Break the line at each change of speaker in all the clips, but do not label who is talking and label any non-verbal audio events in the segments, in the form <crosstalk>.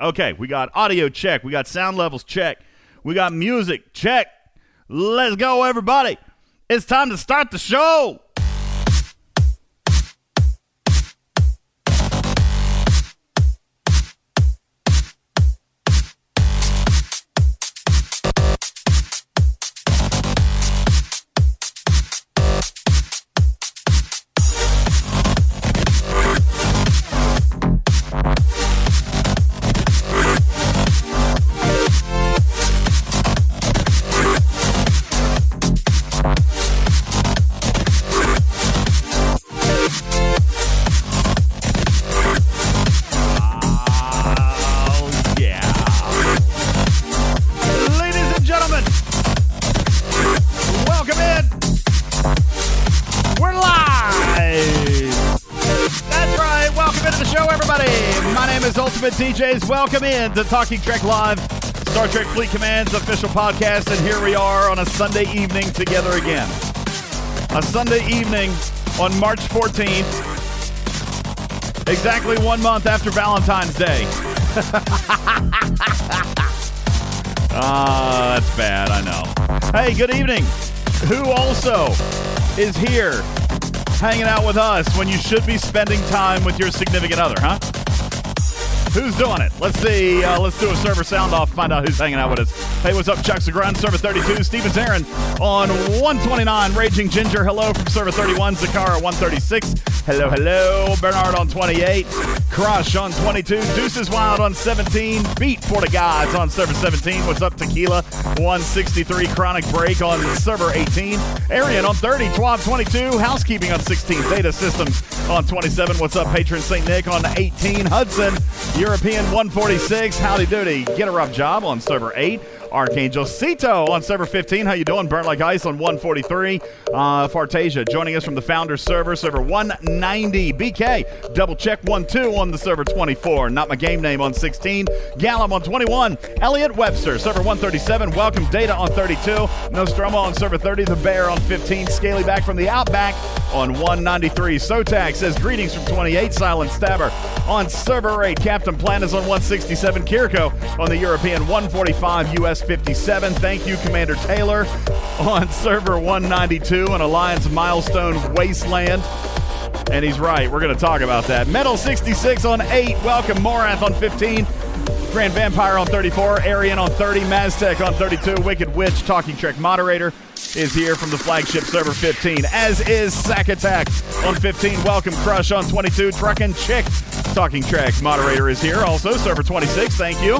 Okay, we got audio check. We got sound levels check. We got music check. Let's go, everybody. It's time to start the show. Welcome in to Talking Trek Live, Star Trek Fleet Command's official podcast. And here we are on a Sunday evening together again. A Sunday evening on March 14th, exactly one month after Valentine's Day. <laughs> Ah, that's bad, I know. Hey, good evening. Who also is here hanging out with us when you should be spending time with your significant other, huh? Who's doing it? Let's see. Uh, let's do a server sound off, find out who's hanging out with us. Hey, what's up, Chuck Segron, server 32, Steven Zarin on 129, Raging Ginger, hello from server 31, Zakara 136, hello, hello, Bernard on 28, Crush on 22, Deuces Wild on 17, Beat for the Gods on server 17, what's up, Tequila 163, Chronic Break on server 18, Arian on 30, Twab 22, Housekeeping on 16, Data Systems on 27, what's up, Patron St. Nick on 18, Hudson, European 146, Howdy Doody, Get a Rough Job on server 8, Archangel Cito on server 15. How you doing? Burnt Like Ice on 143. Uh, Fartasia joining us from the Founders server, server 190. BK, double check 1-2 on the server 24. Not my game name on 16. Gallum on 21. Elliot Webster, server 137. Welcome Data on 32. Nostromo on server 30. The Bear on 15. Scaly back from the Outback on 193. Sotax says greetings from 28. Silent Stabber on server 8. Captain Plan is on 167. Kiriko on the European 145. US 57. Thank you, Commander Taylor on server 192. An Alliance milestone wasteland. And he's right. We're going to talk about that. Metal 66 on 8. Welcome Morath on 15. Grand Vampire on 34. Arian on 30. Maztec on 32. Wicked Witch, Talking Trek moderator, is here from the flagship server 15. As is Sack Attack on 15. Welcome Crush on 22. Truckin' Chick, Talking Trek moderator, is here. Also, server 26. Thank you.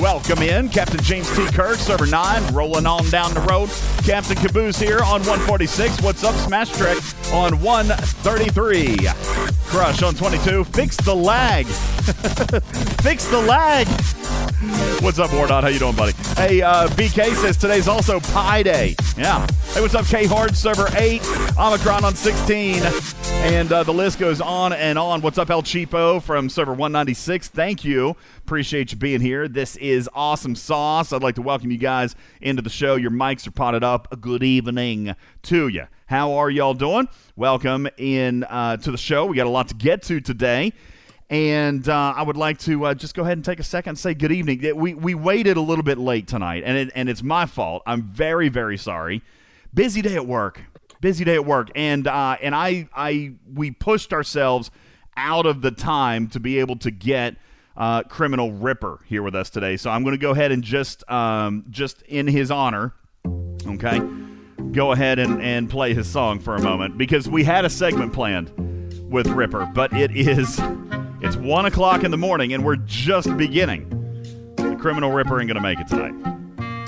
Welcome in. Captain James T. Kirk, server 9. Rolling on down the road. Captain Caboose here on 146. What's up, Smash Trek on 133. Crush on 22. Fix the lag. <laughs> Fix the lag. What's up, Wardot? How you doing, buddy? Hey, uh, BK says today's also Pi Day. Yeah. Hey, what's up, K Hard? Server 8, Omicron on 16, and uh, the list goes on and on. What's up, El Cheapo from server 196? Thank you. Appreciate you being here. This is Awesome Sauce. I'd like to welcome you guys into the show. Your mics are potted up. Good evening to you. How are y'all doing? Welcome in uh, to the show. We got a lot to get to today. And uh, I would like to uh, just go ahead and take a second and say good evening. We, we waited a little bit late tonight, and, it, and it's my fault. I'm very, very sorry. Busy day at work. Busy day at work. And, uh, and I, I, we pushed ourselves out of the time to be able to get uh, Criminal Ripper here with us today. So I'm going to go ahead and just, um, just in his honor, okay, go ahead and, and play his song for a moment because we had a segment planned with Ripper, but it is it's one o'clock in the morning and we're just beginning. The criminal Ripper ain't gonna make it tonight.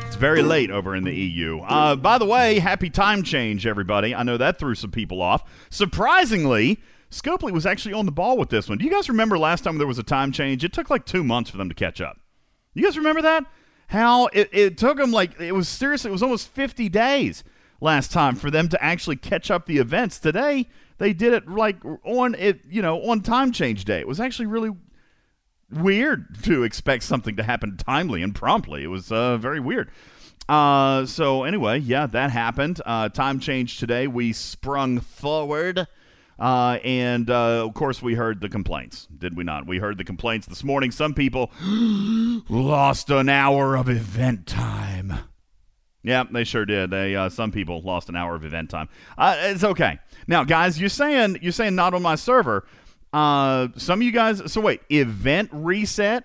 It's very late over in the EU. Uh, by the way, happy time change, everybody. I know that threw some people off. Surprisingly, Scopely was actually on the ball with this one. Do you guys remember last time there was a time change? It took like two months for them to catch up. You guys remember that? How it, it took them like it was seriously it was almost 50 days last time for them to actually catch up the events. Today they did it like on it, you know, on time change day. It was actually really weird to expect something to happen timely and promptly. It was uh, very weird. Uh, so anyway, yeah, that happened. Uh, time change today. We sprung forward Uh, and uh, of course, we heard the complaints, did we not? We heard the complaints this morning. Some people <gasps> lost an hour of event time. Yeah, they sure did. They uh, some people lost an hour of event time. Uh, it's okay. Now, guys, you're saying you're saying not on my server. Uh, some of you guys. So wait, event reset.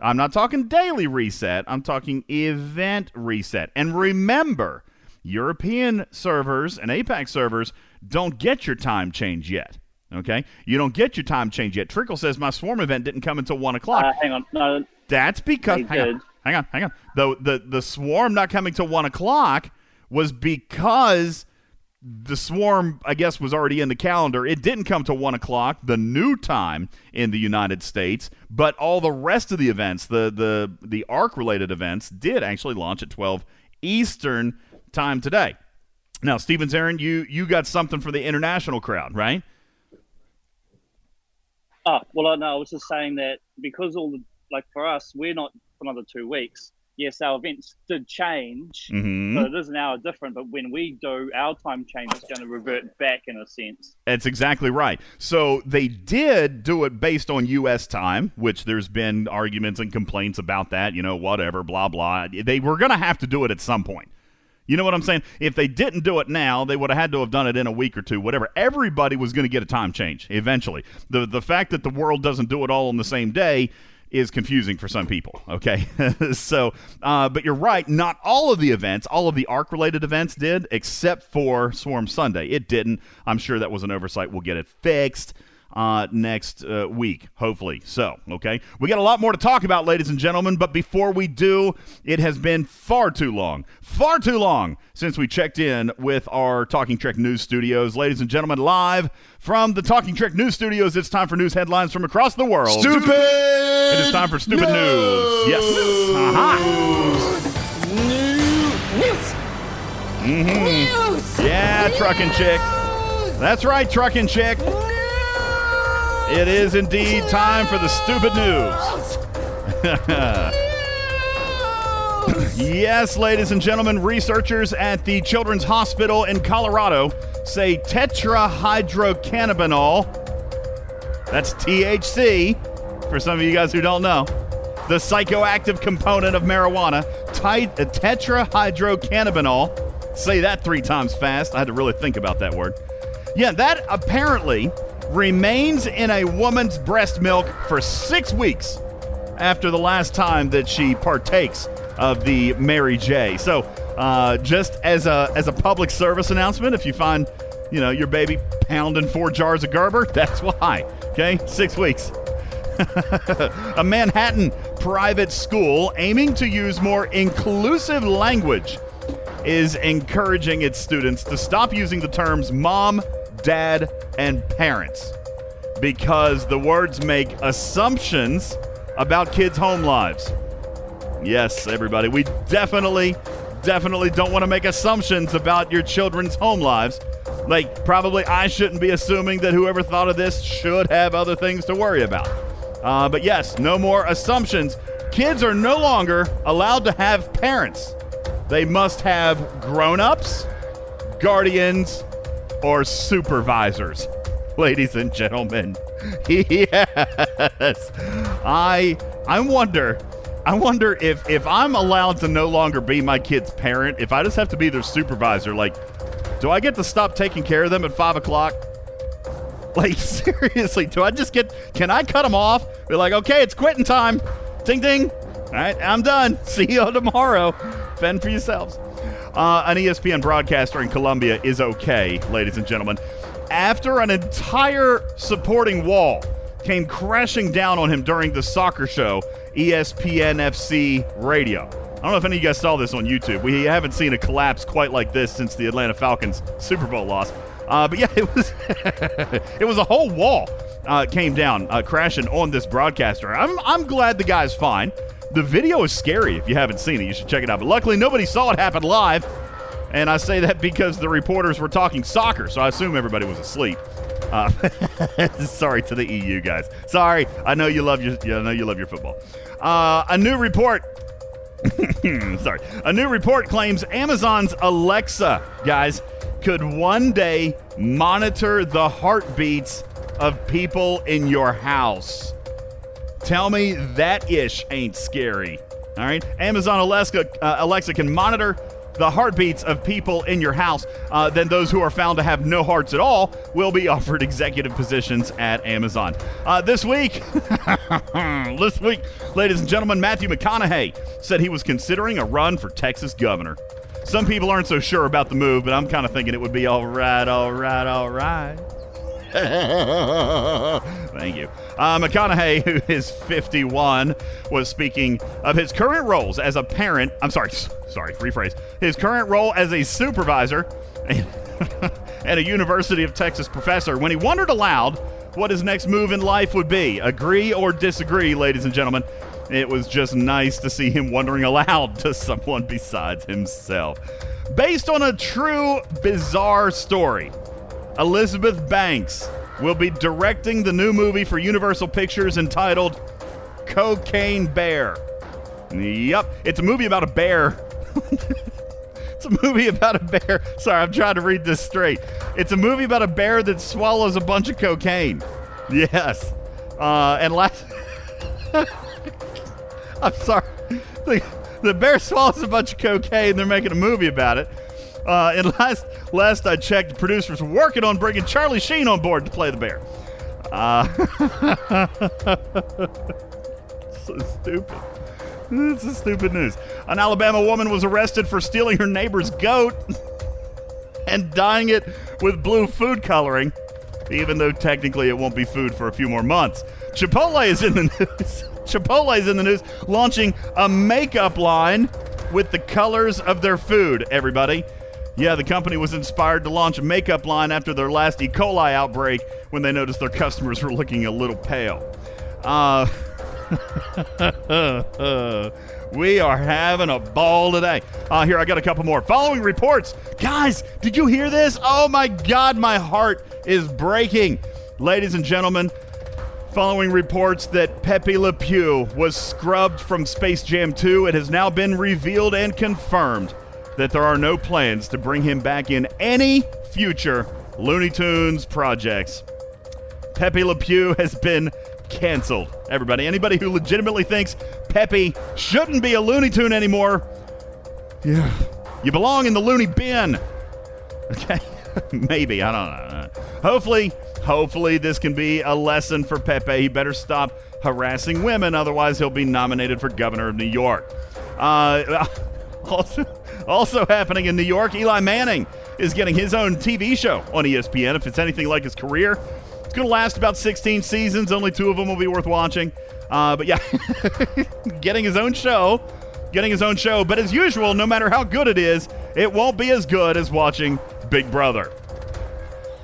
I'm not talking daily reset. I'm talking event reset. And remember, European servers and APAC servers don't get your time change yet. Okay, you don't get your time change yet. Trickle says my swarm event didn't come until one o'clock.
Uh, hang on, no,
That's because hang on, hang on. The the the swarm not coming till one o'clock was because the swarm, I guess, was already in the calendar. It didn't come to one o'clock, the new time in the United States, but all the rest of the events, the the the arc related events, did actually launch at twelve Eastern time today. Now, Stevens Aaron, you you got something for the international crowd, right?
Oh, well, no, I was just saying that because all the, like for us, we're not for another two weeks. Yes, our events did change,
Mhm.
so it is an hour different. But when we do our time change, is going to revert back in a sense.
That's exactly right. So they did do it based on U.S. time, which there's been arguments and complaints about that. You know, whatever, blah blah. They were going to have to do it at some point. You know what I'm saying? If they didn't do it now, they would have had to have done it in a week or two, whatever. Everybody was going to get a time change eventually. The the fact that the world doesn't do it all on the same day is confusing for some people. Okay, <laughs> so uh, but you're right. Not all of the events, all of the arc related events did, except for Swarm Sunday. It didn't. I'm sure that was an oversight. We'll get it fixed uh, next uh, week, hopefully. So, okay. We got a lot more to talk about, ladies and gentlemen, but before we do, it has been far too long, far too long since we checked in with our Talking Trek News studios. Ladies and gentlemen, live from the Talking Trek News studios, it's time for news headlines from across the world.
Stupid!
It is time for Stupid News. Yes. Uh-huh.
News!
Yeah, trucking chick. That's right, trucking chick. It is indeed time for the stupid news. <laughs> Yes, ladies and gentlemen, researchers at the Children's Hospital in Colorado say tetrahydrocannabinol, that's THC, for some of you guys who don't know, the psychoactive component of marijuana, ti- uh, tetrahydrocannabinol, say that three times fast. I had to really think about that word. Yeah, that apparently remains in a woman's breast milk for six weeks after the last time that she partakes of the Mary J. So, uh, just as a as a public service announcement, if you find you know your baby pounding four jars of Gerber, <laughs> that's why. Okay, six weeks. <laughs> a Manhattan private school aiming to use more inclusive language is encouraging its students to stop using the terms mom, dad, and parents because the words make assumptions about kids' home lives. Yes, everybody, we definitely, definitely don't want to make assumptions about your children's home lives. Like, probably I shouldn't be assuming that whoever thought of this should have other things to worry about. Uh, but yes, no more assumptions. Kids are no longer allowed to have parents, they must have grown ups, guardians, or supervisors. Ladies and gentlemen, <laughs> yes, I I wonder, I wonder if if I'm allowed to no longer be my kid's parent, if I just have to be their supervisor, like, do I get to stop taking care of them at five o'clock? <laughs> Like <laughs> seriously, do I just get? Can I cut them off? Be like, okay, it's quitting time. Ding ding. All right, I'm done. See you tomorrow. Fend for yourselves. Uh, an ESPN broadcaster in Colombia is okay, ladies and gentlemen, after an entire supporting wall came crashing down on him during the soccer show, ESPN FC Radio. I don't know if any of you guys saw this on YouTube. We haven't seen a collapse quite like this since the Atlanta Falcons Super Bowl loss. Uh, but yeah, <laughs> it was it was a whole wall uh, came down, uh, crashing on this broadcaster. I'm I'm glad the guy's fine. The video is scary. If you haven't seen it, you should check it out. But luckily, nobody saw it happen live, and I say that because the reporters were talking soccer, so I assume everybody was asleep. Uh, <laughs> sorry to the EU guys. Sorry, I know you love your I know you love your football. Uh, a new report <laughs> Sorry. A new report claims Amazon's Alexa, guys, could one day monitor the heartbeats of people in your house. Tell me that ish ain't scary. All right. Amazon Alexa, uh, Alexa can monitor the heartbeats of people in your house. Uh, then those who are found to have no hearts at all will be <laughs> offered executive positions at Amazon. Uh, this week, <laughs> this week, ladies and gentlemen, Matthew McConaughey said he was considering a run for Texas governor. Some people aren't so sure about the move, but I'm kind of thinking it would be all right, all right, all right. <laughs> Thank you. Uh, McConaughey, who is 51, was speaking of his current roles as a parent. I'm sorry, sorry, rephrase. His current role as a supervisor and, <laughs> and a University of Texas professor when he wondered aloud what his next move in life would be. Agree or disagree, ladies and gentlemen. It was just nice to see him wondering aloud to someone besides himself. Based on a true bizarre story. Elizabeth Banks will be directing the new movie for Universal Pictures entitled Cocaine Bear. Yep, it's a movie about a bear. <laughs> it's a movie about a bear. Sorry, I'm trying to read this straight. It's a movie about a bear that swallows a bunch of cocaine. Yes. Uh, and last. <laughs> I'm sorry. The, the bear swallows a bunch of cocaine. They're making a movie about it. Uh, and <laughs> last last I checked, producers were working on bringing Charlie Sheen on board to play the bear. Uh, <laughs> so stupid. This is stupid news. An Alabama woman was arrested for stealing her neighbor's goat <laughs> and dyeing it with blue food coloring, even though technically it won't be food for a few more months. Chipotle is in the news. Chipotle is in the news, launching a makeup line with the colors of their food, everybody. Yeah, the company was inspired to launch a makeup line after their last E. coli outbreak when they noticed their customers were looking a little pale. Uh, <laughs> we are having a ball today. Uh, here, I got a couple more. Following reports. Guys, did you hear this? Oh my God, my heart is breaking. Ladies and gentlemen, following reports that Pepe Le Pew was scrubbed from Space Jam 2, it has now been revealed and confirmed that there are no plans to bring him back in any future Looney Tunes projects. Pepe Le Pew has been canceled. Everybody, anybody who legitimately thinks Pepe shouldn't be a Looney Tune anymore, yeah, you belong in the Looney bin. Okay, <laughs> maybe I don't know. Hopefully, hopefully this can be a lesson for Pepe. He better stop harassing women, otherwise he'll be nominated for governor of New York. Uh, <laughs> also, also happening in New York, Eli Manning is getting his own TV show on ESPN. If it's anything like his career, it's going to last about 16 seasons. Only two of them will be worth watching. Uh, but yeah, <laughs> getting his own show, getting his own show. But as usual, no matter how good it is, it won't be as good as watching Big Brother.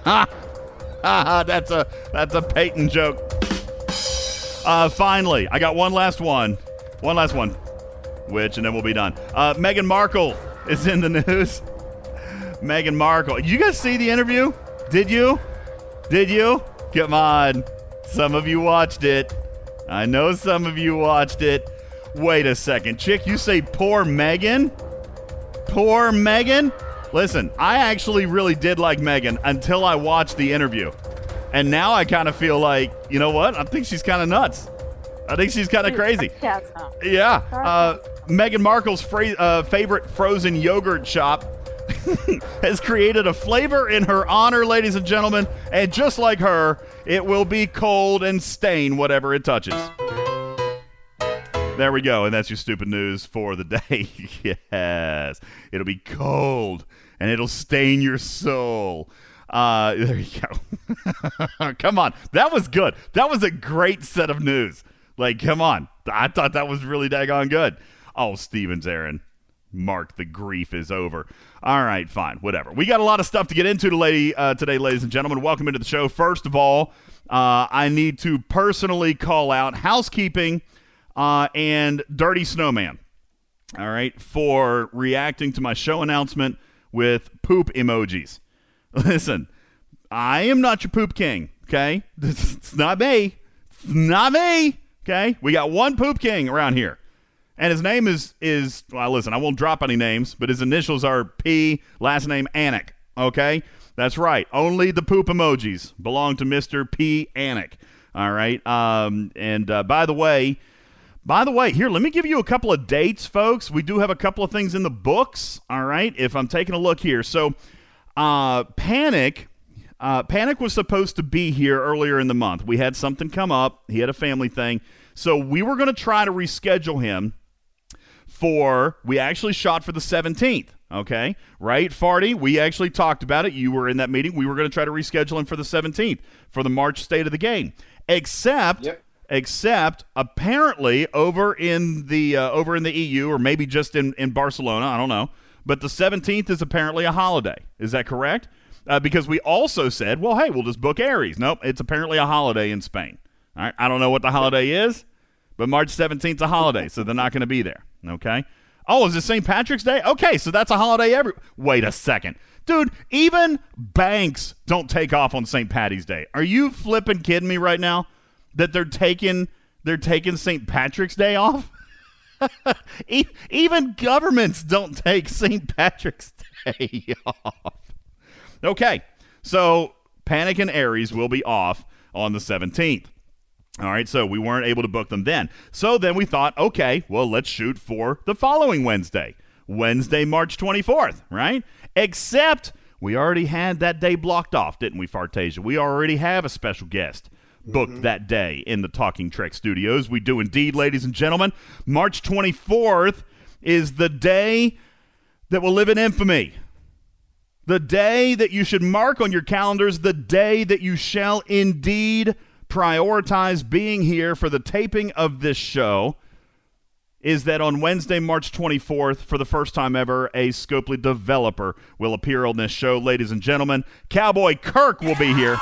Ha! <laughs> ha that's a that's a Peyton joke. Uh, finally, I got one last one. One last one. Which, and then we'll be done. Uh, Meghan Markle is in the news. Meghan Markle. You guys see the interview? Did you? Did you? Come on. Some of you watched it. I know some of you watched it. Wait a second. Chick, you say poor Meghan? Poor Meghan? Listen, I actually really did like Meghan until I watched the interview. And now I kind of feel like, you know what? I think she's kind of nuts. I think she's kind of crazy. Yeah. Uh, Meghan Markle's fra- uh, favorite frozen yogurt shop <laughs> has created a flavor in her honor, ladies and gentlemen. And just like her, it will be cold and stain whatever it touches. There we go. And that's your stupid news for the day. <laughs> yes. It'll be cold and it'll stain your soul. Uh, <laughs> there you go. come on. That was good. That was a great set of news. Like, come on. I thought that was really daggone good. Oh, Stevens, Aaron. Mark, the grief is over. All right, fine, whatever. We got a lot of stuff to get into today, uh, today ladies and gentlemen. Welcome into the show. First of all, uh, I need to personally call out housekeeping uh, and Dirty Snowman. All right, for reacting to my show announcement with poop emojis. <laughs> Listen, I am not your poop king. Okay, <laughs> it's not me. It's not me. Okay, we got one poop king around here and his name is is well listen i won't drop any names but his initials are p last name anik Okay, that's right. Only the poop emojis belong to Mister P. Anik. All right. Um, and uh, by the way, by the way, here, let me give you a couple of dates, folks. We do have a couple of things in the books. All right. If I'm taking a look here, so uh, Panic. Uh, Panic was supposed to be here earlier in the month. We had something come up. He had a family thing. So we were going to try to reschedule him for, we actually shot for the 17th. Okay, right, Farty? We actually talked about it. You were in that meeting. We were going to try to reschedule him for the 17th for the March state of the game. Except,
Yep.
except apparently over in the uh, over in the EU or maybe just in in Barcelona. I don't know. But the 17th is apparently a holiday. Is that correct? Uh, because we also said, well, hey, we'll just book Aries. Nope, it's apparently a holiday in Spain. All right, I don't know what the holiday is, but March 17th is a holiday, so they're not going to be there. Okay. Oh, is it St. Patrick's Day? Okay, so that's a holiday every. Wait a second. Dude, even banks don't take off on St. Patty's Day. Are you flipping kidding me right now? That they're taking they're taking St. Patrick's Day off? <laughs> Even governments don't take St. Patrick's Day <laughs> off. Okay, so Panic and Aries will be off on the 17th. All right, so we weren't able to book them then. So then we thought, okay, well, let's shoot for the following Wednesday, Wednesday, March 24th, right? Except we already had that day blocked off, didn't we, Fartasia? We already have a special guest booked mm-hmm. that day in the Talking Trek studios. We do indeed, ladies and gentlemen. March 24th is the day that will live in infamy. The day that you should mark on your calendars, the day that you shall indeed prioritize being here for the taping of this show, is that on Wednesday, March 24th, for the first time ever, a Scopely developer will appear on this show. Ladies and gentlemen, Cowboy Kirk will be here.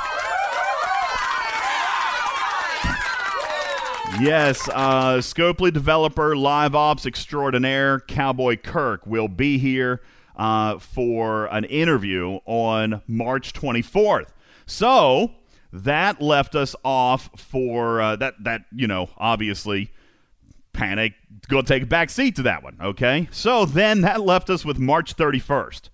Yes, uh, Scopely developer, live ops extraordinaire, Cowboy Kirk will be here uh, for an interview on March 24th. So that left us off for uh, that. That you know, obviously, panic. Go take a back seat to that one. Okay, so then that left us with March 31st.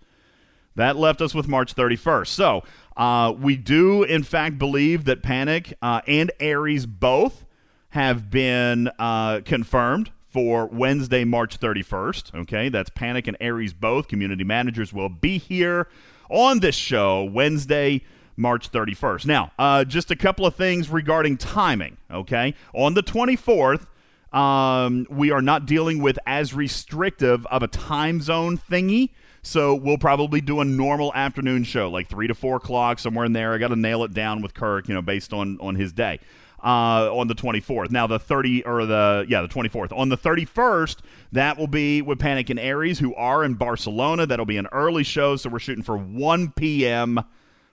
That left us with March 31st. So uh, we do, in fact, believe that Panic uh, and Aries both have been uh, confirmed for Wednesday, March 31st. Okay, that's Panic and Aries both. Community managers will be here on this show Wednesday, March 31st. Now, uh, just a couple of things regarding timing. Okay, on the 24th, um, we are not dealing with as restrictive of a time zone thingy. So we'll probably do a normal afternoon show, like three to four o'clock, somewhere in there. I got to nail it down with Kirk, you know, based on on his day. Uh, on the 24th. Now the 30 or the yeah the 24th. On the 31st, that will be with Panic and Aries, who are in Barcelona. That'll be an early show, so we're shooting for 1 p.m.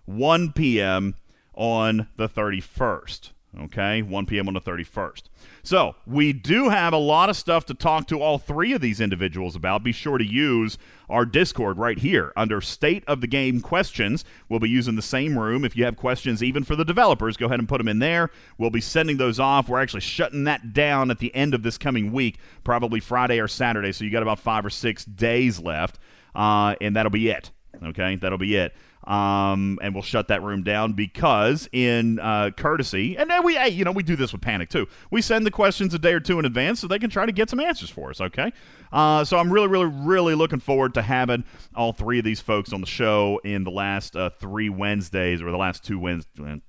1 p.m. on the 31st. Okay, 1 p.m. on the 31st. So, we do have a lot of stuff to talk to all three of these individuals about. Be sure to use our Discord right here under State of the Game Questions. We'll be using the same room. If you have questions, even for the developers, go ahead and put them in there. We'll be sending those off. We're actually shutting that down at the end of this coming week, probably Friday or Saturday. So, you got about five or six days left, uh, and that'll be it. Okay, that'll be it um, and we'll shut that room down because, in uh, courtesy, and then we, hey, you know, we do this with Panic too. We send the questions a day or two in advance so they can try to get some answers for us. Okay, uh, so I'm really, really, really looking forward to having all three of these folks on the show in the last uh, three Wednesdays or the last two Wednesdays,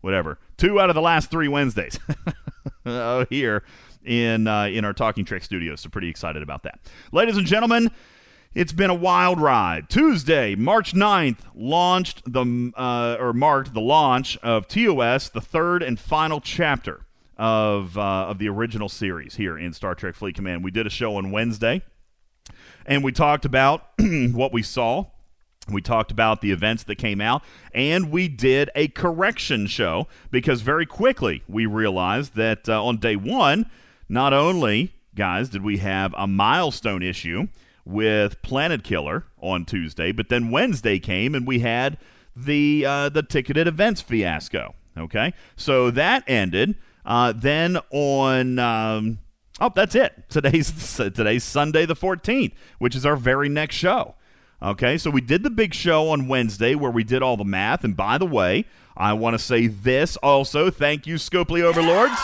whatever, two out of the last three Wednesdays <laughs> here in uh, in our Talking Trek studios. So pretty excited about that, ladies and gentlemen. It's been a wild ride. Tuesday, March 9th, launched the uh, or marked the launch of TOS, the third and final chapter of uh, of the original series here in Star Trek Fleet Command. We did a show on Wednesday, and we talked about <clears throat> what we saw. We talked about the events that came out, and we did a correction show because very quickly we realized that uh, on day one, not only guys did we have a milestone issue with Planet Killer on Tuesday, but then Wednesday came and we had the uh, the ticketed events fiasco. Okay, so that ended. Uh, then on um, oh, that's it. <laughs> Today's today's Sunday the fourteenth, which is our very next show. Okay, so we did the big show on Wednesday where we did all the math. And by the way, I want to say this also. Thank you, Scopely Overlords.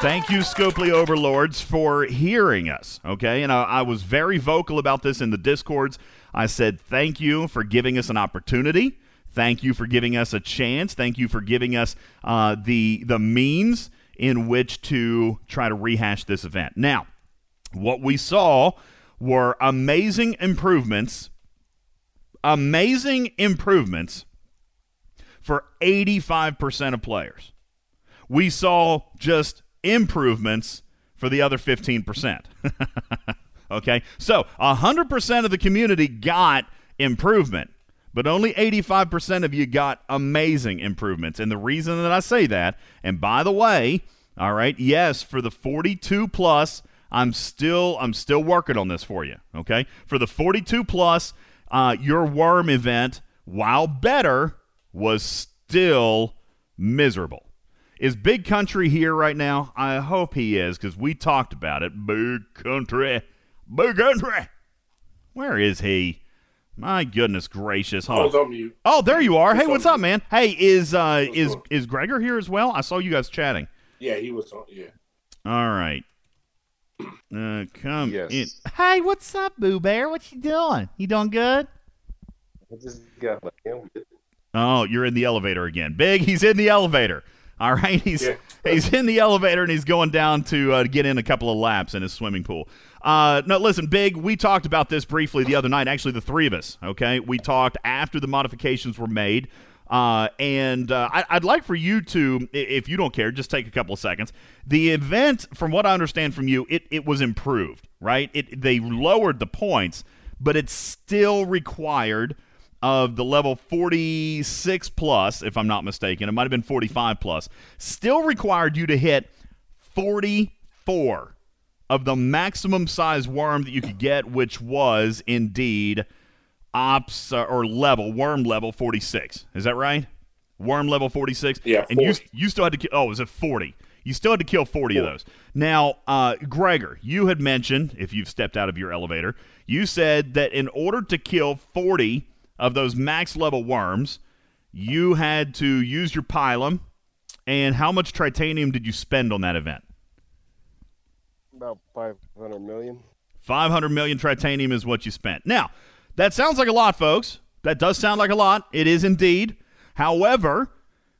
Thank you, Scopely Overlords, for hearing us. Okay, and I, I, was very vocal about this in the discords. I said thank you for giving us an opportunity. Thank you for giving us a chance. Thank you for giving us uh, the the means in which to try to rehash this event. Now, what we saw were amazing improvements, amazing improvements for 85% of players. We saw just improvements for the other 15%. <laughs> okay? So 100% of the community got improvement, but only 85% of you got amazing improvements. And the reason that I say that, and by the way, all right, yes, for the 42 plus, I'm still I'm still working on this for you. Okay, for the 42 plus, uh, your worm event, while better, was still miserable. Is Big Country here right now? I hope he is because we talked about it. Big Country. Big Country. Where is he? My goodness gracious!
Hold on. mute.
Oh, there you are. Hey, what's up, man? Hey, is uh is is Gregor here as well? I saw you guys chatting.
Yeah, he was on. Yeah.
All right. Uh, come
yes.
in. Hey, what's up, Boo Bear? What you doing? You doing good?
I just got my
Oh, you're in the elevator again. Big, he's in the elevator. All right, he's yeah. he's in the elevator and he's going down to uh, get in a couple of laps in his swimming pool. Uh, no, listen, Big. We talked about this briefly the other night. Actually, the three of us. Okay, we talked after the modifications were made. Uh, and uh, I, would like for you to, if you don't care, just take a couple of seconds. The event, from what I understand from you, it, it was improved, right? It they lowered the points, but it's still required of the level 46 plus, if I'm not mistaken. It might have been 45 plus. Still required you to hit 44 of the maximum size worm that you could get, which was indeed ops uh, or level, worm level 46. Is that right? Worm level 46?
Yeah.
40. And you, you still had to kill, oh, was it 40? You still had to kill 40 of those. Now, uh, Gregor, you had mentioned, if you've stepped out of your elevator, you said that in order to kill 40 of those max level worms, you had to use your pilum. And how much tritanium did you spend on that event?
About 500 million.
500 million tritanium is what you spent. Now, that sounds like a lot, folks. That does sound like a lot. It is indeed. However,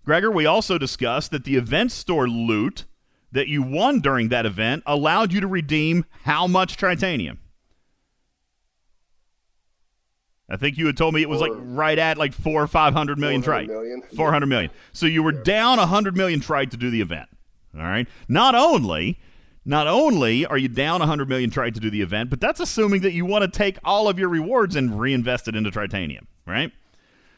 Gregor, we also discussed that the event store loot that you won during that event allowed you to redeem how much tritanium? I think you had told me it was like right at like four or five hundred million trite. Four hundred million. So you were down a hundred million trite to do the event. All right. Not only, not only are you down a hundred million trite to do the event, but that's assuming that you want to take all of your rewards and reinvest it into tritanium, right?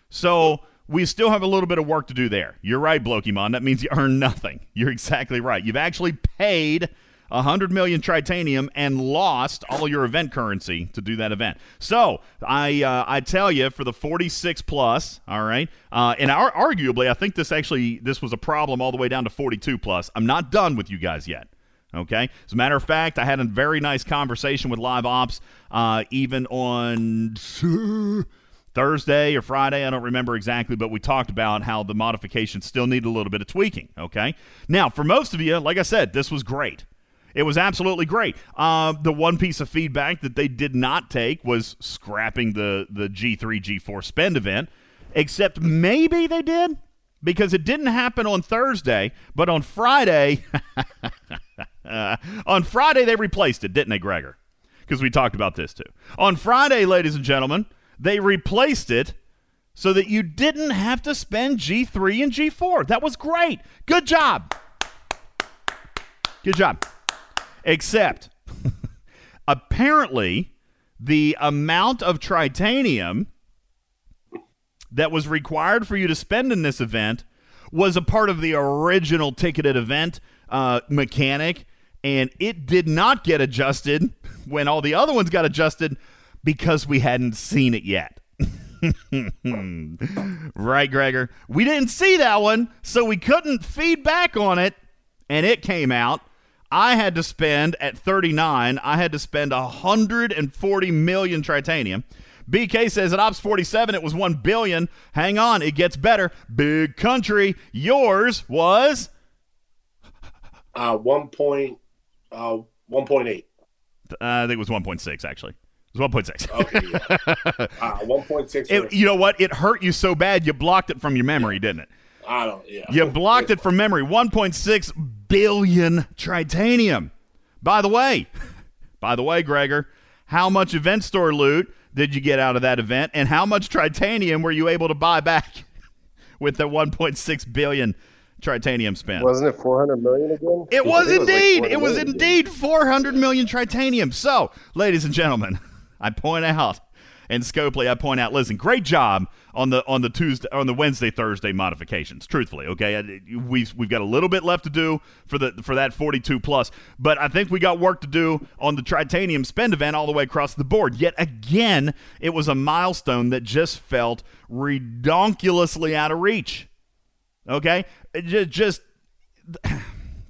So we still have a little bit of work to do there. You're right, Blokimon. That means you earn nothing. You're exactly right. You've actually paid 100 million tritanium and lost all your event currency to do that event. So I uh, I tell you for the 46 plus, all right, uh, and our, arguably I think this actually this was a problem all the way down to 42 plus. I'm not done with you guys yet. Okay. As a matter of fact, I had a very nice conversation with Live Ops, uh, even on. <laughs> Thursday or Friday, I don't remember exactly, but we talked about how the modifications still need a little bit of tweaking. Okay. Now, for most of you, like I said, this was great. It was absolutely great. Uh, the one piece of feedback that they did not take was scrapping the, the G3, G4 spend event, except maybe they did because it didn't happen on Thursday, but on Friday, uh, <laughs> on Friday they replaced it, didn't they, Gregor? Because we talked about this too. On Friday, ladies and gentlemen, they replaced it so that you didn't have to spend G3 and G4. That was great. Good job. Good job. Except, apparently, the amount of tritanium that was required for you to spend in this event was a part of the original ticketed event uh, mechanic, and it did not get adjusted when all the other ones got adjusted because we hadn't seen it yet. <laughs> right, Gregor? We didn't see that one, so we couldn't feed back on it, and it came out I had to spend at 39, I had to spend 140 million tritanium. BK says at Ops 47 it was 1 billion. Hang on, it gets better. Big country. Yours was
Uh, one point, uh, one point eight.
uh, I think it was 1.6 actually. It was 1.6.
Okay, yeah. <laughs> uh, one point six.
It, you know what? It hurt you so bad you blocked it from your memory, didn't it?
I don't. Yeah.
You blocked it from memory. 1.6 billion tritanium. By the way, <laughs> by the way, Gregor, how much event store loot did you get out of that event, and how much tritanium were you able to buy back <laughs> with the 1.6 billion tritanium spent?
Wasn't it 400 million again?
It was
think like
indeed.
400
it was indeed 400 million tritanium. So, ladies and gentlemen, <laughs> I point out, and Scopely, I point out. Listen, great job on the on the Tuesday on the Wednesday Thursday modifications. Truthfully, okay, we've we've got a little bit left to do for the for that 42 plus, but I think we got work to do on the tritanium spend event all the way across the board. Yet again, it was a milestone that just felt redonkulously out of reach. Okay, It ju- just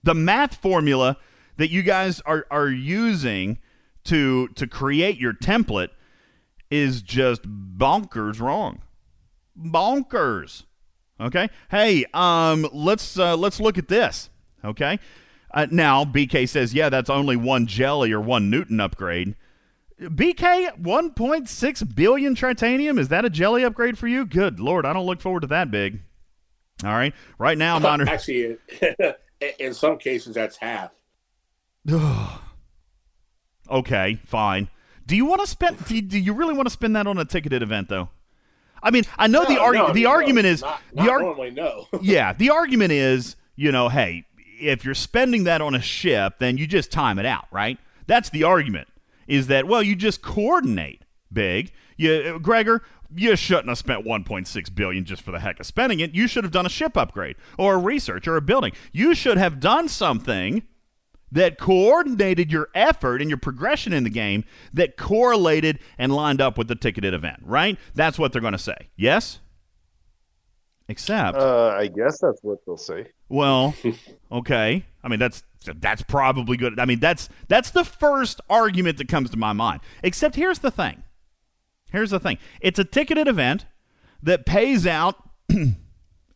the math formula that you guys are are using to to create your template is just bonkers wrong. Bonkers. Okay? Hey, um let's uh let's look at this. Okay? Uh, now BK says, "Yeah, that's only one jelly or one Newton upgrade." BK 1.6 billion tritanium is that a jelly upgrade for you? Good lord, I don't look forward to that big. All right. Right now <laughs> under
Actually, <laughs> in some cases, that's half. <sighs>
Okay, fine. Do you want to spend? Do you, do you really want to spend that on a ticketed event, though? I mean, I know the
No,
argument.
no,
the
no,
argument is
not,
the ar-
normally no. <laughs>
yeah. The argument is, you know, hey, if you're spending that on a ship, then you just time it out, right? That's the argument. Is that well, you just coordinate big. You, Gregor, you shouldn't have spent 1.6 billion just for the heck of spending it. You should have done a ship upgrade or a research or a building. You should have done something that coordinated your effort and your progression in the game that correlated and lined up with the ticketed event, right? That's what they're going to say. Yes? Except,
Uh, I guess that's what they'll say.
well, <laughs> okay. I mean, that's that's probably good. I mean, that's that's the first argument that comes to my mind. Except here's the thing. Here's the thing. It's a ticketed event that pays out <clears throat> and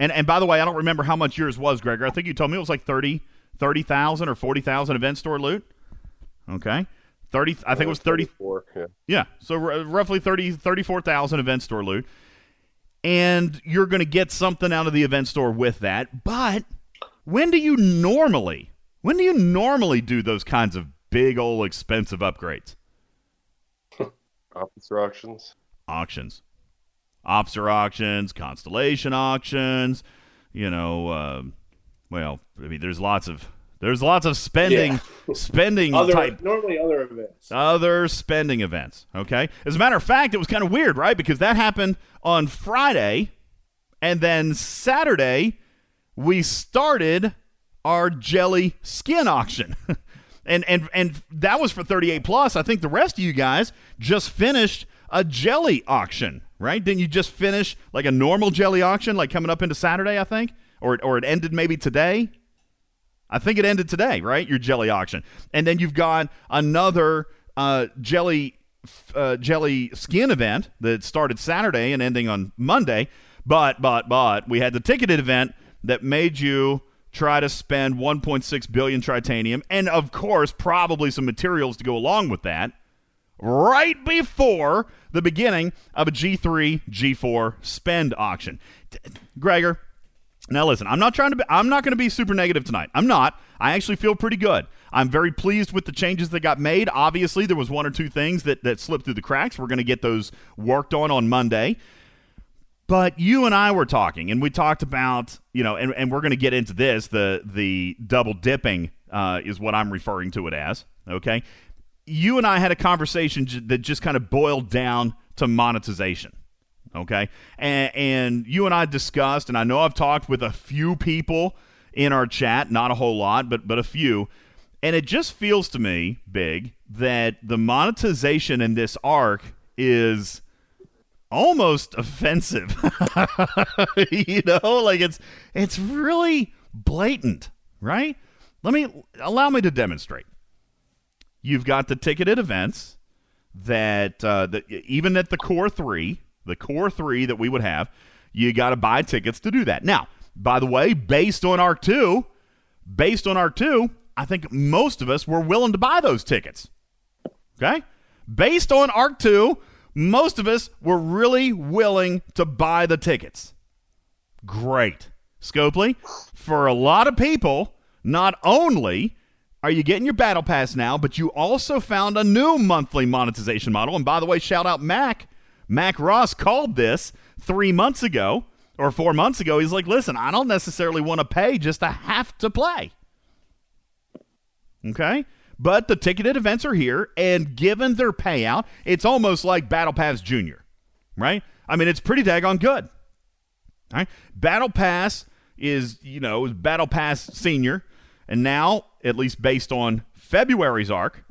and by the way, I don't remember how much yours was, Gregor. I think you told me it was like 30 30,000 or 40,000 event store loot. Okay. 30 I think it was
34, Yeah.
yeah, so r- roughly 30 34,000 event store loot. And you're going to get something out of the event store with that. But when do you normally when do you normally do those kinds of big old expensive upgrades? <laughs>
Officer auctions.
auctions, officer auctions, constellation auctions. You know, uh, well, I mean, there's lots of there's lots of spending <laughs> spending
Other
type
normally other events.
other spending events. Okay, as a matter of fact, it was kind of weird, right? Because that happened on Friday, and then Saturday we started our jelly skin auction. <laughs> and and and that was for 38 plus. I think the rest of you guys just finished a jelly auction, right? Didn't you just finish like a normal jelly auction like coming up into Saturday, I think? Or or it ended maybe today? I think it ended today, right? Your jelly auction. And then you've got another uh, jelly uh, jelly skin event that started Saturday and ending on Monday. But but but we had the ticketed event that made you try to spend 1.6 billion tritanium and of course probably some materials to go along with that right before the beginning of a G3 G4 spend auction. Gregor, now listen, I'm not trying to be I'm not going to be super negative tonight. I'm not. I actually feel pretty good. I'm very pleased with the changes that got made. Obviously, there was one or two things that that slipped through the cracks. We're going to get those worked on on Monday. But you and I were talking, and we talked about, you know, and, and we're going to get into this. The the double dipping uh, is what I'm referring to it as. Okay, you and I had a conversation that just kind of boiled down to monetization. Okay, and, and you and I discussed, and I know I've talked with a few people in our chat, not a whole lot, but but a few, and it just feels to me, big, that the monetization in this arc is almost offensive. <laughs> you know, like it's it's really blatant, right? Let me allow me to demonstrate. You've got the ticketed events that, uh, that even at the core three, the core three that we would have, you got to buy tickets to do that. Now, by the way, based on ARC 2, based on ARC 2, I think most of us were willing to buy those tickets. Okay? Based on ARC 2, most of us were really willing to buy the tickets. Great. Scopely, for a lot of people, not only are you getting your battle pass now, but you also found a new monthly monetization model. And by the way, shout out Mac. Mac Ross called this three months ago or four months ago. He's like, listen, I don't necessarily want to pay just to have to play. Okay? But the ticketed events are here, and given their payout, it's almost like Battle Pass Junior, right? I mean, it's pretty daggone good. All right? Battle Pass is, you know, Battle Pass Senior, and now, at least based on February's arc,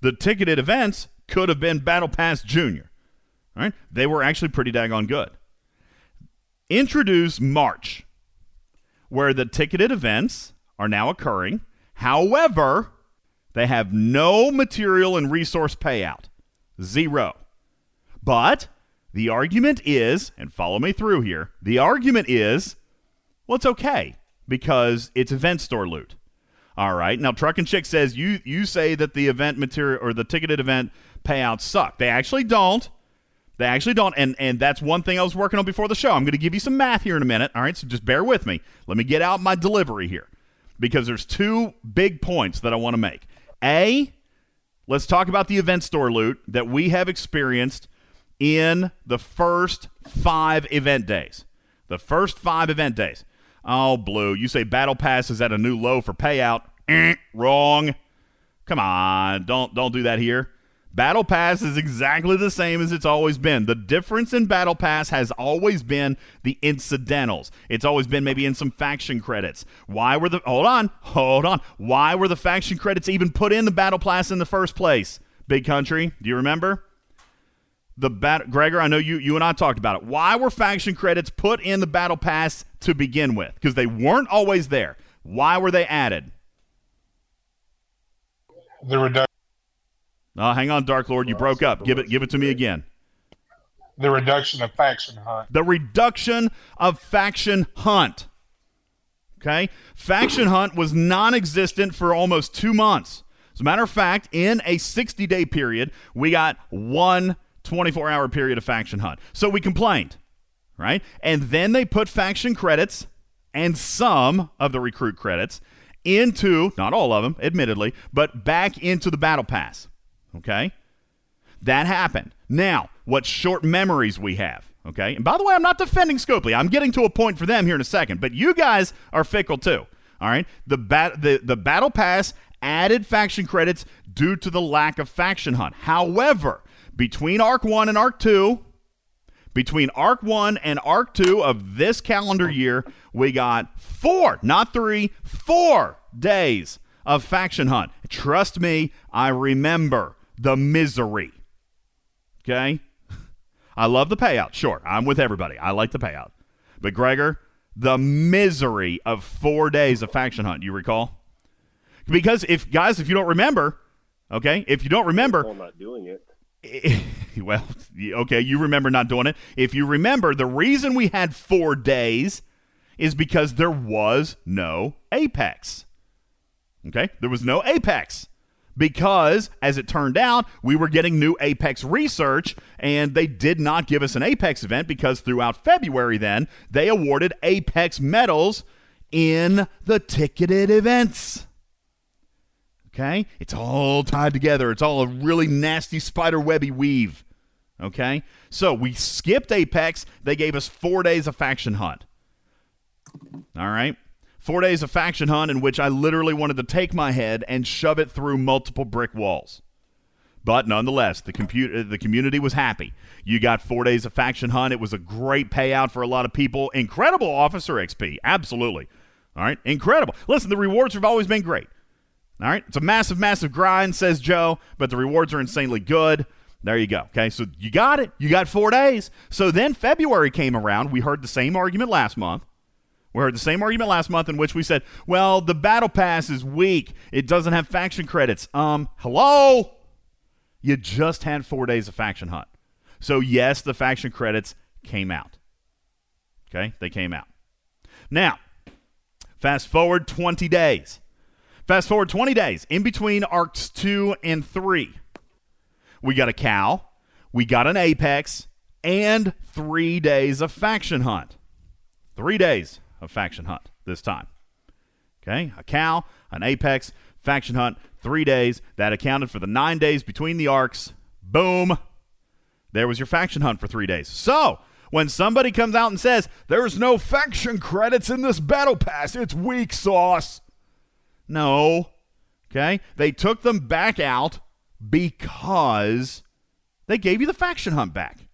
the ticketed events could have been Battle Pass Junior. Right? They were actually pretty daggone good. Introduce March, where the ticketed events are now occurring. However, they have no material and resource payout. Zero. But the argument is, and follow me through here, the argument is, well, it's okay because it's event store loot. All right. Now, Truck and Chick says you you say that the event material or the ticketed event payouts suck. They actually don't. They actually don't. And and that's one thing I was working on before the show. I'm going to give you some math here in a minute. All right. So just bear with me. Let me get out my delivery here because there's two big points that I want to make. A, let's talk about the event store loot that we have experienced in the first five event days. The first five event days. Oh, Blue, you say Battle Pass is at a new low for payout. Eh, wrong. Come on, don't don't do that here. Battle Pass is exactly the same as it's always been. The difference in Battle Pass has always been the incidentals. It's always been maybe in some faction credits. Why were the Hold on. Hold on. Why were the faction credits even put in the Battle Pass in the first place? Big Country, do you remember? The bat- Gregor, I know you you and I talked about it. Why were faction credits put in the Battle Pass to begin with? Because they weren't always there. Why were they added?
The reduction.
Oh, hang on, Dark Lord. You broke up. Give it give it to me again.
The reduction of faction hunt.
The reduction of faction hunt. Okay? Faction hunt was non existent for almost two months. As a matter of fact, in a 60 day period, we got one 24 hour period of faction hunt. So we complained, right? And then they put faction credits and some of the recruit credits into, not all of them, admittedly, but back into the battle pass. Okay? That happened. Now, what short memories we have. Okay? And by the way, I'm not defending Scopely. I'm getting to a point for them here in a second, but you guys are fickle too. All right? The bat the, the battle pass added faction credits due to the lack of faction hunt. However, between Arc 1 and Arc 2, between Arc 1 and Arc 2 of this calendar year, we got four, not three, four days of faction hunt. Trust me, I remember the misery. Okay? <laughs> I love the payout. Sure, I'm with everybody. I like the payout. But Gregor, the misery of four days of faction hunt, you recall? Because if, guys, if you don't remember, okay, if you don't remember,
I'm not doing it. <laughs>
well, okay, you remember not doing it. If you remember, the reason we had four days is because there was no Apex. Okay, there was no Apex because, as it turned out, we were getting new Apex research, and they did not give us an Apex event because throughout February, then they awarded Apex medals in the ticketed events. Okay? It's all tied together. It's all a really nasty spider webby weave. Okay? So we skipped Apex. They gave us four days of faction hunt. All right? Four days of faction hunt in which I literally wanted to take my head and shove it through multiple brick walls. But nonetheless, the, compu- uh, the community was happy. You got four days of faction hunt. It was a great payout for a lot of people. Incredible officer XP. Absolutely. All right? Incredible. Listen, the rewards have always been great. All right. It's a massive, massive grind, says Joe, but the rewards are insanely good. There you go. Okay. So you got it. You got four days. So then February came around. We heard the same argument last month We heard the same argument last month in which we said, well, the battle pass is weak. It doesn't have faction credits. Um, hello? You just had four days of faction hunt. So, yes, the faction credits came out. Okay? They came out. Now, fast forward 20 days. Fast forward 20 days in between arcs 2 and 3. We got a cow, we got an apex, and three days of faction hunt. Three days of faction hunt this time. Okay, a cow, an apex, faction hunt, three days. That accounted for the nine days between the arcs. Boom. There was your faction hunt for three days. So, when somebody comes out and says, there's no faction credits in this battle pass, it's weak sauce. No. Okay? They took them back out because they gave you the faction hunt back.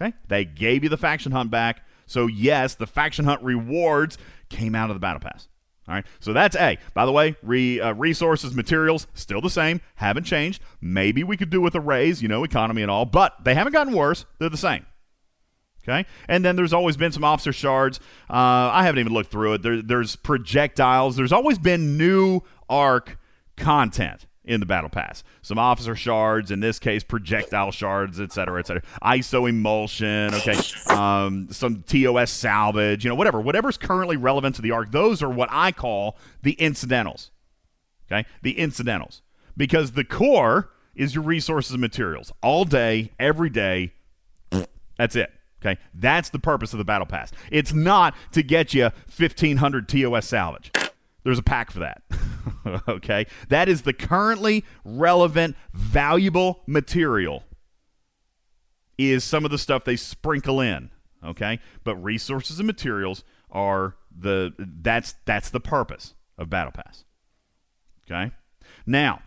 Okay? They gave you the faction hunt back. So, yes, the faction hunt rewards came out of the battle pass. All right, so that's A. By the way, re, uh, resources, materials, still the same, haven't changed. Maybe we could do with a raise, you know, economy and all, but they haven't gotten worse. They're the same. Okay, and then there's always been some officer shards. Uh, I haven't even looked through it. There, there's projectiles. There's always been new arc content in the battle pass. Some officer shards, in this case, projectile shards, et cetera, et cetera. ISO emulsion, okay, um, some TOS salvage, you know, whatever, whatever's currently relevant to the arc. Those are what I call the incidentals. Okay, the incidentals, because the core is your resources and materials all day, every day. That's it. Okay, that's the purpose of the battle pass. It's not to get you 1500 TOS salvage. There's a pack for that. <laughs> okay? That is the currently relevant, valuable material, is some of the stuff they sprinkle in. Okay? But resources and materials are the that's that's the purpose of Battle Pass. Okay? Now,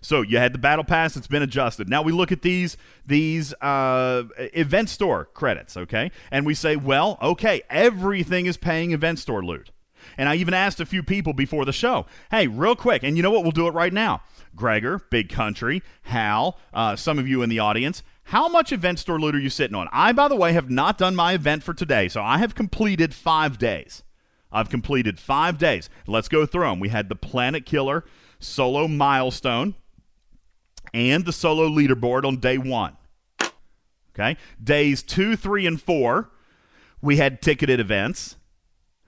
so you had the battle pass; it's been adjusted. Now we look at these these uh, event store credits, okay, and we say, well, okay, everything is paying event store loot. And I even asked a few people before the show, hey, real quick, and you know what? We'll do it right now. Gregor, Big Country, Hal, uh, some of you in the audience, how much event store loot are you sitting on? I, by the way, have not done my event for today, so I have completed five days. I've completed five days. Let's go through them. We had the Planet Killer solo milestone and the solo leaderboard on day one. Okay. Days two, three, and four, we had ticketed events.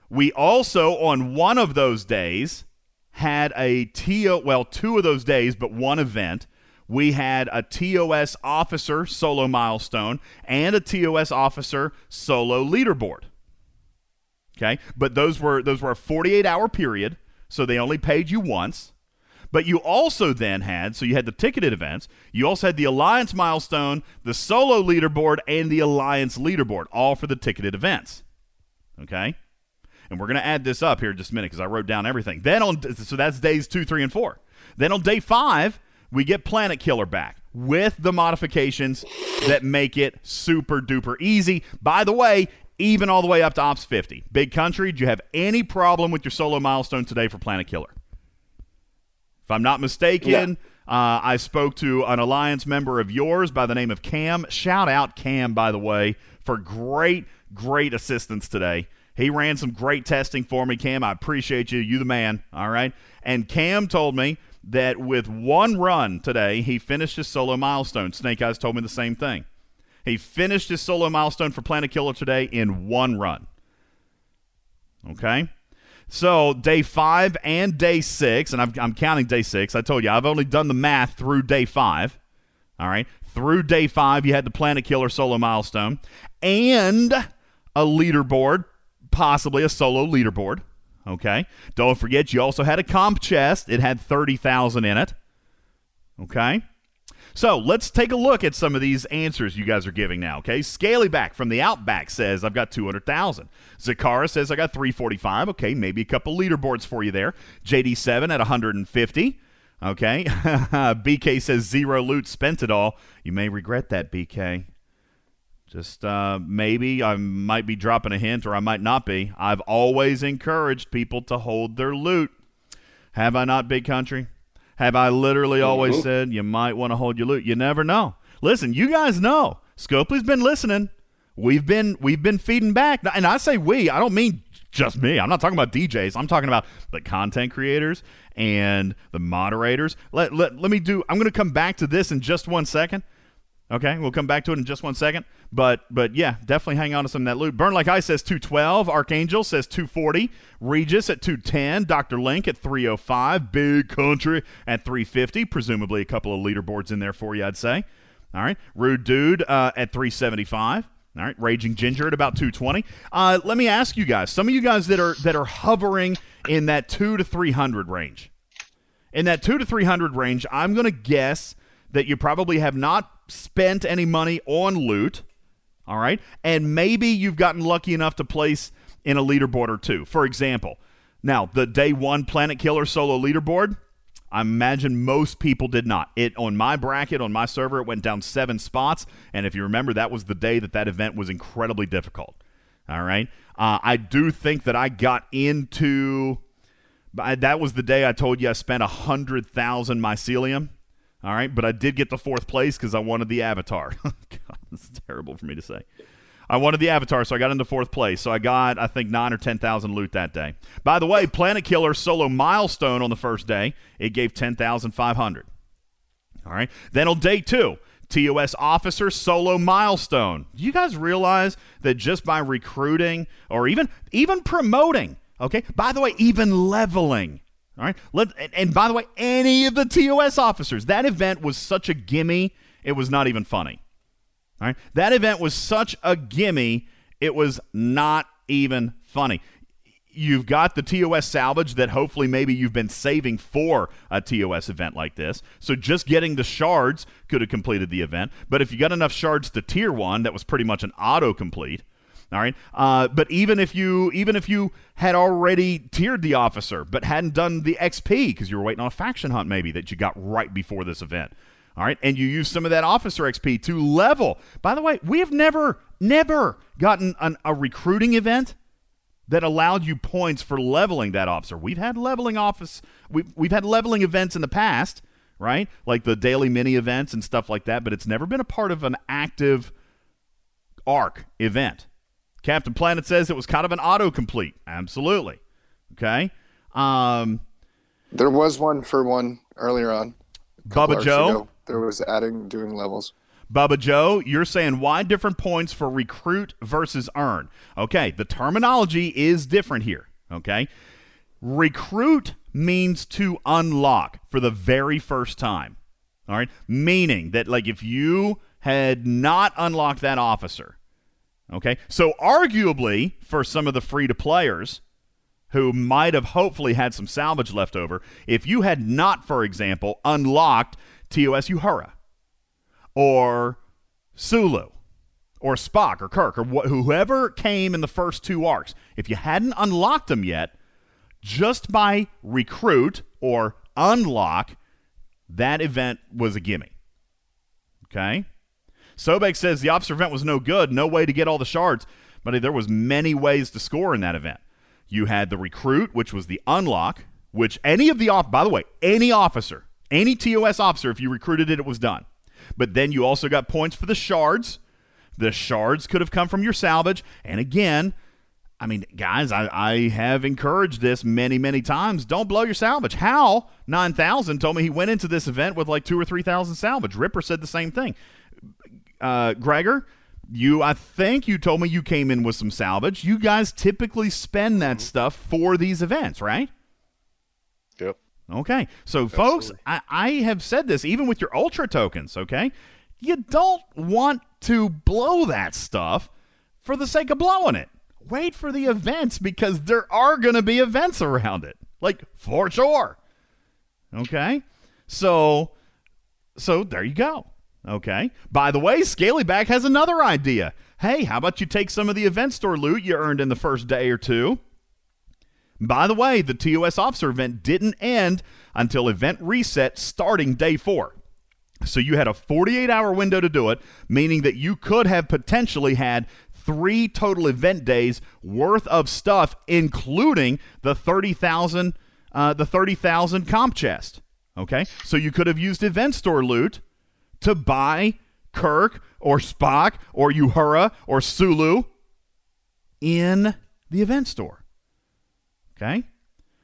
We also, on one of those days, had a TO, well, two of those days, but one event. We had a TOS officer solo milestone and a TOS officer solo leaderboard. Okay, but those were those were a 48 hour period, so they only paid you once. But you also then had, so you had the ticketed events, you also had the Alliance milestone, the solo leaderboard, and the Alliance leaderboard, all for the ticketed events. Okay? And we're going to add this up here in just a minute because I wrote down everything. Then on, so that's days two, three, and four. Then on day five, we get Planet Killer back with the modifications that make it super duper easy. By the way, even all the way up to Ops 50. Big Country, do you have any problem with your solo milestone today for Planet Killer? If I'm not mistaken, uh, I spoke to an alliance member of yours by the name of Cam. Shout out Cam, by the way, for great, great assistance today. He ran some great testing for me, Cam. I appreciate you. You the man. All right. And Cam told me that with one run today, he finished his solo milestone. Snake Eyes told me the same thing. He finished his solo milestone for Planet Killer today in one run. Okay. So day five and day six, and I'm, I'm counting day six. I told you I've only done the math through day five. All right. Through day five, you had the Planet Killer solo milestone and a leaderboard, possibly a solo leaderboard. Okay. Don't forget, you also had a comp chest. It had 30,000 in it. Okay. So let's take a look at some of these answers you guys are giving now. Okay, Scalyback from the Outback says I've got two hundred thousand. Zakara says I got three forty five. Okay, maybe a couple leaderboards for you there. JD seven at one hundred and fifty. Okay, <laughs> BK says zero loot, spent it all. You may regret that, BK. Just uh, maybe I might be dropping a hint, or I might not be. I've always encouraged people to hold their loot. Have I not, Big Country? Have I literally always said you might want to hold your loot? You never know. Listen, you guys know. Scopely's been listening. We've been we've been feeding back, and I say we. I don't mean just me. I'm not talking about DJs. I'm talking about the content creators and the moderators. Let let, let me do. I'm going to come back to this in just one second. Okay, we'll come back to it in just one second. But but yeah, definitely hang on to some of that loot. Burn Like Ice says 212. Archangel says 240. Regis at 210. Dr. Link at 305. Big Country at 350. Presumably a couple of leaderboards in there for you, I'd say. All right. Rude Dude uh, at 375. All right, Raging Ginger at about 220. Uh, let me ask you guys, some of you guys that are that are hovering in that two to 300 range, in that two to 300 range, I'm going to guess that you probably have not spent any money on loot. All right, and maybe you've gotten lucky enough to place in a leaderboard or two. For example, now the day one Planet Killer solo leaderboard. I imagine most people did not. It on my bracket on my server it went down 7 spots and if you remember that was the day that that event was incredibly difficult. All right? Uh, I do think that I got into that was the day I told you I spent a 100,000 mycelium. All right, but I did get the fourth place cuz I wanted the avatar. <laughs> God, this is terrible for me to say. I wanted the avatar, so I got into fourth place. So I got, I think, nine or ten thousand loot that day. By the way, Planet Killer solo milestone on the first day, it gave ten thousand five hundred. All right. Then on day two, TOS officer solo milestone. You guys realize that just by recruiting or even even promoting, okay? By the way, even leveling. All right. Let, and, by the way, any of the TOS officers, that event was such a gimme, it was not even funny. All right. That event was such a gimme, it was not even funny. You've got the TOS salvage that hopefully maybe you've been saving for a TOS event like this. So just getting the shards could have completed the event. But if you got enough shards to tier one, that was pretty much an auto complete. All right. Uh, but even if you even if you had already tiered the officer but hadn't done the XP because you were waiting on a faction hunt maybe that you got right before this event, all right, and you use some of that officer XP to level. By the way, we have never, never gotten an, a recruiting event that allowed you points for leveling that officer. We've had leveling office, we've, we've had leveling events in the past, right? Like the daily mini events and stuff like that, but it's never been a part of an active arc event. Captain Planet says it was kind of an autocomplete. Absolutely. Okay. Um,
there was one for one earlier on.
Bubba Joe.
Ago there was adding doing levels.
Bubba Joe, you're saying why different points for recruit versus earn? Okay, the terminology is different here. Okay, recruit means to unlock for the very first time. All right, meaning that like if you had not unlocked that officer, okay, so arguably for some of the free to players who might have hopefully had some salvage left over, if you had not, for example, unlocked TOS Uhura or Sulu or Spock or Kirk or wh- whoever came in the first two arcs, if you hadn't unlocked them yet, just by recruit or unlock, that event was a gimme. Okay? Sobek says the officer event was no good, no way to get all the shards, but there was many ways to score in that event. You had the recruit, which was the unlock, which any of the off by the way, any officer any TOS officer, if you recruited it, it was done. But then you also got points for the shards. The shards could have come from your salvage. And again, I mean, guys, I, I have encouraged this many, many times. Don't blow your salvage. Hal, 9,000, told me he went into this event with like two or 3,000 salvage. Ripper said the same thing. Uh, Gregor, you, I think you told me you came in with some salvage. You guys typically spend that stuff for these events, right?
Yep.
Okay. So, folks, I, I have said this even with your Ultra tokens, okay? You don't want to blow that stuff for the sake of blowing it. Wait for the events because there are going to be events around it. Like, for sure. Okay? So, so there you go. Okay. By the way, Scalyback has another idea. Hey, how about you take some of the event store loot you earned in the first day or two by the way, the TOS officer event didn't end until event reset starting day four. So you had a 48 hour window to do it, meaning that you could have potentially had three total event days worth of stuff, including the 30,000 uh, the 30,000 comp chest. Okay, so you could have used event store loot to buy Kirk or Spock or Uhura or Sulu in the event store. Okay?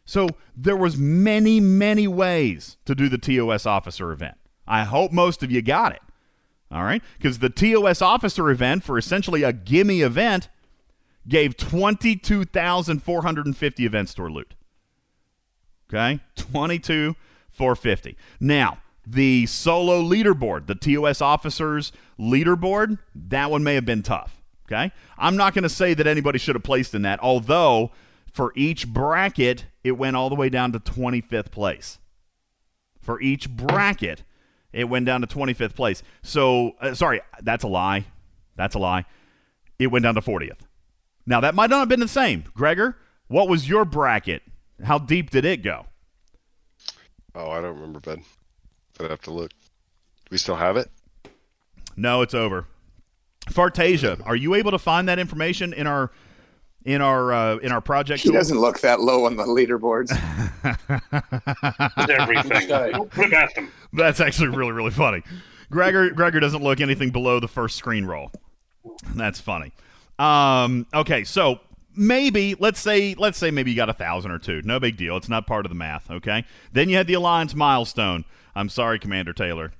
So there was many, many ways to do the TOS officer event. I hope most of you got it. All right? Because the TOS officer event for essentially a gimme event gave 22,450 event store loot. Okay? 22,450. Now, the solo leaderboard, the TOS officers leaderboard, that one may have been tough. Okay? I'm not going to say that anybody should have placed in that, although for each bracket, it went all the way down to 25th place. For each bracket, it went down to 25th place. So, uh, sorry, that's a lie. That's a lie. It went down to 40th. Now, that might not have been the same. Gregor, what was your bracket? How deep did it go?
Oh, I don't remember, Ben. I'd have to look. Do we still have it?
No, it's over. Fartasia, are you able to find that information in our in our uh, in our project?
He
tool?
doesn't look that low on the leaderboards. <laughs>
With everything.
Okay.
Don't put it past him.
That's actually really really funny. Gregor Gregor doesn't look anything below the first screen roll. That's funny. Um, okay, so maybe let's say let's say maybe you got a thousand or two. No big deal. It's not part of the math. Okay. Then you had the alliance milestone. I'm sorry, Commander Taylor.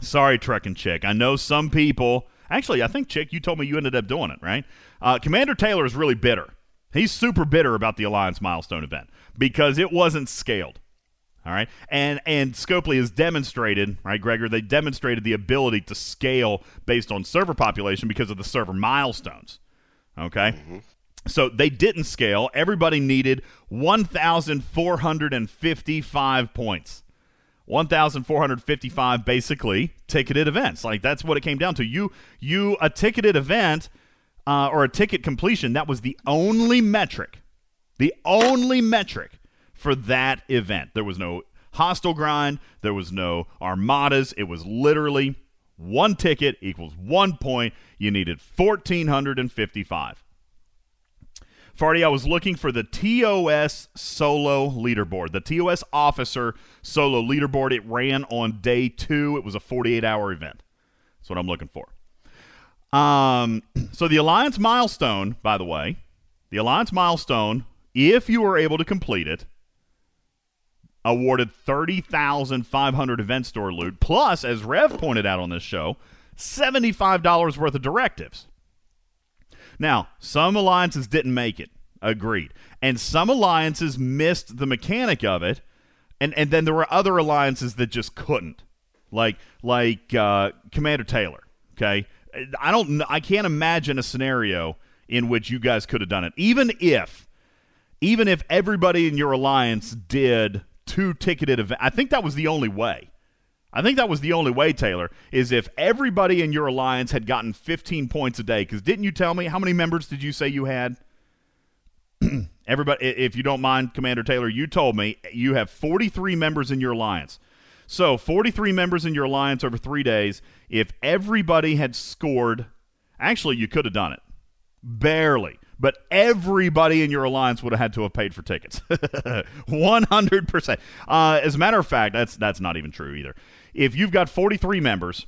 Sorry, Truck and Chick. I know some people. Actually, I think Chick, you told me you ended up doing it, right? Uh, Commander Taylor is really bitter. He's super bitter about the alliance milestone event because it wasn't scaled. All right, and and Scopely has demonstrated, right, Gregor? They demonstrated the ability to scale based on server population because of the server milestones. Okay, so they didn't scale. Everybody needed 1,455 points. 1,455 basically ticketed events. Like that's what it came down to. You you a ticketed event uh, or a ticket completion. That was the only metric, the only metric for that event. There was no hostile grind. There was no armadas. It was literally one ticket equals one point. You needed 1,455. Farty, I was looking for the TOS solo leaderboard, the TOS officer solo leaderboard. It ran on day two. It was a 48 hour event. That's what I'm looking for. Um, <clears throat> so the Alliance milestone, by the way, the Alliance milestone, if you were able to complete it, awarded 30,500 event store loot, plus, as Rev pointed out on this show, $75 worth of directives. Now, some alliances didn't make it. Agreed. And some alliances missed the mechanic of it, and and then there were other alliances that just couldn't. Like like uh, Commander Taylor. Okay, I don't. I can't imagine a scenario in which you guys could have done it. Even if, even if everybody in your alliance did two ticketed events, I think that was the only way. I think that was the only way, Taylor, is if everybody in your alliance had gotten 15 points a day. Because didn't you tell me how many members did you say you had? <clears throat> Everybody, if you don't mind, Commander Taylor, you told me you have 43 members in your alliance. So 43 members in your alliance over three days. If everybody had scored, actually, you could have done it. Barely. But everybody in your alliance would have had to have paid for tickets. <laughs> 100%. Uh, as a matter of fact, that's that's not even true either. If you've got 43 members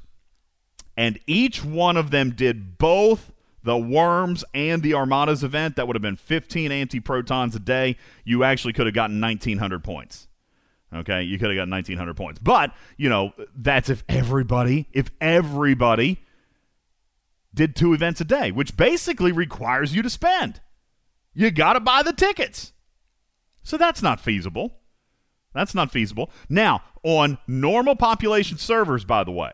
and each one of them did both the Worms and the Armadas event, that would have been 15 anti-protons a day. You actually could have gotten 1900 points. Okay, you could have gotten 1900 points. But, you know, that's if everybody, if everybody did two events a day, which basically requires you to spend. You got to buy the tickets. So that's not feasible. That's not feasible. Now, on normal population servers, by the way,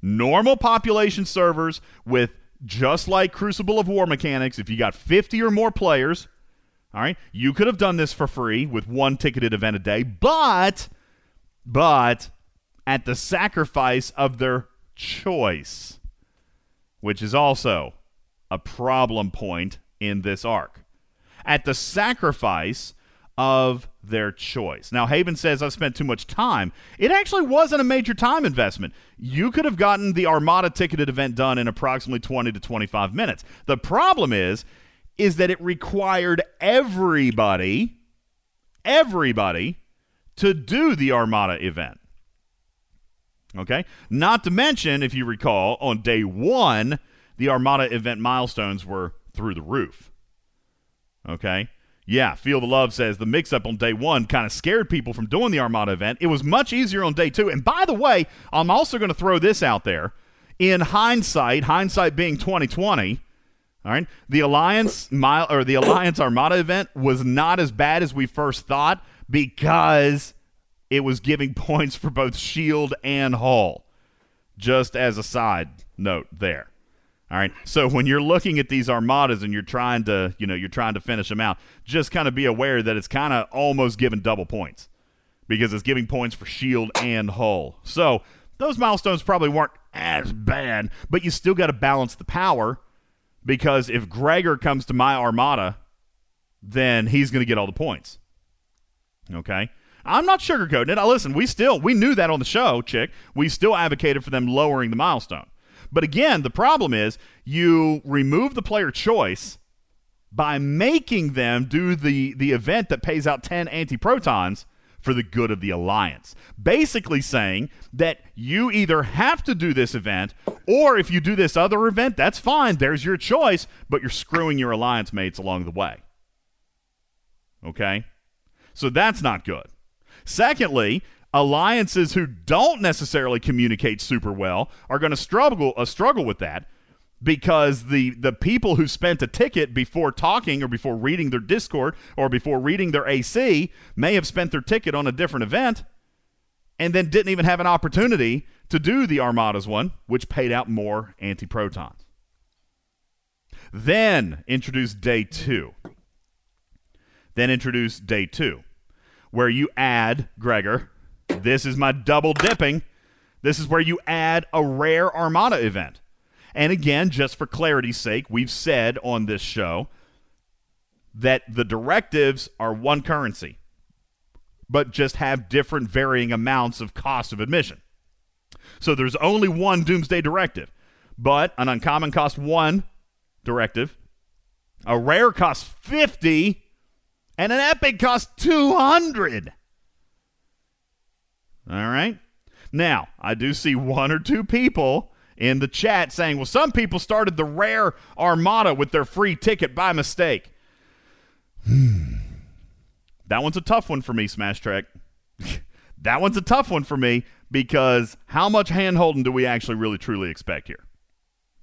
normal population servers with just like Crucible of War mechanics, if you got 50 or more players, all right, you could have done this for free with one ticketed event a day, but but at the sacrifice of their choice, which is also a problem point in this arc. At the sacrifice of their choice. Now, Haven says I've spent too much time. It actually wasn't a major time investment. You could have gotten the Armada ticketed event done in approximately 20 to 25 minutes. The problem is, is that it required everybody, everybody, to do the Armada event. Okay? Not to mention, if you recall, on day one, the Armada event milestones were through the roof. Okay? Yeah, Feel the Love says the mix up on day one kind of scared people from doing the Armada event. It was much easier on day two. And by the way, I'm also going to throw this out there. In hindsight, hindsight being 2020, all right, the Alliance mile or the Alliance Armada event was not as bad as we first thought because it was giving <laughs> points for both Shield and Hull. Just as a side note there. All right. So when you're looking at these armadas and you're trying to, you know, you're trying to finish them out, just kind of be aware that it's kind of almost giving double points because it's giving points for Shield and Hull. So those milestones probably weren't as bad, but you still got to balance the power because if Gregor comes to my armada, then he's going to get all the points. Okay. I'm not sugarcoating it. Now, listen, we still we knew that on the show, chick. We still advocated for them lowering the milestone. But again, the problem is you remove the player choice by making them do the, the event that pays out 10 antiprotons for the good of the alliance. Basically saying that you either have to do this event or if you do this other event, that's fine. There's your choice, but you're screwing your alliance mates along the way. Okay? So that's not good. Secondly, alliances who don't necessarily communicate super well are going to struggle uh, struggle with that because the the people who spent a ticket before talking or before reading their Discord or before reading their AC may have spent their ticket on a different event and then didn't even have an opportunity to do the Armadas one, which paid out more antiprotons. Then introduce day two. Then introduce day two, where you add, Gregor, this is my double dipping. This is where you add a rare Armada event. And again, just for clarity's sake, we've said on this show that the directives are one currency, but just have different varying amounts of cost of admission. So there's only one Doomsday directive, but an uncommon cost one directive, a rare costs 50, and an epic costs 200. All right. Now, I do see one or two people in the chat saying, well, some people started the rare Armada with their free ticket by mistake. Hmm. that one's a tough one for me, Smash Track. <laughs> that one's a tough one for me because how much hand holding do we actually really truly expect here?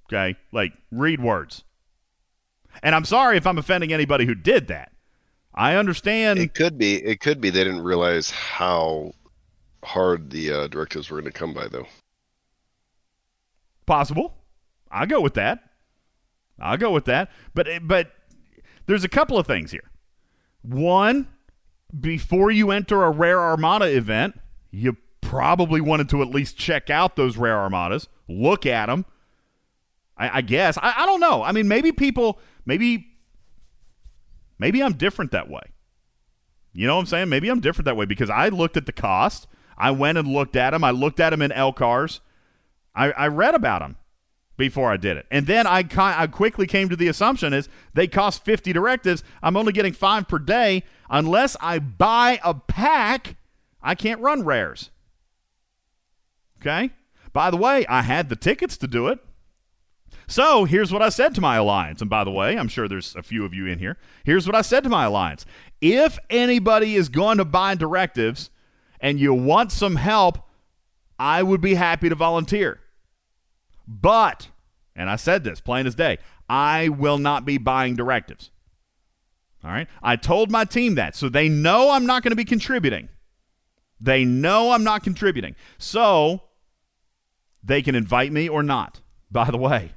Okay? Like, read words. And I'm sorry if I'm offending anybody who did that. I understand.
It could be. It could be they didn't realize how hard the uh, directives were going to come by, though.
Possible. I'll go with that. I'll go with that. But but there's a couple of things here. One, before you enter a rare armada event, you probably wanted to at least check out those rare armadas, look at them. I, I guess I, I don't know. I mean, maybe people, maybe, maybe I'm different that way. You know what I'm saying? Maybe I'm different that way because I looked at the cost. I went and looked at them. I looked at them in LCARs. I, I read about them before I did it. And then I, I quickly came to the assumption is they cost 50 directives. I'm only getting five per day. Unless I buy a pack, I can't run rares. Okay? By the way, I had the tickets to do it. So here's what I said to my alliance. And by the way, I'm sure there's a few of you in here. Here's what I said to my alliance. If anybody is going to buy directives and you want some help, I would be happy to volunteer. But, and I said this plain as day, I will not be buying directives. All right? I told my team that. So they know I'm not going to be contributing. They know I'm not contributing. So they can invite me or not. By the way,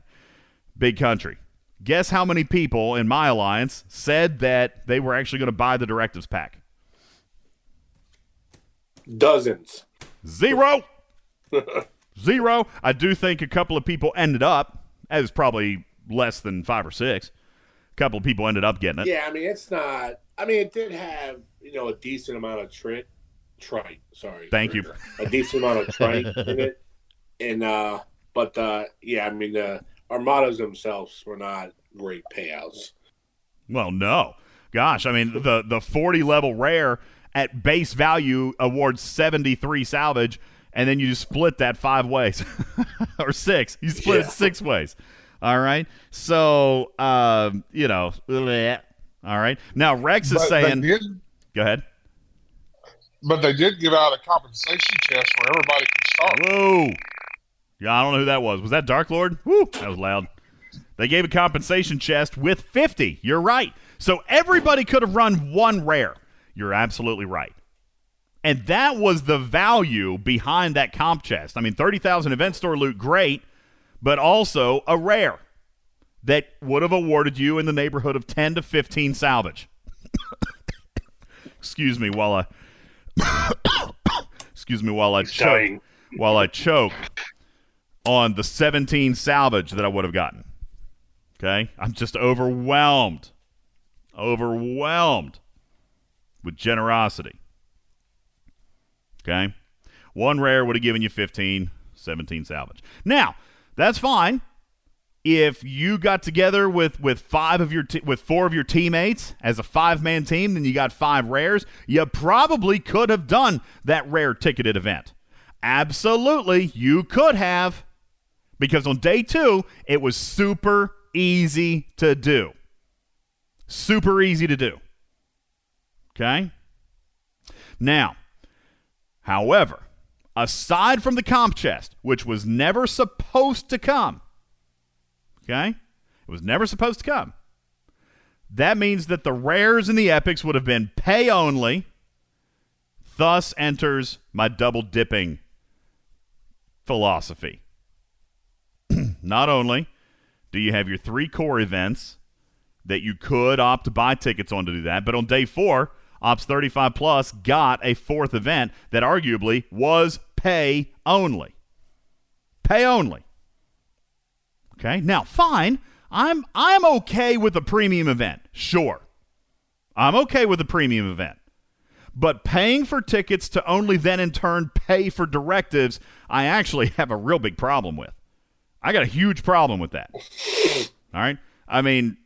big country. Guess how many people in my alliance said that they were actually going to buy the directives pack?
Dozens.
Zero. <laughs> Zero. I do think a couple of people ended up, as probably less than five or six. A couple of people ended up getting it.
Yeah, I mean it's not. I mean it did have you know a decent amount of trick, trite. Sorry.
Thank you.
A decent amount of trite in it, and uh, but uh, yeah, I mean the armadas themselves were not great payouts.
Well, no. Gosh, I mean the the 40 level rare at base value awards 73 salvage and then you just split that five ways <laughs> or six. You split
Yeah.
it six ways. All right. So, um, you know, bleh. all right. Now Rex is
But
saying,
did,
go ahead.
but they did give out a compensation chest where everybody can start.
Whoa. Yeah, I don't know who that was. Was that Dark Lord? Woo, that was loud. They gave a compensation chest with 50. You're right. So everybody could have run one rare. You're absolutely right. And that was the value behind that comp chest. I mean, 30,000 event store loot, great, but also a rare that would have awarded you in the neighborhood of 10 to 15 salvage. <coughs> Excuse me while I <coughs> Excuse me while I
He's
choke
dying.
while I choke on the 17 salvage that I would have gotten. Okay? I'm just overwhelmed. Overwhelmed with generosity. Okay? One rare would have given you 15, 17 salvage. Now, that's fine. If you got together with with five of your with four of your teammates as a five man team, then you got five rares. You probably could have done that rare ticketed event. Absolutely, you could have, because on day two it was super easy to do. Super easy to do. Okay. Now, however, aside from the comp chest, which was never supposed to come, okay, it was never supposed to come. That means that the rares and the epics would have been pay only. Thus enters my double dipping philosophy. <clears throat> Not only do you have your three core events that you could opt to buy tickets on to do that, but on day four, Ops 35 Plus got a fourth event that arguably was pay only. Pay only. Okay, now fine. I'm I'm okay with a premium event. Sure. I'm okay with a premium event. But paying for tickets to only then in turn pay for directives, I actually <laughs> have a real big problem with. I got a huge problem with that. All right? I mean,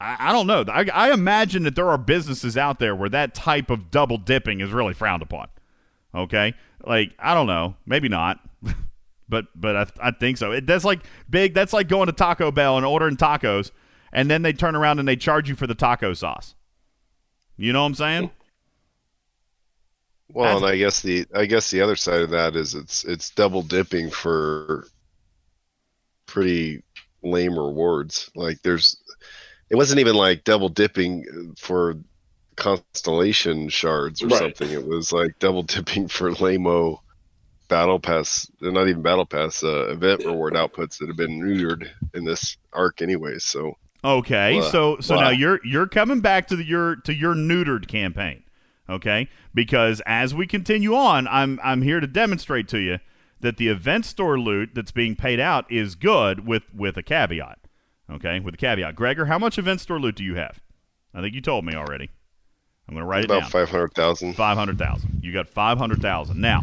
I, I don't know. I, I imagine that there are businesses out there where that type of double dipping is really frowned upon. Okay? Like, I don't know. Maybe not. <laughs> but but I, I think so. It, that's like big. That's like going to Taco Bell and ordering tacos, and then they turn around and they charge you for the taco sauce. You know what I'm saying?
Well, and I guess the I guess the other side of that is it's it's double dipping for pretty lame rewards. Like there's it wasn't even like double dipping for constellation shards or
Right.
something. It was like double dipping <laughs> for lameo battle pass, not even battle pass uh, event reward outputs that have been neutered in this arc anyway. So
Okay,
Wow.
so so now you're you're coming back to the, your to your neutered campaign, okay? Because as we continue on, I'm I'm here to demonstrate to you that the event store loot that's being paid out is good with with a caveat, okay? With a caveat. Gregor, how much event store loot do you have? I think you told me already. I'm going to write it down.
about five hundred thousand.
Five hundred thousand. You got five hundred thousand. Now,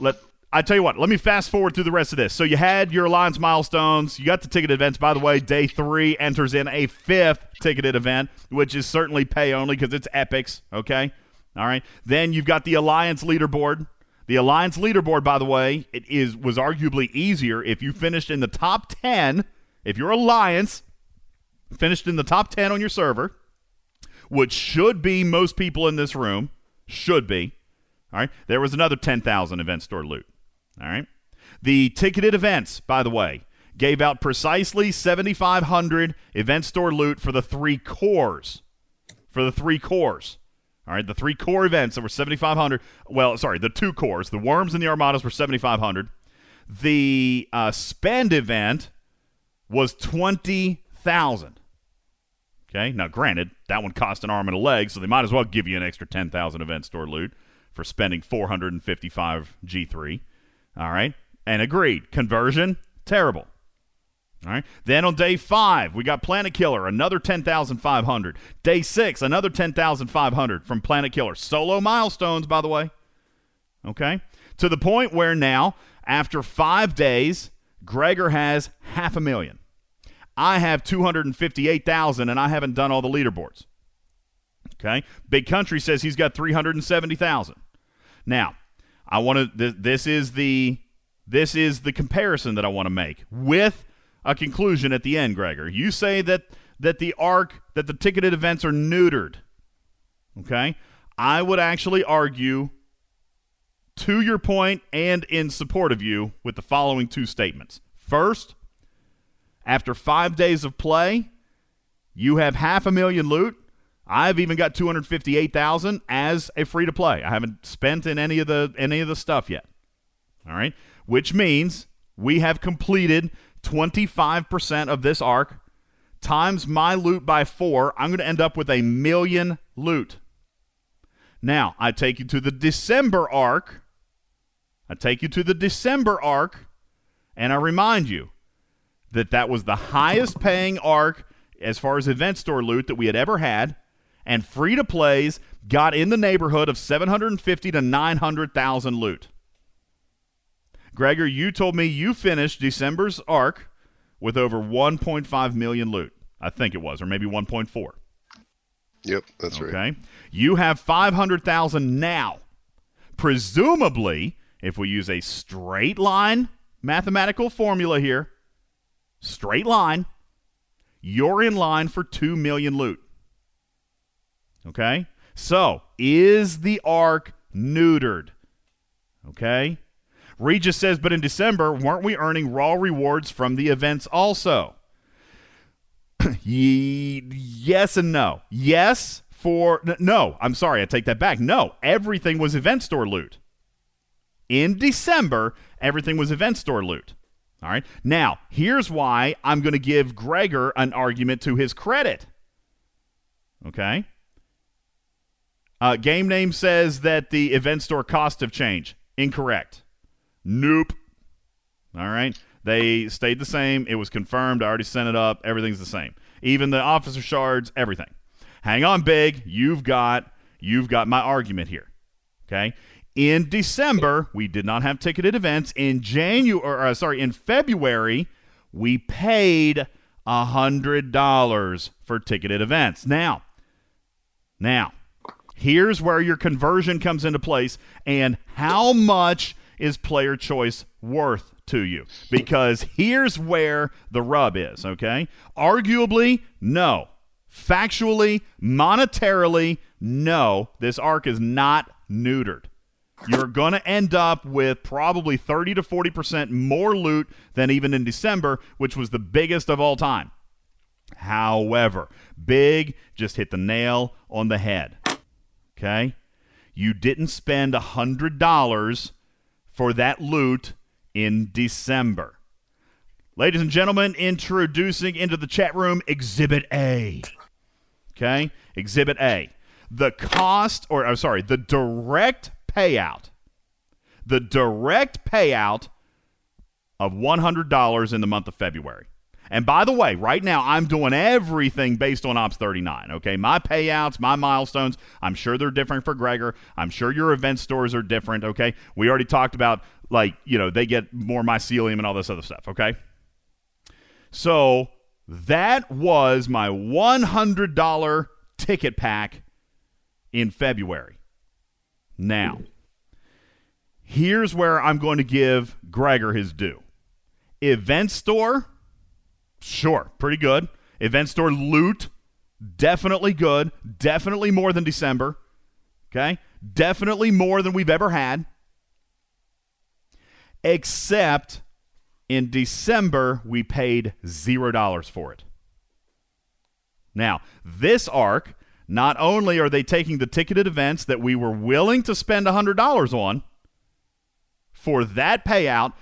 let I tell you what. Let me fast forward through the rest of this. So you had your alliance milestones. You got the ticket events. By the way, day three enters in a fifth ticketed event, which is certainly pay only because it's epics. Okay, all right. Then you've got the alliance leaderboard. The alliance leaderboard, by the way, it is was arguably easier if you finished in the top ten. If your alliance finished in the top ten on your server, which should be most people in this room, should be. All right. There was another 10,000 event store loot. All right. The ticketed events, by the way, gave out precisely 7,500 event store loot for the three cores. For the three cores. All right. The three core events that were 7,500. Well, sorry, the two cores. The worms and the armadas were 7,500. The uh, spend event was 20,000. Okay. Now, granted, that one cost an arm and a leg, so they might as well give you an extra 10,000 event store loot for spending 455 G3. All right. And agreed. Conversion, terrible. All right. Then on day five, we got Planet Killer, another 10,500. Day six, another 10,500 from Planet Killer. Solo milestones, by the way. Okay. To the point where now, after five days, Gregor has half a million. I have 258,000 and I haven't done all the leaderboards. Okay? Big Country says he's got 370,000. Now, I want to. Th- this is the this is the comparison that I want to make with a conclusion at the end. Gregor, you say that that the arc that the ticketed events are neutered. Okay, I would actually argue to your point and in support of you with the following two statements. First, after five days of play, you have half a million loot. I've even got two hundred fifty-eight thousand as a free to play. I haven't spent in any of the any of the stuff yet. All right, which means we have completed twenty-five percent of this arc times my loot by four. I'm going to end up with a million loot. Now I take you to the December arc. I take you to the December arc, and I remind you that that was the highest paying arc as far as event store loot that we had ever had, and free to plays got in the neighborhood of 750 to 900,000 loot. Gregor, you told me you finished December's arc with over 1.5 million loot. I think it was, or maybe 1.4.
Yep, that's
okay.
right. Okay.
You have 500,000 now. Presumably, if we use a straight line mathematical formula here, straight line, you're in line for 2 million loot. Okay? So, is the arc neutered? Okay? Regis says, but in December, weren't we earning raw rewards from the events also? <clears throat> Ye- yes and no. Yes, for. No, I'm sorry, I take that back. No, everything was event store loot. In December, everything was event store loot. All right. Now, here's why I'm going to give Gregor an argument to his credit. Okay. Uh, game name says that the event store cost have changed. Incorrect. Nope. All right. They stayed the same. It was confirmed. I already sent it up. Everything's the same. Even the officer shards, everything. Hang on, big. You've got you've got my argument here. Okay. In December, we did not have ticketed events. In January, uh, sorry, in February, we paid a hundred dollars for ticketed events. Now, now, here's where your conversion comes into place and how much is player choice worth to you? Because here's where the rub is, okay? Arguably, no. Factually, monetarily, no. This arc is not neutered. You're going to end up with probably 30 to 40% more loot than even in December, which was the biggest of all time. However, Big just hit the nail on the head. Okay? You didn't spend $100 for that loot in December. Ladies and gentlemen, introducing into the chat room Exhibit A. Okay? Exhibit A. The cost, or I'm sorry, the direct payout. The direct payout of $100 in the month of February. And by the way, right now I'm doing everything based on Ops 39. Okay, my payouts, my milestones. I'm sure they're different for Gregor. I'm sure your event stores are different. Okay, we already talked about like you know they get more mycelium and all this other stuff. Okay, so that was my $100 ticket pack in February. Now, here's where I'm going to give Gregor his due. Event store, sure, pretty good. Event store loot, definitely good. Definitely more than December. Okay? Definitely more than we've ever had. Except in December, we paid $0 for it. Now, this arc, not only are they taking the ticketed events that we were willing to spend $100 on for that payout,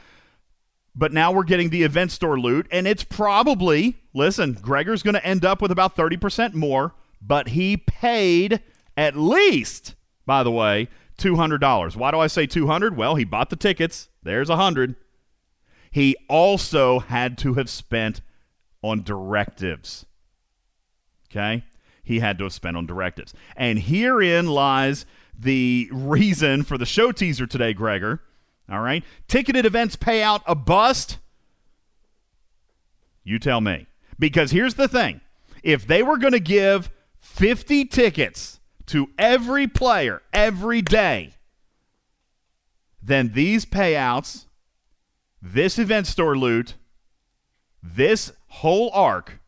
but now we're getting the event store loot, and it's probably, listen, Gregor's going to end up with about 30% more, but he paid at least, by the way, $200. Why do I say 200? Well, he bought the tickets. There's a 100. He also had to have spent on directives. Okay? He had to have spent on directives. And herein lies the reason for the show teaser today, Gregor. All right? Ticketed events pay out a bust. You tell me. Because here's the thing if they were going to give 50 tickets to every player every day, then these payouts, this event store loot, this whole arc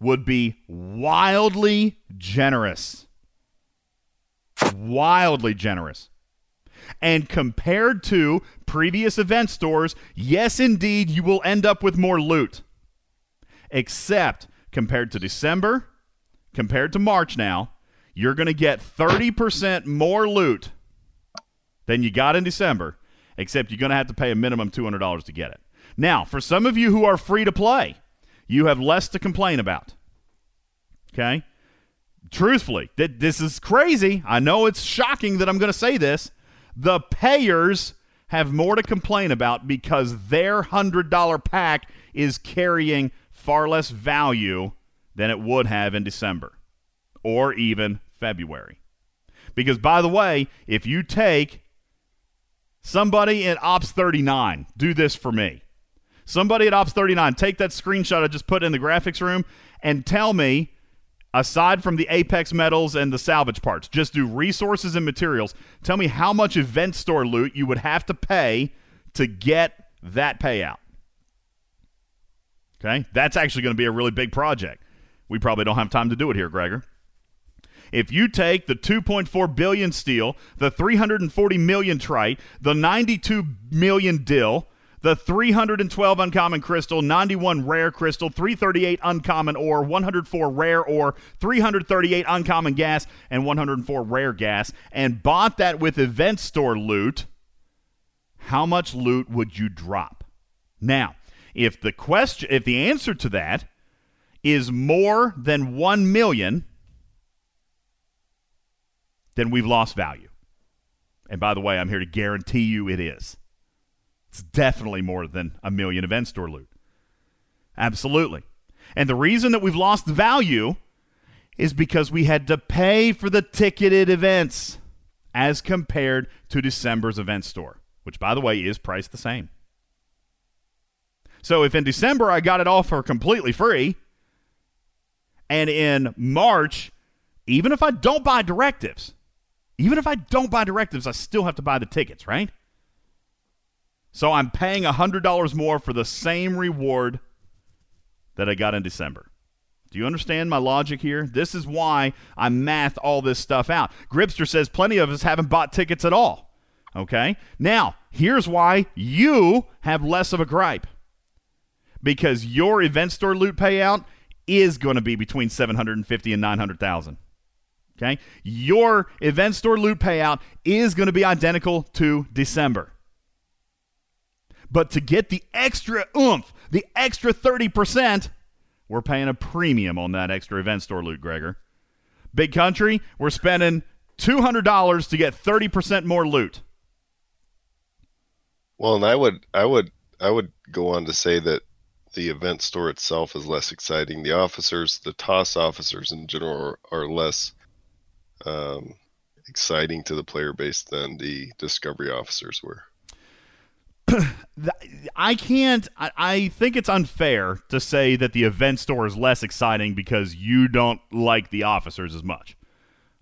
would be wildly generous. Wildly generous. And compared to previous event stores, yes, indeed, you will end up with more loot. Except compared to December, compared to March now, you're going to get 30% more loot than you got in December, except you're going to have to pay a minimum $200 to get it. Now, for some of you who are free to play, you have less to complain about. Okay? Truthfully, th- this is crazy. I know it's shocking that I'm going to say this. The payers have more to complain about because their $100 pack is carrying far less value than it would have in December or even February. Because, by the way, if you take somebody in Ops 39, do this for me. Somebody at Ops 39, take that screenshot I just put in the graphics room and tell me, aside from the Apex medals and the salvage parts, just do resources and materials. Tell me how much event store loot you would have to pay to get that payout. Okay? That's actually going to be a really big project. We probably don't have time to do it here, Gregor. If you take the 2.4 billion steel, the 340 million trite, the 92 million dill, the 312 uncommon crystal, 91 rare crystal, 338 uncommon ore, 104 rare ore, 338 uncommon gas, and 104 rare gas, and bought that with event store loot, how much loot would you drop? Now, if the question if the answer to that is more than 1 million, then we've lost value. And by the way, I'm here to guarantee you it is. It's definitely more than a million event store loot. Absolutely. And the reason that we've lost value is because we had to pay for the ticketed events as compared to December's event store, which, by the way, is priced the same. So if in December I got it all for completely free, and in March, even if I don't buy directives, even if I don't buy directives, I still have to buy the tickets, right? So I'm paying $100 more for the same reward that I got in December. Do you understand my logic here? This is why I math all this stuff out. Gripster says plenty of us haven't bought tickets at all. Okay? Now, here's why you have less of a gripe. Because your event store loot payout is going to be between 750 and 900,000. Okay? Your event store loot payout is going to be identical to December. But to get the extra oomph, the extra 30%, we're paying a premium on that extra event store loot, Gregor. Big country, we're spending $200 to get 30% more loot.
Well, and I would, I would, I would go on to say that the event store itself is less exciting. The officers, the TOS officers in general, are, are less um, exciting to the player base than the discovery officers were. <clears throat>
I can't. I, I, think it's unfair to say that the event store is less exciting because you don't like the officers as much.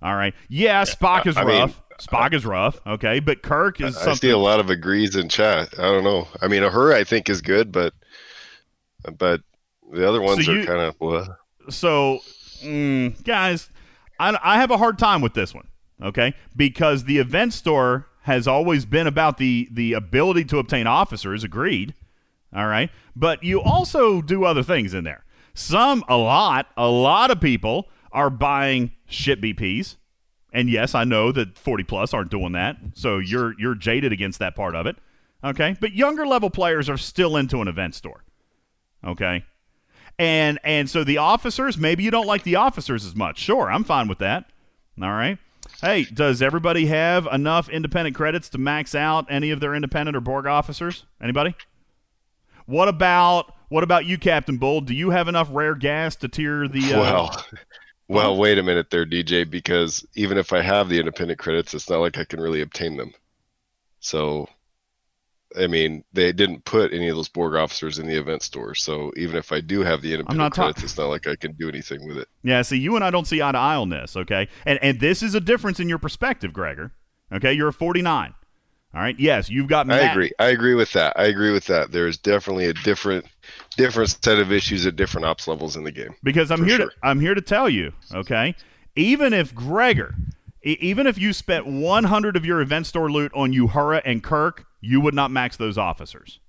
All right. Yeah, Spock is I rough. Mean, Spock is rough. Okay, but Kirk is. I,
I see a lot of agrees in chat. I don't know. I mean, her I think is good, but but the other ones so you, are kind of what.
So, mm, guys, I, I have a hard time with this one. Okay, because the event store has always been about the the ability to obtain officers. Agreed. All right, but you also do other things in there. Some, a lot, a lot of people are buying ship BPs, and yes, I know that forty plus aren't doing that. So you're you're jaded against that part of it. Okay, but younger level players are still into an event store. Okay, and and so the officers, maybe you don't like the officers as much. Sure, I'm fine with that. All right. Hey, does everybody have enough independent credits to max out any of their independent or Borg officers? Anybody? What about what about you, Captain Bull? Do you have enough rare gas to tier the?
Uh, well, well, wait a minute there, DJ. Because even if I have the independent credits, it's not like I can really obtain them. So, I mean, they didn't put any of those Borg officers in the event store. So even if I do have the independent credits, ta- it's not like I can do anything with it.
Yeah, see, you and I don't see eye to eye on this, okay? And and this is a difference in your perspective, Gregor. Okay, you're a 49. All right. Yes, you've got.
I agree. I agree with that. I agree with that. There's definitely a different different set of issues at different ops levels in the game.
because I'm here
sure.
to I'm here to tell you, okay? Even if Gregor, even if you spent 100 of your event store loot on Uhura and Kirk, you would not max those officers.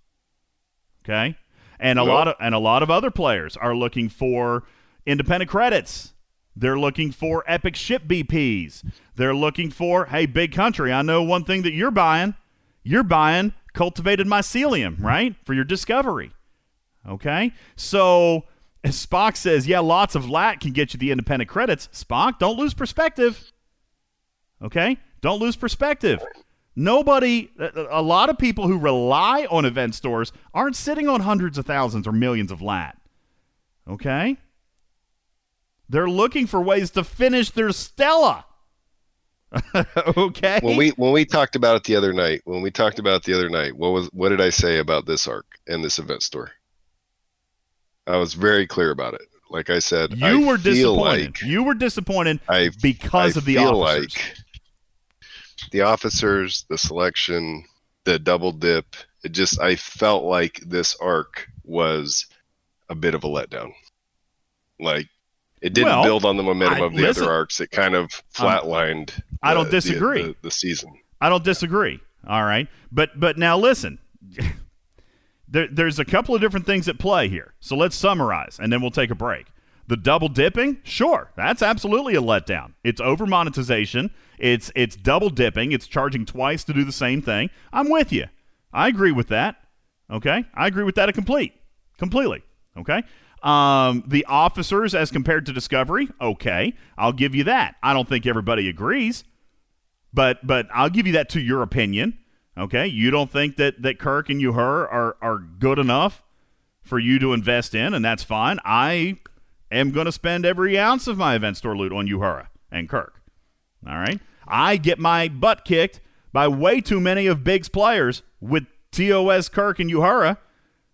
Okay? And a
Nope.
lot of and a lot of other players are looking for independent credits. They're looking for epic ship BPs. They're looking for, hey, big country, I know one thing that you're buying. You're buying cultivated mycelium, right? For your discovery. Okay? So as Spock says, yeah, lots of lat can get you the independent credits. Spock, don't lose perspective. Okay? Don't lose perspective. Nobody, a lot of people who rely on event stores aren't sitting on hundreds of thousands or millions of lat. Okay? They're looking for ways to finish their Stella. <laughs> okay?
When we when we talked about it the other night, when we talked about it the other night, what was what did I say about this arc and this event store? I was very clear about it. Like I said,
you
I
were disappointed.
Like,
you were disappointed
I
because
I
of the officers.
like the officers, the selection, the double dip. It just I felt like this arc was a bit of a letdown. Like it didn't
Well,
build on the momentum
I-
of the
listen,
other arcs. It kind of flatlined.
I don't
the- the-
disagree.
The, the season.
I don't disagree. All right, but but now listen. <laughs> There, there's a couple of different things at play here. So let's summarize, and then we'll take a break. The double dipping, sure, that's absolutely a letdown. It's over monetization. It's it's double dipping. It's charging twice to do the same thing. I'm with you. I agree with that. Okay, I agree with that a complete, completely. Okay. Um, the officers as compared to Discovery, okay, I'll give you that. I don't think everybody agrees but but I'll give you that to your opinion. Okay, you don't think that that Kirk and Uhura are are good enough for you to invest in, and that's fine. I am going to spend every ounce of my event store loot on Uhura and Kirk. All right, I get my butt kicked by way too many of Big's players with TOS Kirk and Uhura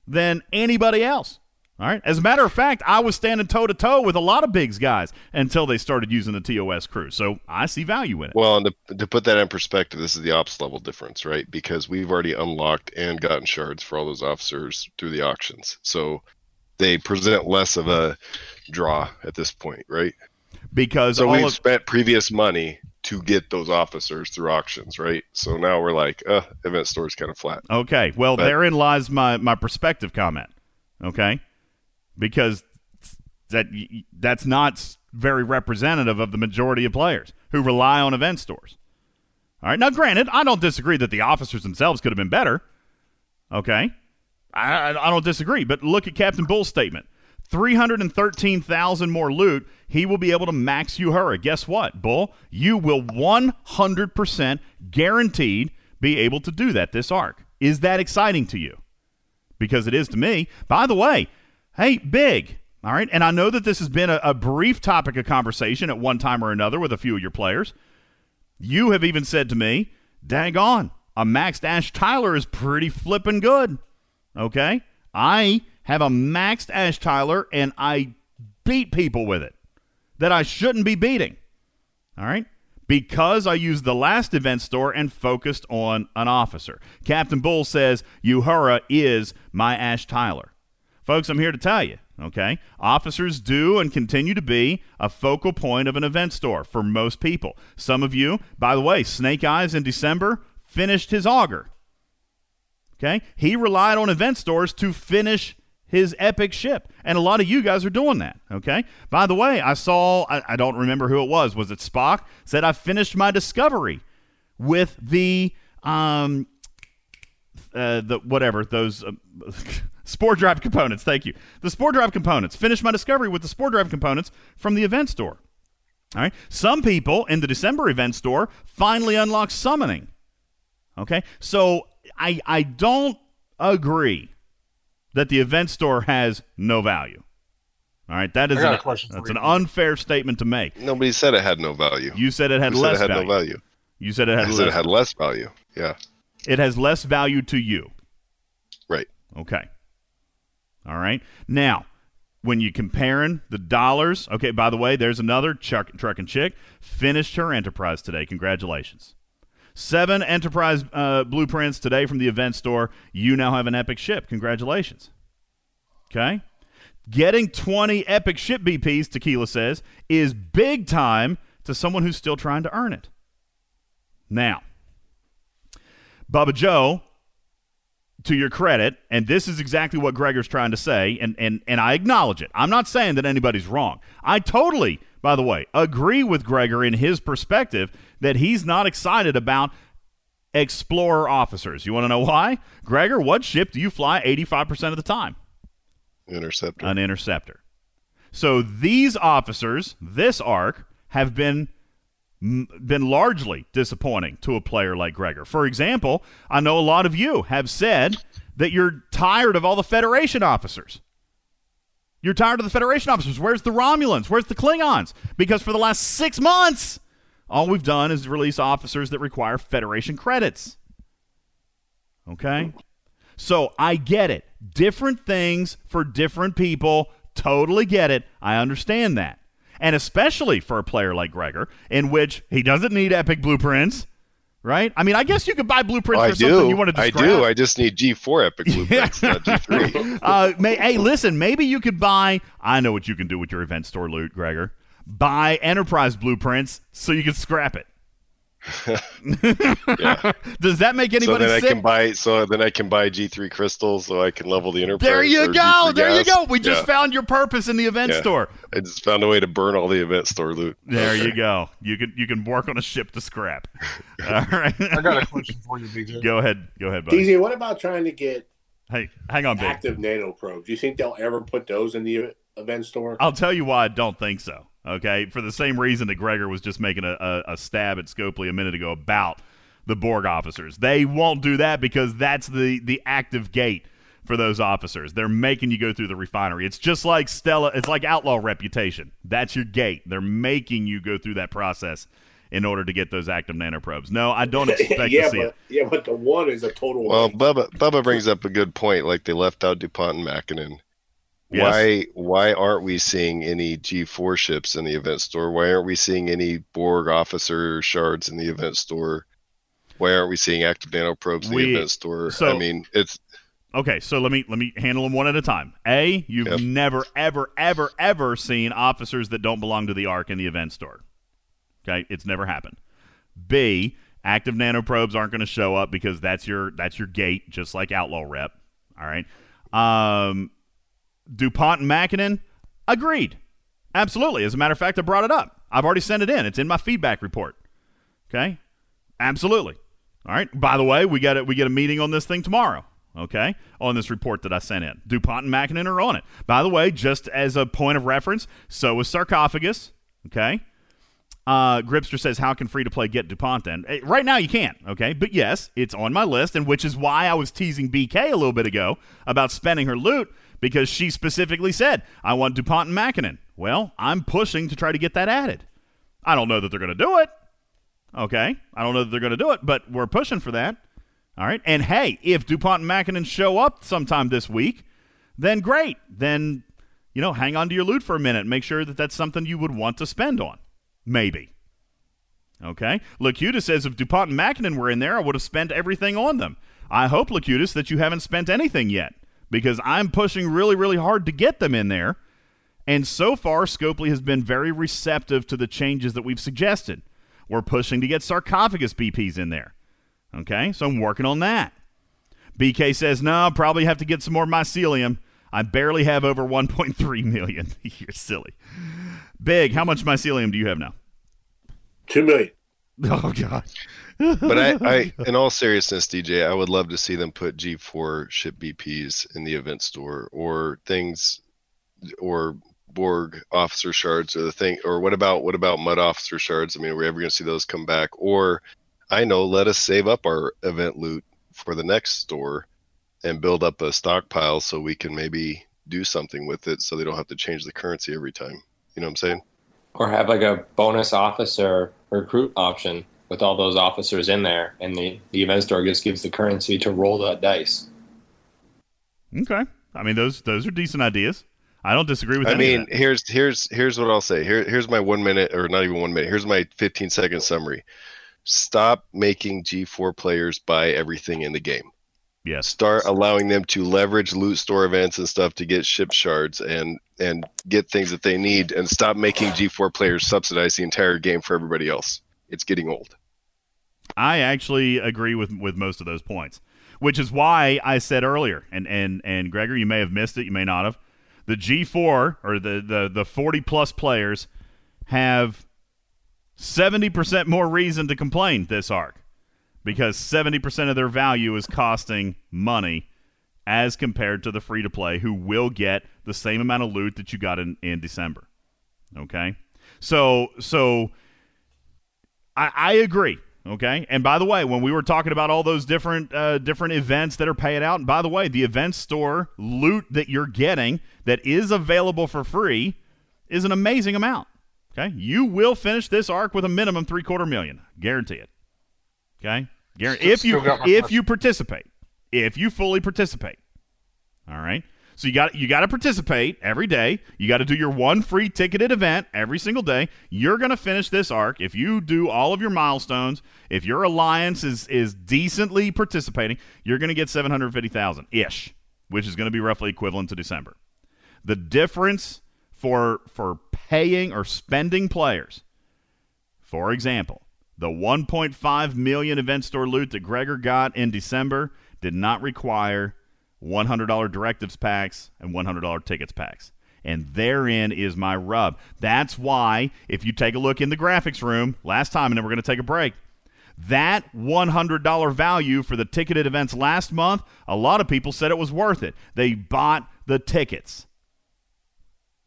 than anybody else. All right. As a matter of fact, I was standing toe to toe with a lot of Big's guys until they started using the TOS crew. So I see value in it.
Well, and to, to put that in perspective, this is the ops level difference, right? Because we've already unlocked and gotten shards for all those officers through the auctions. So they present less of a draw at this point, right?
Because
So we've
of,
spent previous money to get those officers through auctions, right? So now we're like, uh, event store's kind of flat.
okay, well,
but-
therein lies my my perspective comment. Okay, because that that's not very representative of the majority of players who rely on event stores. All right, now granted, I don't disagree that the officers themselves could have been better. Okay, I, I I don't disagree, but look at Captain Bull's statement. 313,000 more loot, he will be able to max Uhura. Guess what, Bull? You will 100% guaranteed be able to do that this arc. Is that exciting to you? Because it is to me. By the way, hey, big. All right. And I know that this has been a, a brief topic of conversation at one time or another with a few of your players. You have even said to me, dang on, a maxed Ash Tyler is pretty flippin' good. Okay? I have a maxed Ash Tyler and I beat people with it that I shouldn't be beating. All right? Because I used the last event store and focused on an officer. Captain Bull says Uhura is my Ash Tyler. Folks, I'm here to tell you, okay? Officers do and continue to be a focal point of an event store for most people. Some of you, by the way, Snake Eyes in December finished his Augur. Okay? He relied on event stores to finish his epic ship. And a lot of you guys are doing that. Okay? By the way, I saw, I, I don't remember who it was. Was it Spock? Said, I finished my discovery with the, um, uh, the whatever, those. Uh, <laughs> Spore drive components, thank you. The spore drive components. Finished my discovery with the spore drive components from the event store. All right. Some people in the December event store finally unlocked summoning. Okay. So I I don't agree that the event store has no value. All right. That is
I
an,
a question for
that's an unfair statement to make.
Nobody said it had no value.
You said it had
Who said
less
it had
value.
no value.
You said it had
I
less.
said it had less value. Yeah,
it has less value to you.
right.
Okay. All right. Now, when you comparing the dollars, okay, by the way, there's another Chuck, truck and chick finished her enterprise today. Congratulations. Seven Enterprise uh, blueprints today from the event store. You now have an Epic ship. Congratulations. Okay. Getting 20 Epic ship BPs, Tequila says, is big time to someone who's still trying to earn it. Now, Bubba Joe, to your credit, and this is exactly what Gregor's trying to say, and, and, and I acknowledge it. I'm not saying that anybody's wrong. I totally, by the way, agree with Gregor in his perspective that he's not excited about explorer officers. You want to know why? Gregor, what ship do you fly 85% of the time?
Interceptor.
An interceptor. So these officers, this arc, have been been largely disappointing to a player like Gregor. For example, I know a lot of you have said that you're tired of all the Federation officers. You're tired of the Federation officers. Where's the Romulans? Where's the Klingons? Because for the last six months, all we've done is release officers that require Federation credits. Okay? So I get it. Different things for different people. Totally get it. I understand that and especially for a player like Gregor, in which he doesn't need epic blueprints, right? I mean, I guess you could buy blueprints
Oh,
for
I
something
do.
you want to
I do. I just need G4 epic <laughs> blueprints, not G3. <laughs>
uh, may, hey, listen, maybe you could buy. I know what you can do with your event store loot, Gregor. Buy Enterprise blueprints so you can scrap it.
Yeah. <laughs>
Does that make
so
anybody
then I can buy. So then I can buy G3 crystals, so I can level the Enterprise.
there you go.
G3
There you go. We just
Yeah.
found your purpose in the event
Yeah.
store.
I just found a way to burn all the event store loot.
There you go. You can you can work on a ship to scrap. <laughs> All right.
I got a question for you, DJ.
Go ahead. Go ahead, buddy.
DJ, what about trying to get
Hey, hang on, big.
active nano probes? Do you think they'll ever put those in the event store?
I'll tell you why I don't think so. Okay, for the same reason that Gregor was just making a, a, a stab at Scopely a minute ago about the Borg officers. They won't do that because that's the the active gate for those officers. They're making you go through the refinery. It's just like Stella. It's like outlaw reputation. That's your gate. They're making you go through that process in order to get those active nanoprobes. No, I don't <laughs> expect
yeah,
to see
but
it.
yeah, but the one is a total.
Well,
waste.
Bubba Bubba brings up a good point. Like they left out Dupont and Mackinnon.
Yes.
Why why aren't we seeing any G4 ships in the event store? Why aren't we seeing any Borg officer shards in the event store? Why aren't we seeing active nano probes in
We-
the event store?
so-
I mean, it's
Okay, so let me let me handle them one at a time. A, you've
Yep.
never ever ever ever seen officers that don't belong to the arc in the event store. Okay, it's never happened. B, active nano probes aren't going to show up because that's your that's your gate, just like Outlaw Rep. All right. Um, Dupont and Mackinnon, agreed. Absolutely. As a matter of fact, I brought it up. I've already sent it in. It's in my feedback report. Okay. Absolutely. All right. By the way, we got it. We get a meeting on this thing tomorrow. Okay, on this report that I sent in, Dupont and Mackinnon are on it. By the way, just as a point of reference, so is Sarcophagus. Okay, uh, Gripster says, "How can free to play get Dupont?" Then Eh, right now you can't. Okay, but yes, it's on my list, and which is why I was teasing BK a little bit ago about spending her loot because she specifically said, "I want Dupont and Mackinnon." Well, I'm pushing to try to get that added. I don't know that they're going to do it. Okay, I don't know that they're going to do it, but we're pushing for that. All right, and hey, if Dupont and Mackinnon show up sometime this week, then great. Then you know, hang on to your loot for a minute. Make sure that that's something you would want to spend on. Maybe. Okay. Lacuta says if DuPont and Mackinnon were in there, I would have spent everything on them. I hope, Lacutus, that you haven't spent anything yet because I'm pushing really, really hard to get them in there. And so far, Scopely has been very receptive to the changes that we've suggested. We're pushing to get sarcophagus BPs in there. Okay, so I'm working on that. BK says, no, I'll probably have to get some more mycelium. I barely have over 1.3 million. <laughs> You're silly. Big, how much mycelium do you have now?
Two million. <laughs>
Oh, God.
But I, I <laughs> in all seriousness, DJ, I would love to see them put G4 ship BPs in the event store or things or Borg officer shards or the thing or what about what about mud officer shards? I mean, are we ever gonna see those come back? Or I know, let us save up our event loot for the next store and build up a stockpile so we can maybe do something with it so they don't have to change the currency every time. You know what I'm saying?
Or have like a bonus officer recruit option with all those officers in there, and the, the event store just gives the currency to roll that dice.
Okay. I mean, those those are decent ideas. I don't disagree with
I
any of
mean,
that.
here's here's here's what I'll say. Here here's my one minute or not even one minute. Here's my 15 second summary. stop making G4 players buy everything in the game.
Yes.
Start allowing them to leverage loot store events and stuff to get ship shards and and get things that they need, and stop making G4 players subsidize the entire game for everybody else. It's getting old.
I actually agree with with most of those points, which is why I said earlier, and and and Gregor, you may have missed it, you may not have. The G4 or the the the 40 plus players have 70% more reason to complain this arc because 70% of their value is costing money as compared to the free to play who will get the same amount of loot that you got in, in December. Okay? So so I, I agree. Okay, and by the way, when we were talking about all those different uh, different events that are paying out, and by the way, the event store loot that you're getting that is available for free is an amazing amount. Okay, you will finish this arc with a minimum three quarter million, guarantee it. Okay, guarantee if you
Still got my
if you participate, if you fully participate. All right. So you got you got to participate every day. You got to do your one free ticketed event every single day. You're going to finish this arc if you do all of your milestones. If your alliance is is decently participating, you're going to get 750,000 ish, which is going to be roughly equivalent to December. The difference for for paying or spending players. For example, the 1.5 million event store loot that Gregor got in December did not require $100 directives packs and $100 tickets packs. And therein is my rub. That's why, if you take a look in the graphics room last time, and then we're going to take a break, that $100 value for the ticketed events last month, a lot of people said it was worth it. They bought the tickets.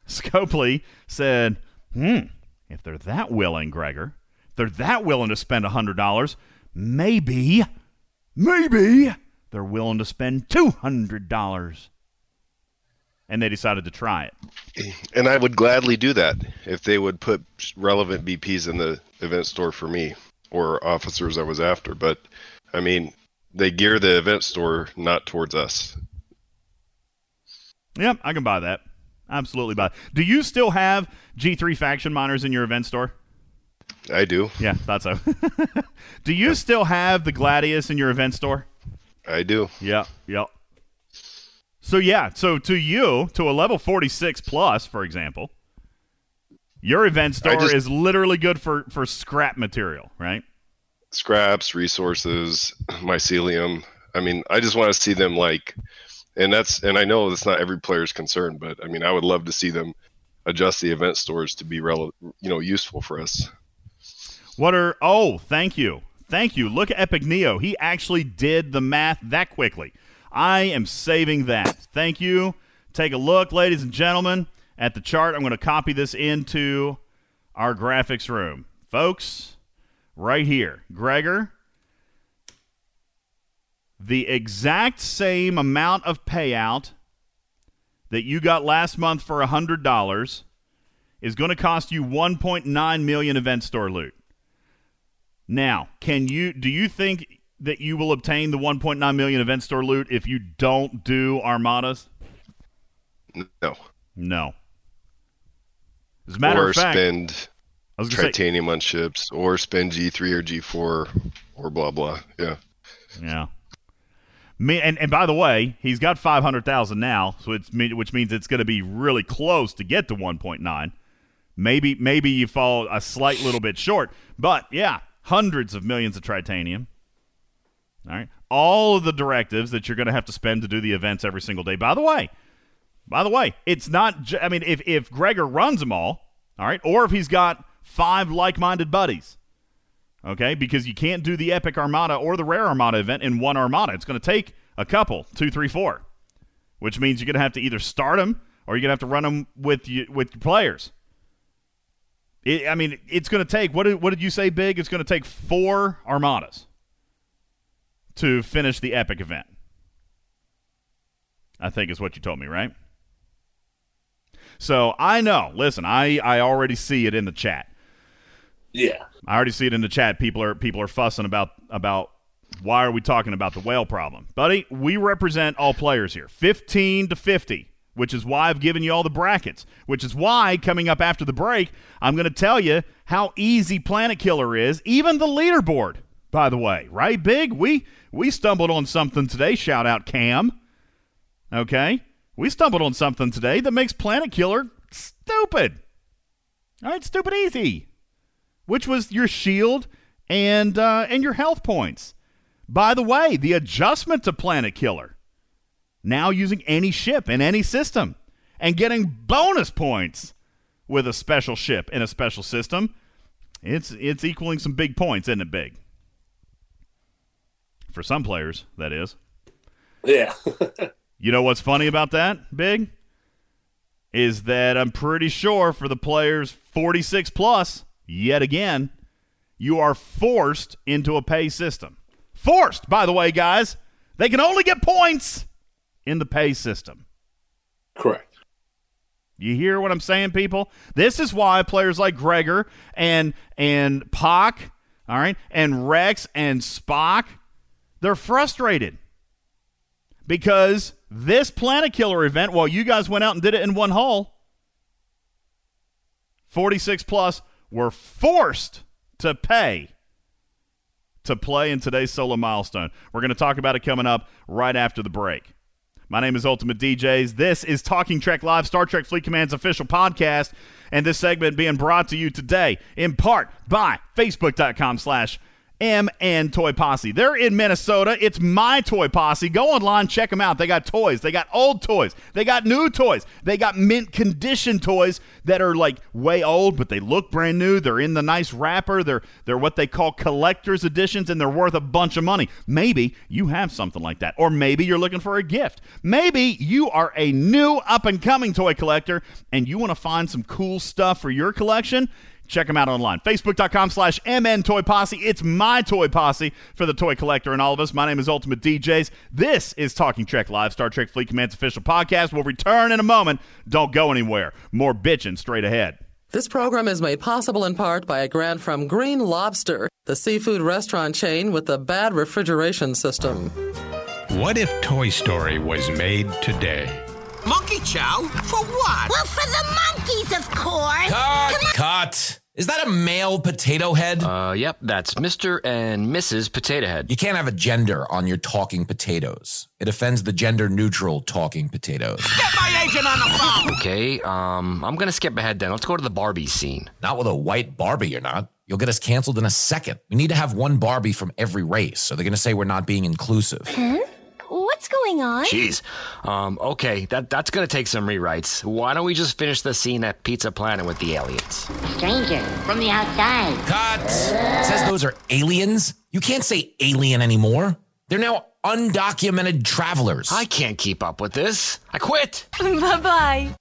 Scopely said, hmm, if they're that willing, Gregor, if they're that willing to spend $100, maybe, maybe they're willing to spend $200. And they decided to try it.
And I would gladly do that if they would put relevant BPs in the event store for me or officers I was after. But I mean, they gear the event store not towards us.
Yep, I can buy that. Absolutely buy. It. Do you still have G3 faction miners in your event store?
I do.
Yeah, thought so. <laughs> do you still have the Gladius in your event store?
I do.
Yep, yep. So yeah, so to you, to a level 46 plus, for example, your event store
just-
is literally good for for scrap material, right?
Scraps, resources, <clears throat> mycelium. I mean, I just want to see them like, and that's, and I know that's not every player's concern, but I mean, I would love to see them adjust the event stores to be rel- you know, useful for us.
What are oh, thank you. Thank you. Look at Epic Neo. He actually did the math that quickly. I am saving that. Thank you. Take a look, ladies and gentlemen, at the chart. I'm going to copy this into our graphics room. Folks, right here. Gregor, the exact same amount of payout that you got last month for $100 is going to cost you 1.9 million event store loot. Now, can you do you think that you will obtain the 1.9 million event store loot if you don't do armadas?
No.
No. As a matter
or
of fact,
spend
I was gonna say,
titanium on ships, or spend G3 or G4, or blah blah. Yeah.
yeah. Me and, and by the way, he's got 500,000 now, so it's which means it's going to be really close to get to 1.9. Maybe maybe you fall a slight little bit short, but yeah, hundreds of millions of titanium. All right. All of the directives that you're going to have to spend to do the events every single day. By the way, by the way, it's not. J- I mean, if if Gregor runs them all, all right, or if he's got five like-minded buddies, okay, because you can't do the epic armada or the rare armada event in one armada. It's going to take a couple, two, three, four, which means you're going to have to either start them or you're going to have to run them with you with your players. It, I mean, it's going to take what did what did you say, Big? It's going to take four armadas to finish the epic event. I think is what you told me, right? So I know. Listen, I I already see it in the chat.
Yeah.
I already see it in the chat. People are people are fussing about about why are we talking about the whale problem, buddy? We represent all players here, fifteen to fifty, which is why I've given you all the brackets. Which is why coming up after the break, I'm going to tell you how easy Planet Killer is, even the leaderboard, by the way, right? Big, we we stumbled on something today. Shout out Cam. Okay? We stumbled on something today that makes Planet Killer stupid. All right, stupid easy. Which was your shield and uh, and your health points. By the way, the adjustment to Planet Killer. Now using any ship in any system and getting bonus points with a special ship in a special system. It's it's equaling some big points, isn't it, big? For some players, that is.
Yeah. <laughs>
You know what's funny about that, Big? Is that I'm pretty sure for the players 46 plus, yet again, you are forced into a pay system. Forced, by the way, guys. They can only get points in the pay system.
Correct.
You hear what I'm saying, people? This is why players like Gregor and and Pock, all right, and Rex and Spock, they're frustrated because this Planet Killer event, while you guys went out and did it in one hole, 46 plus were forced to pay to play in today's solo milestone. We're going to talk about it coming up right after the break. My name is Ultimate DJs. This is Talking Trek Live, Star Trek Fleet Command's official podcast, and this segment being brought to you today in part by Facebook.com slash MN Toy Posse. They're in Minnesota. It's my Toy Posse. Go online, check them out. They got toys. They got old toys. They got new toys. They got mint condition toys that are like way old, but they look brand new. They're in the nice wrapper. They're they're what they call collector's editions, and they're worth a bunch of money. Maybe you have something like that, or maybe you're looking for a gift. Maybe you are a new up and coming toy collector, and you want to find some cool stuff for your collection. Check them out online. Facebook.com slash MN Toy Posse. It's my toy posse for the toy collector and all of us. My name is Ultimate DJs. This is Talking Trek Live, Star Trek Fleet Command's official podcast. We'll return in a moment. Don't go anywhere. More bitching straight ahead.
This program is made possible in part by a grant from Green Lobster, the seafood restaurant chain with the bad refrigeration system.
What if Toy Story was made today?
Monkey chow? For what?
Well, for the monkeys, of course.
Cut! Cut! Is that a male potato head?
Uh, yep, that's Mr. and Mrs. Potato Head.
You can't have a gender on your talking potatoes. It offends the gender neutral talking potatoes.
Get my agent on the phone.
Okay, um, I'm gonna skip ahead then. Let's go to the Barbie scene.
Not with a white Barbie, you're not. You'll get us canceled in a second. We need to have one Barbie from every race, so they're gonna say we're not being inclusive.
Huh? What's going on?
Jeez. Um, okay, that that's gonna take some rewrites. Why don't we just finish the scene at Pizza Planet with the aliens?
Stranger from the outside.
Cut! Says those are aliens? You can't say alien anymore. They're now undocumented travelers.
I can't keep up with this. I quit. <laughs>
bye bye.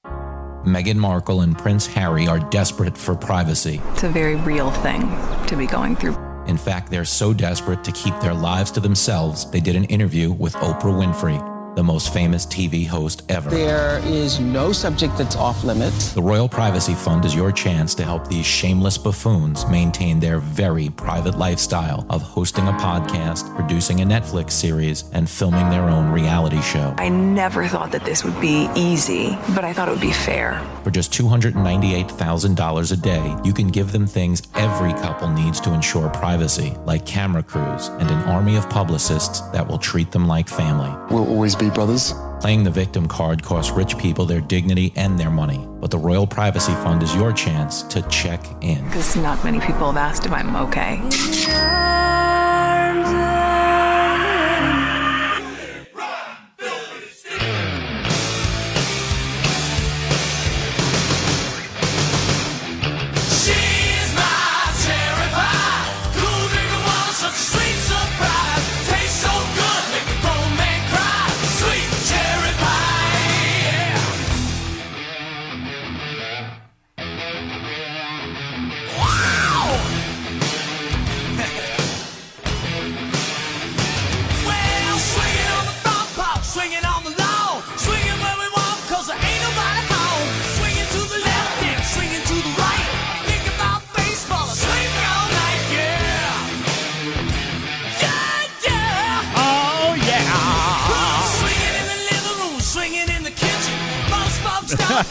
Meghan Markle and Prince Harry are desperate for privacy.
It's a very real thing to be going through.
In fact, they're so desperate to keep their lives to themselves, they did an interview with Oprah Winfrey, the most famous TV host ever.
There is no subject that's off limits.
The Royal Privacy Fund is your chance to help these shameless buffoons maintain their very private lifestyle of hosting a podcast, producing a Netflix series, and filming their own reality show.
I never thought that this would be easy, but I thought it would be fair.
For just $298,000 a day, you can give them things every couple needs to ensure privacy, like camera crews and an army of publicists that will treat them like family.
We'll always be brothers.
Playing the victim card costs rich people their dignity and their money, but the Royal Privacy Fund is your chance to check in.
Because not many people have asked if I'm okay.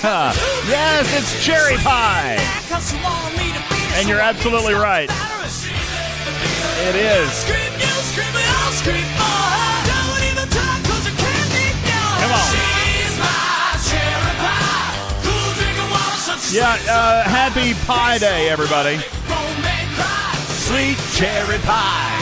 Yes, it's cherry pie. And you're absolutely right. It is. Come on. Yeah, uh, happy Pie Day, everybody. Sweet cherry pie.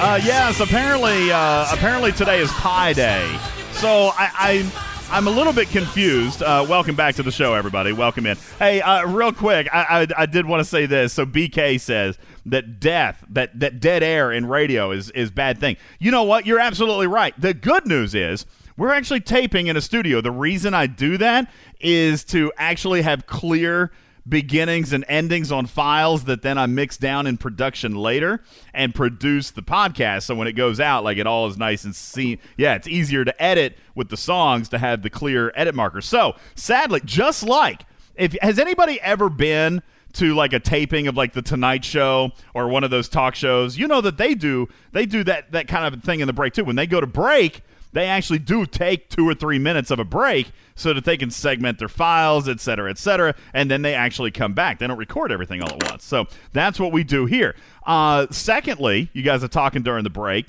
Uh, yes, apparently, uh, apparently today is Pie Day. So I I'm a little bit confused. Uh, welcome back to the show, everybody. Welcome in. Hey, uh, real quick, I, I, I did want to say this. So BK says that death, that that dead air in radio is is bad thing. You know what? You're absolutely right. The good news is. We're actually taping in a studio. The reason I do that is to actually have clear beginnings and endings on files that then I mix down in production later and produce the podcast. So when it goes out, like it all is nice and see. Yeah, it's easier to edit with the songs to have the clear edit markers. So sadly, just like if has anybody ever been to like a taping of like the Tonight Show or one of those talk shows, you know that they do they do that that kind of thing in the break too. When they go to break, they actually do take two or three minutes of a break so that they can segment their files, et cetera, et cetera, and then they actually come back. They don't record everything all at once. So that's what we do here. Uh, secondly, you guys are talking during the break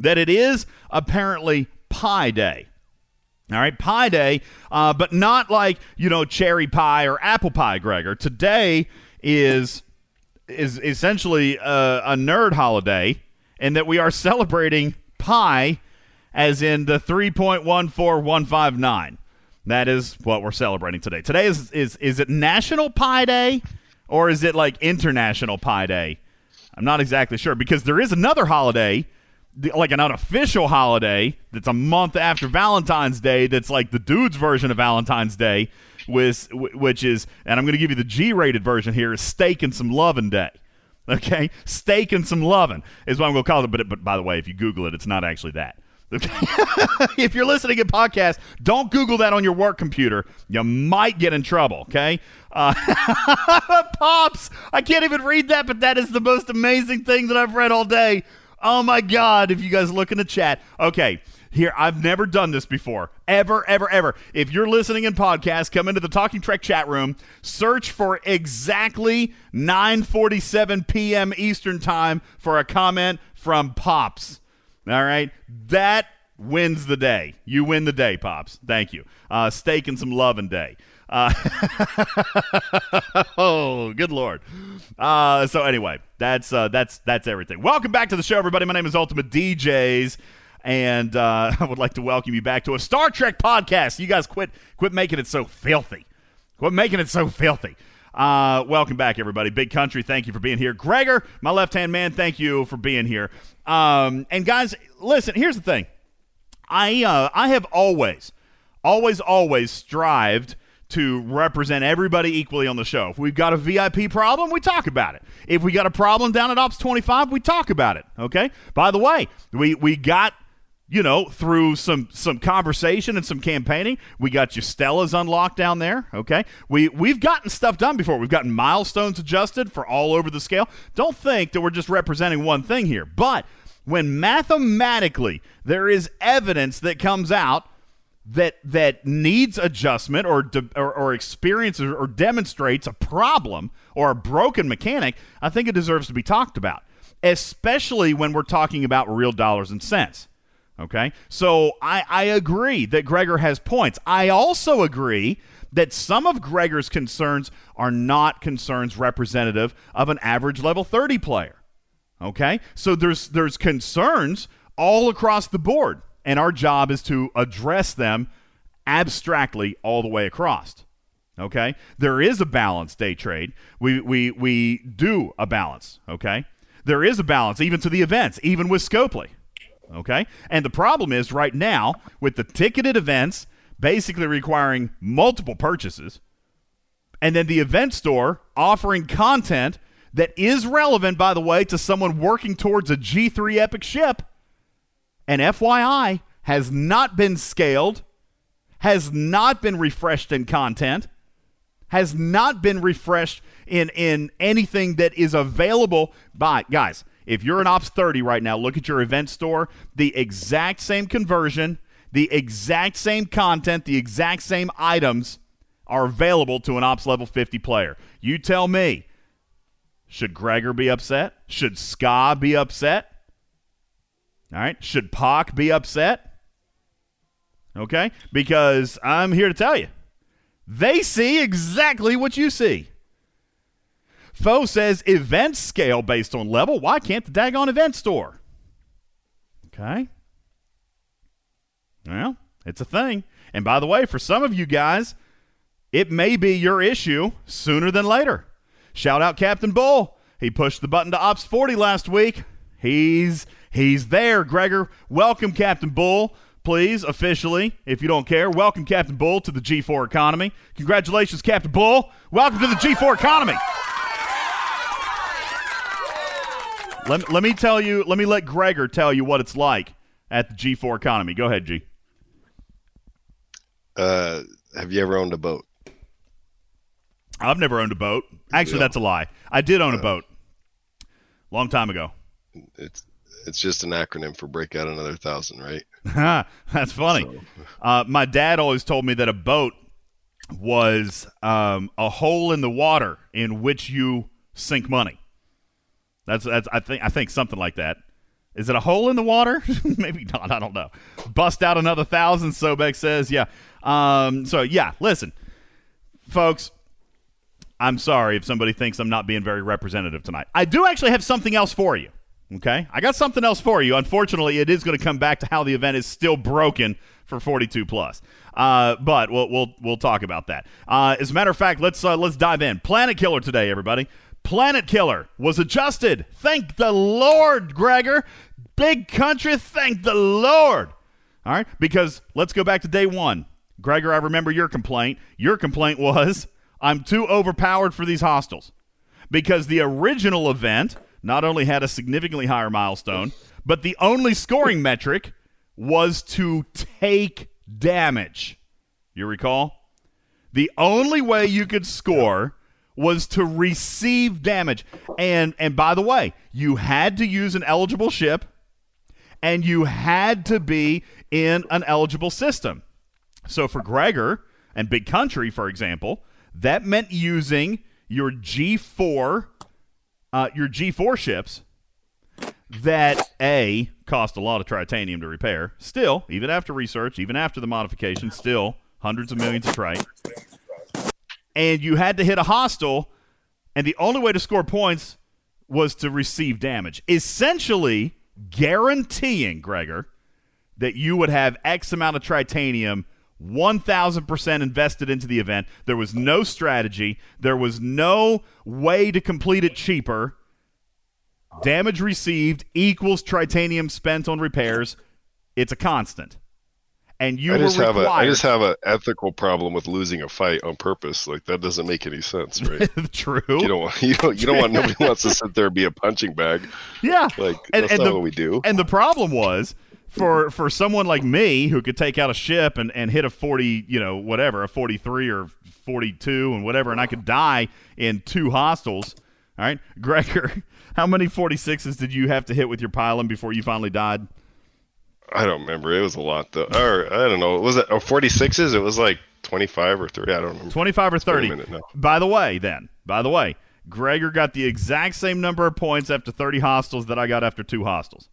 that it is apparently Pi Day. All right, Pie Day, uh, but not like you know cherry pie or apple pie, Gregor. Today is is essentially a, a nerd holiday, and that we are celebrating pi, as in the three point one four one five nine. That is what we're celebrating today. Today is is is it National Pie Day, or is it like International Pie Day? I'm not exactly sure because there is another holiday like an unofficial holiday that's a month after Valentine's Day that's like the dude's version of Valentine's Day with which is and I'm going to give you the G-rated version here is steak and some lovin' day. Okay? Steak and some lovin' is what I'm going to call it but, but by the way, if you google it, it's not actually that. <laughs> If you're listening to podcast, don't Google that on your work computer. You might get in trouble, okay? Uh, <laughs> Pops! I can't even read that, but that is the most amazing thing that I've read all day. Oh my God, if you guys look in the chat. Okay, here, I've never done this before. Ever, ever, ever. If you're listening in podcast, come into the Talking Trek chat room, search for exactly 9.47 p.m. Eastern Time for a comment from Pops. All right? That wins the day. You win the day, Pops. Thank you. Uh, steak and some loving day. Uh, <laughs> oh, good lord. Uh, so anyway, that's uh, that's that's everything. Welcome back to the show, everybody. My name is Ultimate DJs, and uh, <laughs> I would like to welcome you back to a Star Trek podcast. You guys quit quit making it so filthy. Quit making it so filthy. Uh, welcome back, everybody. Big Country, thank you for being here. Gregor, my left hand man, thank you for being here. Um, and guys, listen. Here's the thing. I uh, I have always, always, always strived to represent everybody equally on the show. If we've got a VIP problem, we talk about it. If we got a problem down at Ops 25, we talk about it. Okay. By the way, we we got you know through some some conversation and some campaigning, we got you Stella's unlocked down there. Okay. We we've gotten stuff done before. We've gotten milestones adjusted for all over the scale. Don't think that we're just representing one thing here, but when mathematically there is evidence that comes out that that needs adjustment or de- or, or experiences or demonstrates a problem or a broken mechanic, I think it deserves to be talked about, especially when we're talking about real dollars and cents. Okay, so I, I agree that Gregor has points. I also agree that some of Gregor's concerns are not concerns representative of an average level 30 player. Okay? So there's there's concerns all across the board, and our job is to address them abstractly all the way across. Okay? There is a balance day trade. We we we do a balance, okay? There is a balance even to the events, even with Scopely. Okay? And the problem is right now with the ticketed events basically requiring multiple purchases and then the event store offering content that is relevant, by the way, to someone working towards a G3 Epic ship. And FYI, has not been scaled, has not been refreshed in content, has not been refreshed in, in anything that is available by. Guys, if you're an Ops 30 right now, look at your event store, the exact same conversion, the exact same content, the exact same items are available to an Ops level 50 player. You tell me Should Gregor be upset? Should Ska be upset? All right. Should Pac be upset? Okay. Because I'm here to tell you, they see exactly what you see. Foe says events scale based on level. Why can't the daggone event store? Okay. Well, it's a thing. And by the way, for some of you guys, it may be your issue sooner than later. Shout out Captain Bull. He pushed the button to Ops 40 last week. He's he's there, Gregor. Welcome, Captain Bull. Please, officially, if you don't care, welcome Captain Bull to the G4 economy. Congratulations, Captain Bull. Welcome to the G4 economy. Let, let me tell you, let me let Gregor tell you what it's like at the G4 economy. Go ahead, G.
Uh, have you ever owned a boat?
I've never owned a boat. Actually, that's a lie. I did own a boat. Long time ago.
It's it's just an acronym for break out another thousand, right? <laughs>
That's funny. Uh, my dad always told me that a boat was um, a hole in the water in which you sink money. That's that's I think I think something like that. Is it a hole in the water? <laughs> Maybe not. I don't know. Bust out another thousand. Sobek says, yeah. Um, so yeah, listen, folks. I'm sorry if somebody thinks I'm not being very representative tonight. I do actually have something else for you. Okay, I got something else for you. Unfortunately, it is going to come back to how the event is still broken for 42 plus. Uh, but we'll we'll we'll talk about that. Uh, as a matter of fact, let's uh, let's dive in. Planet Killer today, everybody. Planet Killer was adjusted. Thank the Lord, Gregor. Big country, thank the Lord. All right, because let's go back to day one. Gregor, I remember your complaint. Your complaint was I'm too overpowered for these hostiles because the original event not only had a significantly higher milestone, but the only scoring metric was to take damage. You recall? The only way you could score was to receive damage. And and by the way, you had to use an eligible ship and you had to be in an eligible system. So for Gregor and Big Country, for example, that meant using your G4 uh, your G4 ships that A cost a lot of tritanium to repair. Still, even after research, even after the modification, still hundreds of millions of trite. And you had to hit a hostile, and the only way to score points was to receive damage. Essentially guaranteeing, Gregor, that you would have X amount of tritanium 1000% invested into the event. There was no strategy, there was no way to complete it cheaper. Damage received equals tritanium spent on repairs. It's a constant. And you
I just
were
have a I just have an ethical problem with losing a fight on purpose. Like that doesn't make any sense, right? <laughs>
True.
You don't want you don't you don't want nobody <laughs> wants to sit there and be a punching bag.
Yeah.
Like
And-
that's
and
not
the-
what we do.
And the problem was for for someone like me who could take out a ship and, and hit a 40, you know, whatever, a 43 or 42 and whatever, and I could die in two hostiles. All right. <laughs> Gregor, how many 46s did you have to hit with your pylon before you finally died?
I don't remember. It was a lot though. Or I don't know. Was it oh, 46s? It was like 25 or 30. I don't remember.
25 or
It's been a
30.
minute now.
By the way, then, by the way, Gregor got the exact same number of points after 30 hostiles that I got after two hostiles.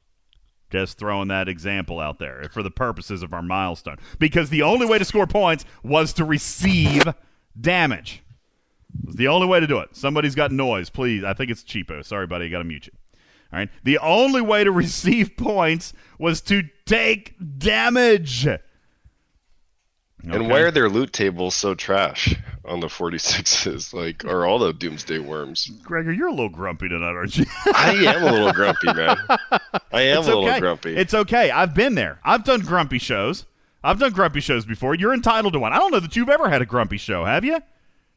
Just throwing that example out there eh, for the purposes of our milestone. Because the only way to score points was to receive damage. It was the only way to do it. Somebody's got noise. Please. I think it's cheapo. Sorry, buddy. I got to mute you. All right. The only way to <laughs> receive points was to take damage.
And why are their loot tables so trash on the 46s? <laughs> Like, are all the Doomsday Worms?
Gregor, you're a little grumpy tonight, aren't you? <laughs>
I am a little grumpy, man. I am
It's
a little
okay.
grumpy.
It's okay. I've been there. I've done grumpy shows. I've done grumpy shows before. You're entitled to one. I don't know that you've ever had a grumpy show, have you?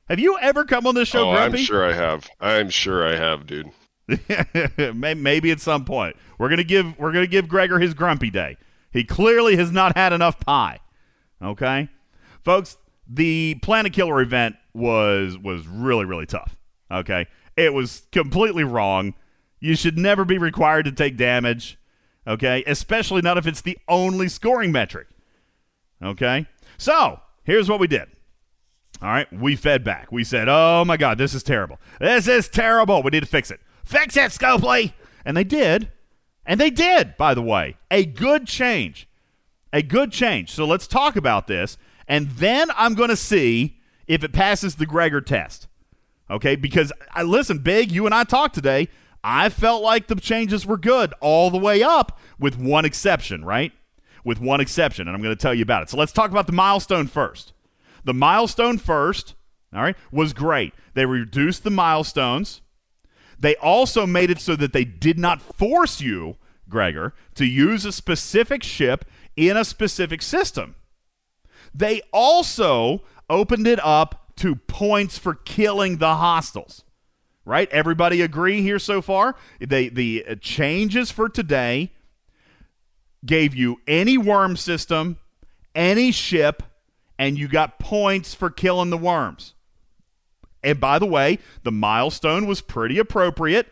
Have you ever come on this show
oh,
grumpy?
I'm sure I have. I'm sure I have, dude. <laughs>
May- Maybe at some point. We're gonna give we're gonna give Gregor his grumpy day. He clearly has not had enough pie. Okay, folks. The Planet Killer event was was really really tough. Okay, it was completely wrong. You should never be required to take damage. Okay, especially not if it's the only scoring metric. Okay, so here's what we did. All right, we fed back. We said, "Oh my God, this is terrible. This is terrible. We need to fix it. Fix it, Scopely." And they did, and they did. By the way, a good change, a good change. So let's talk about this, and then I'm going to see if it passes the Gregor test. Okay, because I listen, Big. You and I talked today. I felt like the changes were good all the way up, with one exception. Right, with one exception, and I'm going to tell you about it. So let's talk about the milestone first. The milestone first, all right, was great. They reduced the milestones. They also made it so that they did not force you, Gregor, to use a specific ship in a specific system. They also opened it up to points for killing the hostiles. Right? Everybody agree here so far? They the changes for today gave you any worm system, any ship, and you got points for killing the worms. And by the way, the milestone was pretty appropriate.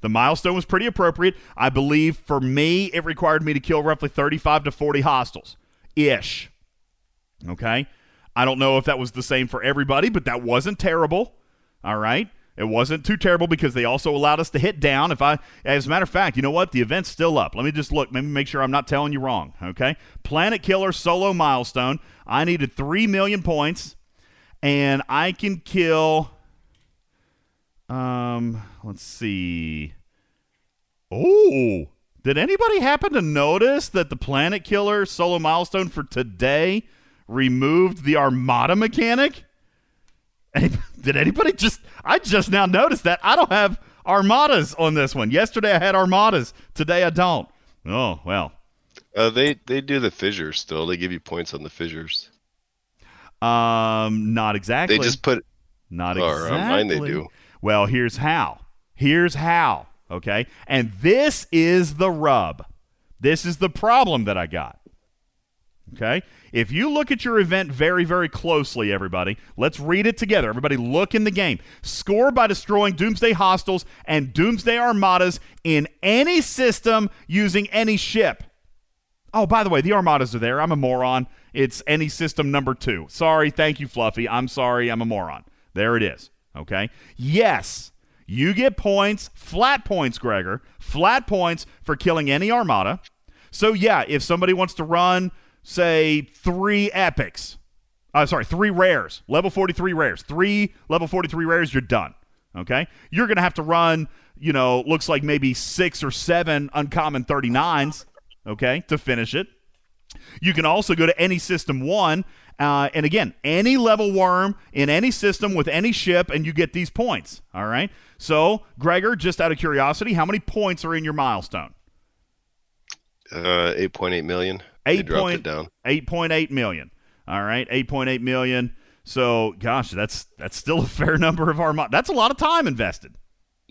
The milestone was pretty appropriate. I believe for me, it required me to kill roughly 35 to 40 hostiles ish. Okay? I don't know if that was the same for everybody, but that wasn't terrible. All right? It wasn't too terrible because they also allowed us to hit down. If I, as a matter of fact, you know what? The event's still up. Let me just look. Let me make sure I'm not telling you wrong. Okay, Planet Killer solo milestone. I needed three million points, and I can kill. Um, let's see. Oh, did anybody happen to notice that the Planet Killer solo milestone for today removed the Armada mechanic? <laughs> Did anybody just? I just now noticed that I don't have armadas on this one. Yesterday I had armadas. Today I don't. Oh well.
Uh, they they do the fissures still. They give you points on the fissures.
Um, not exactly.
They just put
not exactly.
mine they do.
Well, here's how. Here's how. Okay, and this is the rub. This is the problem that I got. Okay? If you look at your event very, very closely, everybody, let's read it together. Everybody, look in the game. Score by destroying Doomsday hostiles and Doomsday armadas in any system using any ship. Oh, by the way, the armadas are there. I'm a moron. It's any system number two. Sorry. Thank you, Fluffy. I'm sorry. I'm a moron. There it is. Okay? Yes. You get points, flat points, Gregor, flat points for killing any armada. So, yeah, if somebody wants to run, say, three epics, uh, sorry, three rares, level 43 rares, three level 43 rares, you're done. Okay? You're going to have to run, you know, looks like maybe six or seven uncommon 39s, okay, to finish it. You can also go to any system one, uh, and again, any level worm in any system with any ship, and you get these points. All right. So, Gregor, just out of curiosity, how many points are in your milestone?
Uh, eight point eight million. They
Eight
dropped
point
it down.
eight point eight million. All right, eight point eight million. So, gosh, that's that's still a fair <laughs> number of our. Mo- that's a lot of time invested.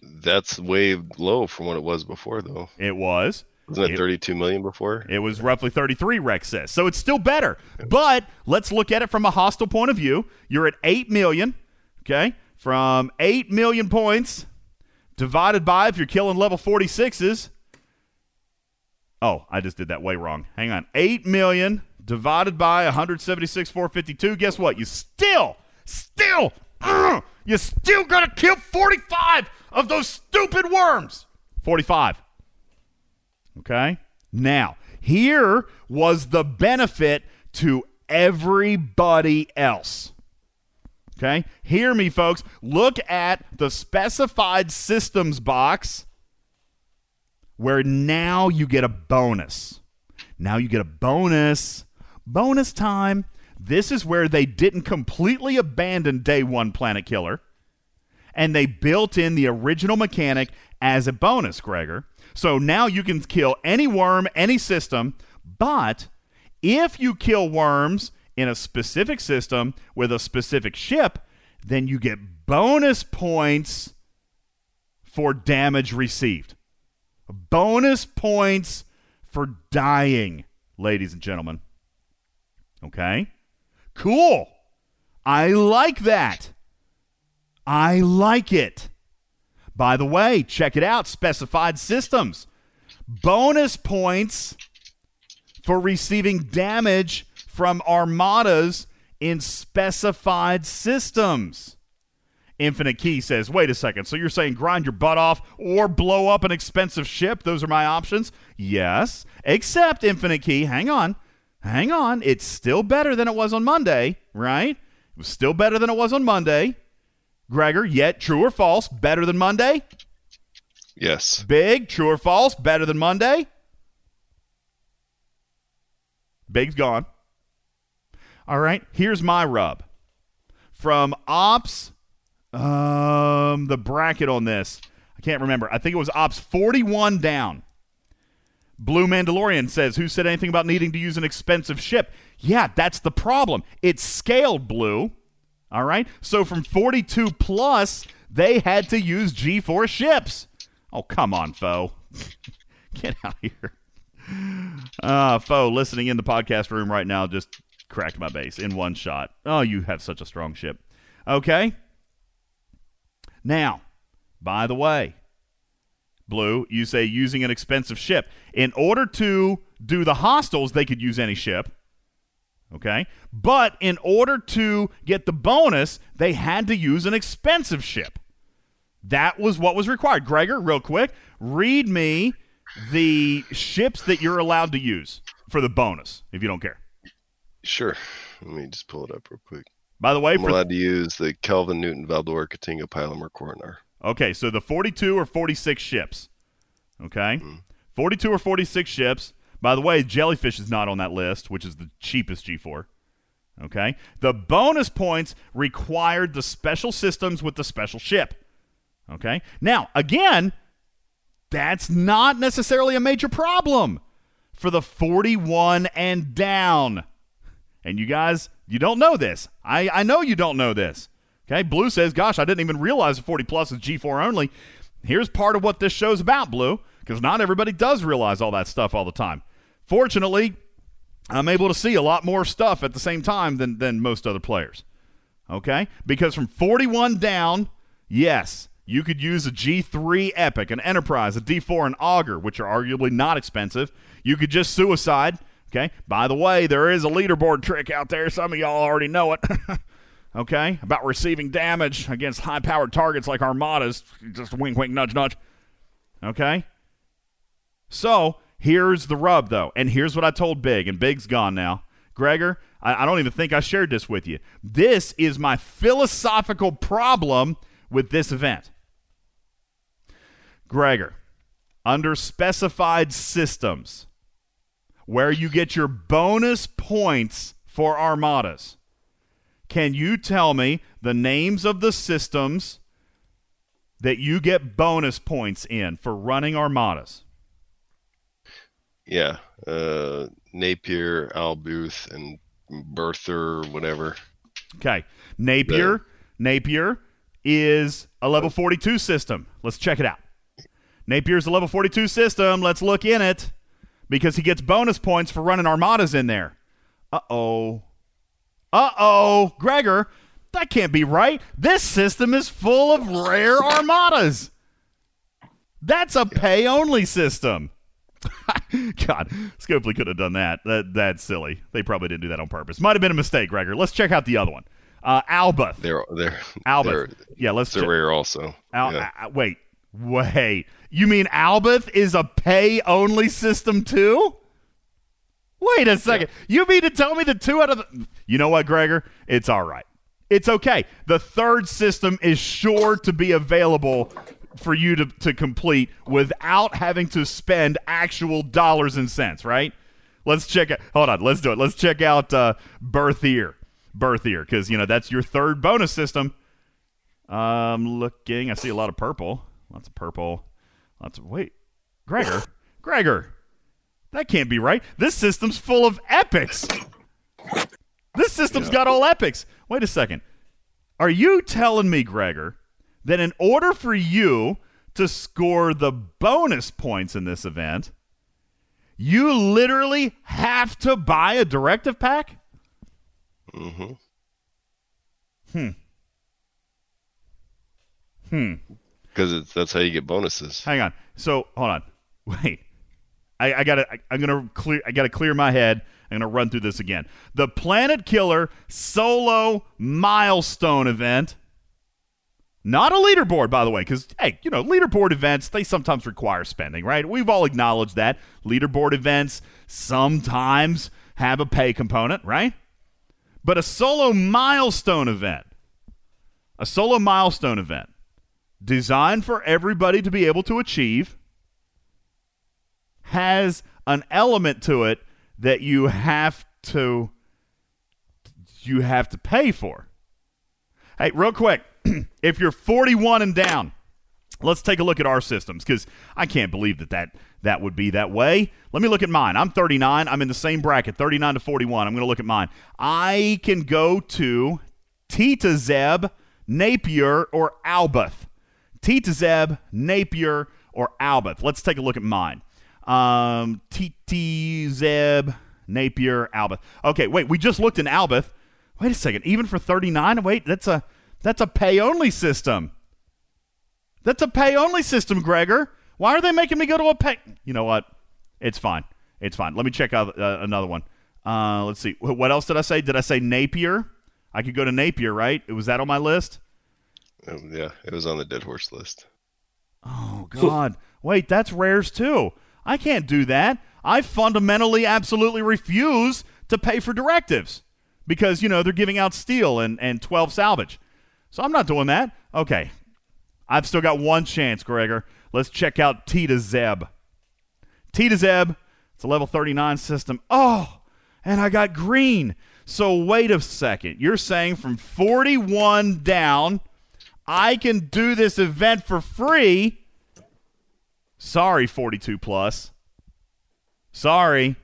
That's way low from what it was before, though.
It was.
Wasn't it,
It-
32 million before?
It was roughly 33, Rex says. So it's still better. But let's look at it from a hostile point of view. You're at 8 million, okay? From 8 million points divided by, if you're killing level 46s. Oh, I just did that way wrong. Hang on. 8 million divided by 176, 452. Guess what? You still, still, ugh, you still got to kill 45 of those stupid worms. 45. Okay? Now, here was the benefit to everybody else. Okay? Hear me, folks. Look at the specified systems box where now you get a bonus. Now you get a bonus. Bonus time. This is where they didn't completely abandon day one Planet Killer and they built in the original mechanic as a bonus, Gregor. So now you can kill any worm, any system, but if you kill worms in a specific system with a specific ship, then you get bonus points for damage received. Bonus points for dying, ladies and gentlemen. Okay? Cool. I like that. I like it. By the way, check it out specified systems. Bonus points for receiving damage from armadas in specified systems. Infinite Key says, wait a second, so you're saying grind your butt off or blow up an expensive ship? Those are my options? Yes. Except, Infinite Key, hang on. Hang on. It's still better than it was on Monday, right? It was still better than it was on Monday. Gregor, yet true or false, better than Monday?
Yes.
Big, true or false, better than Monday? Big's gone. All right, here's my rub. From Ops, um, the bracket on this, I can't remember. I think it was Ops 41 down. Blue Mandalorian says, Who said anything about needing to use an expensive ship? Yeah, that's the problem. It's scaled, Blue. All right? So from 42 plus, they had to use G4 ships. Oh, come on, foe. <laughs> Get out of here. Uh, foe, listening in the podcast room right now, just cracked my base in one shot. Oh, you have such a strong ship. Okay? Now, by the way, Blue, you say using an expensive ship. In order to do the hostiles, they could use any ship. Okay? But in order to get the bonus, they had to use an expensive ship. That was what was required. Gregor, real quick, read me the ships that you're allowed to use for the bonus, if you don't care.
Sure. Let me just pull it up real quick.
By the way,
I'm allowed to use the Kelvin Newton Valdore Ktinga Pilomer Korinar.
Okay, so the 42 or 46 ships. Okay? Mm-hmm. 42 or 46 ships. By the way, Jellyfish is not on that list, which is the cheapest G4. Okay? The bonus points required the special systems with the special ship. Okay? Now, again, that's not necessarily a major problem for the 41 and down. And you guys, you don't know this. I, I know you don't know this. Okay, Blue says, Gosh, I didn't even realize the 40 plus is G4 only. Here's part of what this show's about, Blue, because not everybody does realize all that stuff all the time. Fortunately, I'm able to see a lot more stuff at the same time than, than most other players. Okay? Because from 41 down, yes, you could use a G3 Epic, an Enterprise, a D4, an Augur, which are arguably not expensive. You could just suicide. Okay? By the way, there is a leaderboard trick out there. Some of y'all already know it. <laughs> okay? About receiving damage against high powered targets like armadas. Just wink, wink, nudge, nudge. Okay? So here's the rub, though. And here's what I told Big, and Big's gone now. Gregor, I, I don't even think I shared this with you. This is my philosophical problem with this event. Gregor, under specified systems, where you get your bonus points for armadas, can you tell me the names of the systems that you get bonus points in for running armadas?
Yeah. Uh, Napier, Albuth, and Berther, whatever.
Okay. Napier, Napier is a level 42 system. Let's check it out. Napier's a level 42 system. Let's look in it because he gets bonus points for running armadas in there. Uh oh. Uh oh. Gregor, that can't be right. This system is full of rare armadas. That's a pay only system. <laughs> God, Scopely could have done that. that. That's silly. They probably didn't do that on purpose. Might have been a mistake, Gregor. Let's check out the other one. Uh, Albus.
They're they're. They're,
yeah, let's
they're
check-
rare also.
Al-
yeah.
uh, wait, wait. You mean Albus is a pay only system too? Wait a second. You mean to tell me the two out of the. You know what, Gregor? It's all right. It's okay. The third system is sure to be available for you to, to complete without having to spend actual dollars and cents, right? Let's check it. Hold on. Let's do it. Let's check out uh, Birthier. Birthier, because, you know, that's your third bonus system. Um, looking. I see a lot of purple. Lots of purple. Lots of. Wait. Gregor. <laughs> Gregor. That can't be right. This system's full of epics. This system's got all epics. Wait a second. Are you telling me, Gregor, that in order for you to score the bonus points in this event, you literally have to buy a directive pack?
Mm-hmm.
Hmm. Hmm.
Because that's how you get bonuses.
Hang on. So, hold on. <laughs> Wait. I, I gotta. I, I'm gonna clear. I gotta clear my head. I'm gonna run through this again. The Planet Killer solo milestone event. Not a leaderboard, by the way, because hey, you know, leaderboard events they sometimes require spending, right? We've all acknowledged that leaderboard events sometimes have a pay component, right? But a solo milestone event, a solo milestone event, designed for everybody to be able to achieve, has an element to it that you have to you have to pay for. Hey, real quick, <clears throat> if you're 41 and down, let's take a look at our systems because I can't believe that, that that would be that way. Let me look at mine. I'm 39. I'm in the same bracket, 39 to 41. I'm going to look at mine. I can go to Tita Zeb, Napier, or Albeth. Tita Zeb, Napier, or Albeth. Let's take a look at mine. Um, TT Zeb, Napier, Albeth. Okay, wait. We just looked in Albeth. Wait a second. Even for 39, wait, that's a that's a pay only system. That's a pay only system, Gregor. Why are they making me go to a pay? You know what? It's fine. It's fine. Let me check out uh, another one. Uh, let's see. What else did I say? Did I say Napier? I could go to Napier, right? Was that on my list?
Um, yeah, it was on the dead horse list.
Oh God! Wait, that's rares too. I can't do that. I fundamentally, absolutely refuse to pay for directives because you know they're giving out steel and and twelve salvage. So I'm not doing that. Okay, I've still got one chance, Gregor. Let's check out T to Zeb. T to Zeb. It's a level 39 system. Oh, and I got green. So wait a second. You're saying from 41 down, I can do this event for free? Sorry, 42 plus. Sorry.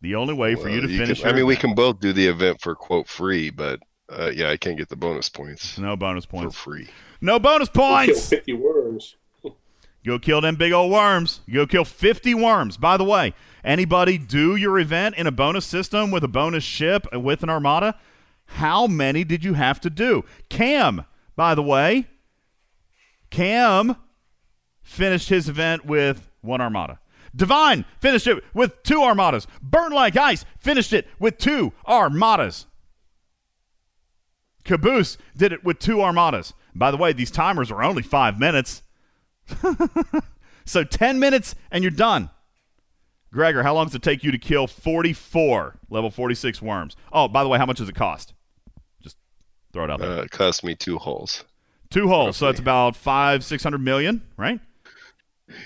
The only way for you to
Well,
finish.
can- I mean, we can both do the event for quote free, but uh, yeah, I can't get the bonus points.
No bonus points
for free.
No bonus
Kill
points.
50 worms. <laughs>
Go kill them big old worms. Go kill 50 worms. By the way, anybody do your event in a bonus system with a bonus ship with an armada? How many did you have to do? Cam, by the way, Cam finished his event with one armada. Divine finished it with two armadas. Burn Like Ice finished it with two armadas. Caboose did it with two armadas. By the way, these timers are only five minutes. <laughs> so 10 minutes and you're done. Gregor, how long does it take you to kill 44 level 46 worms? Oh, by the way, how much does it cost? Just throw it out there.
Uh, it cost me two holes.
Two holes, so that's about five, six hundred million, right?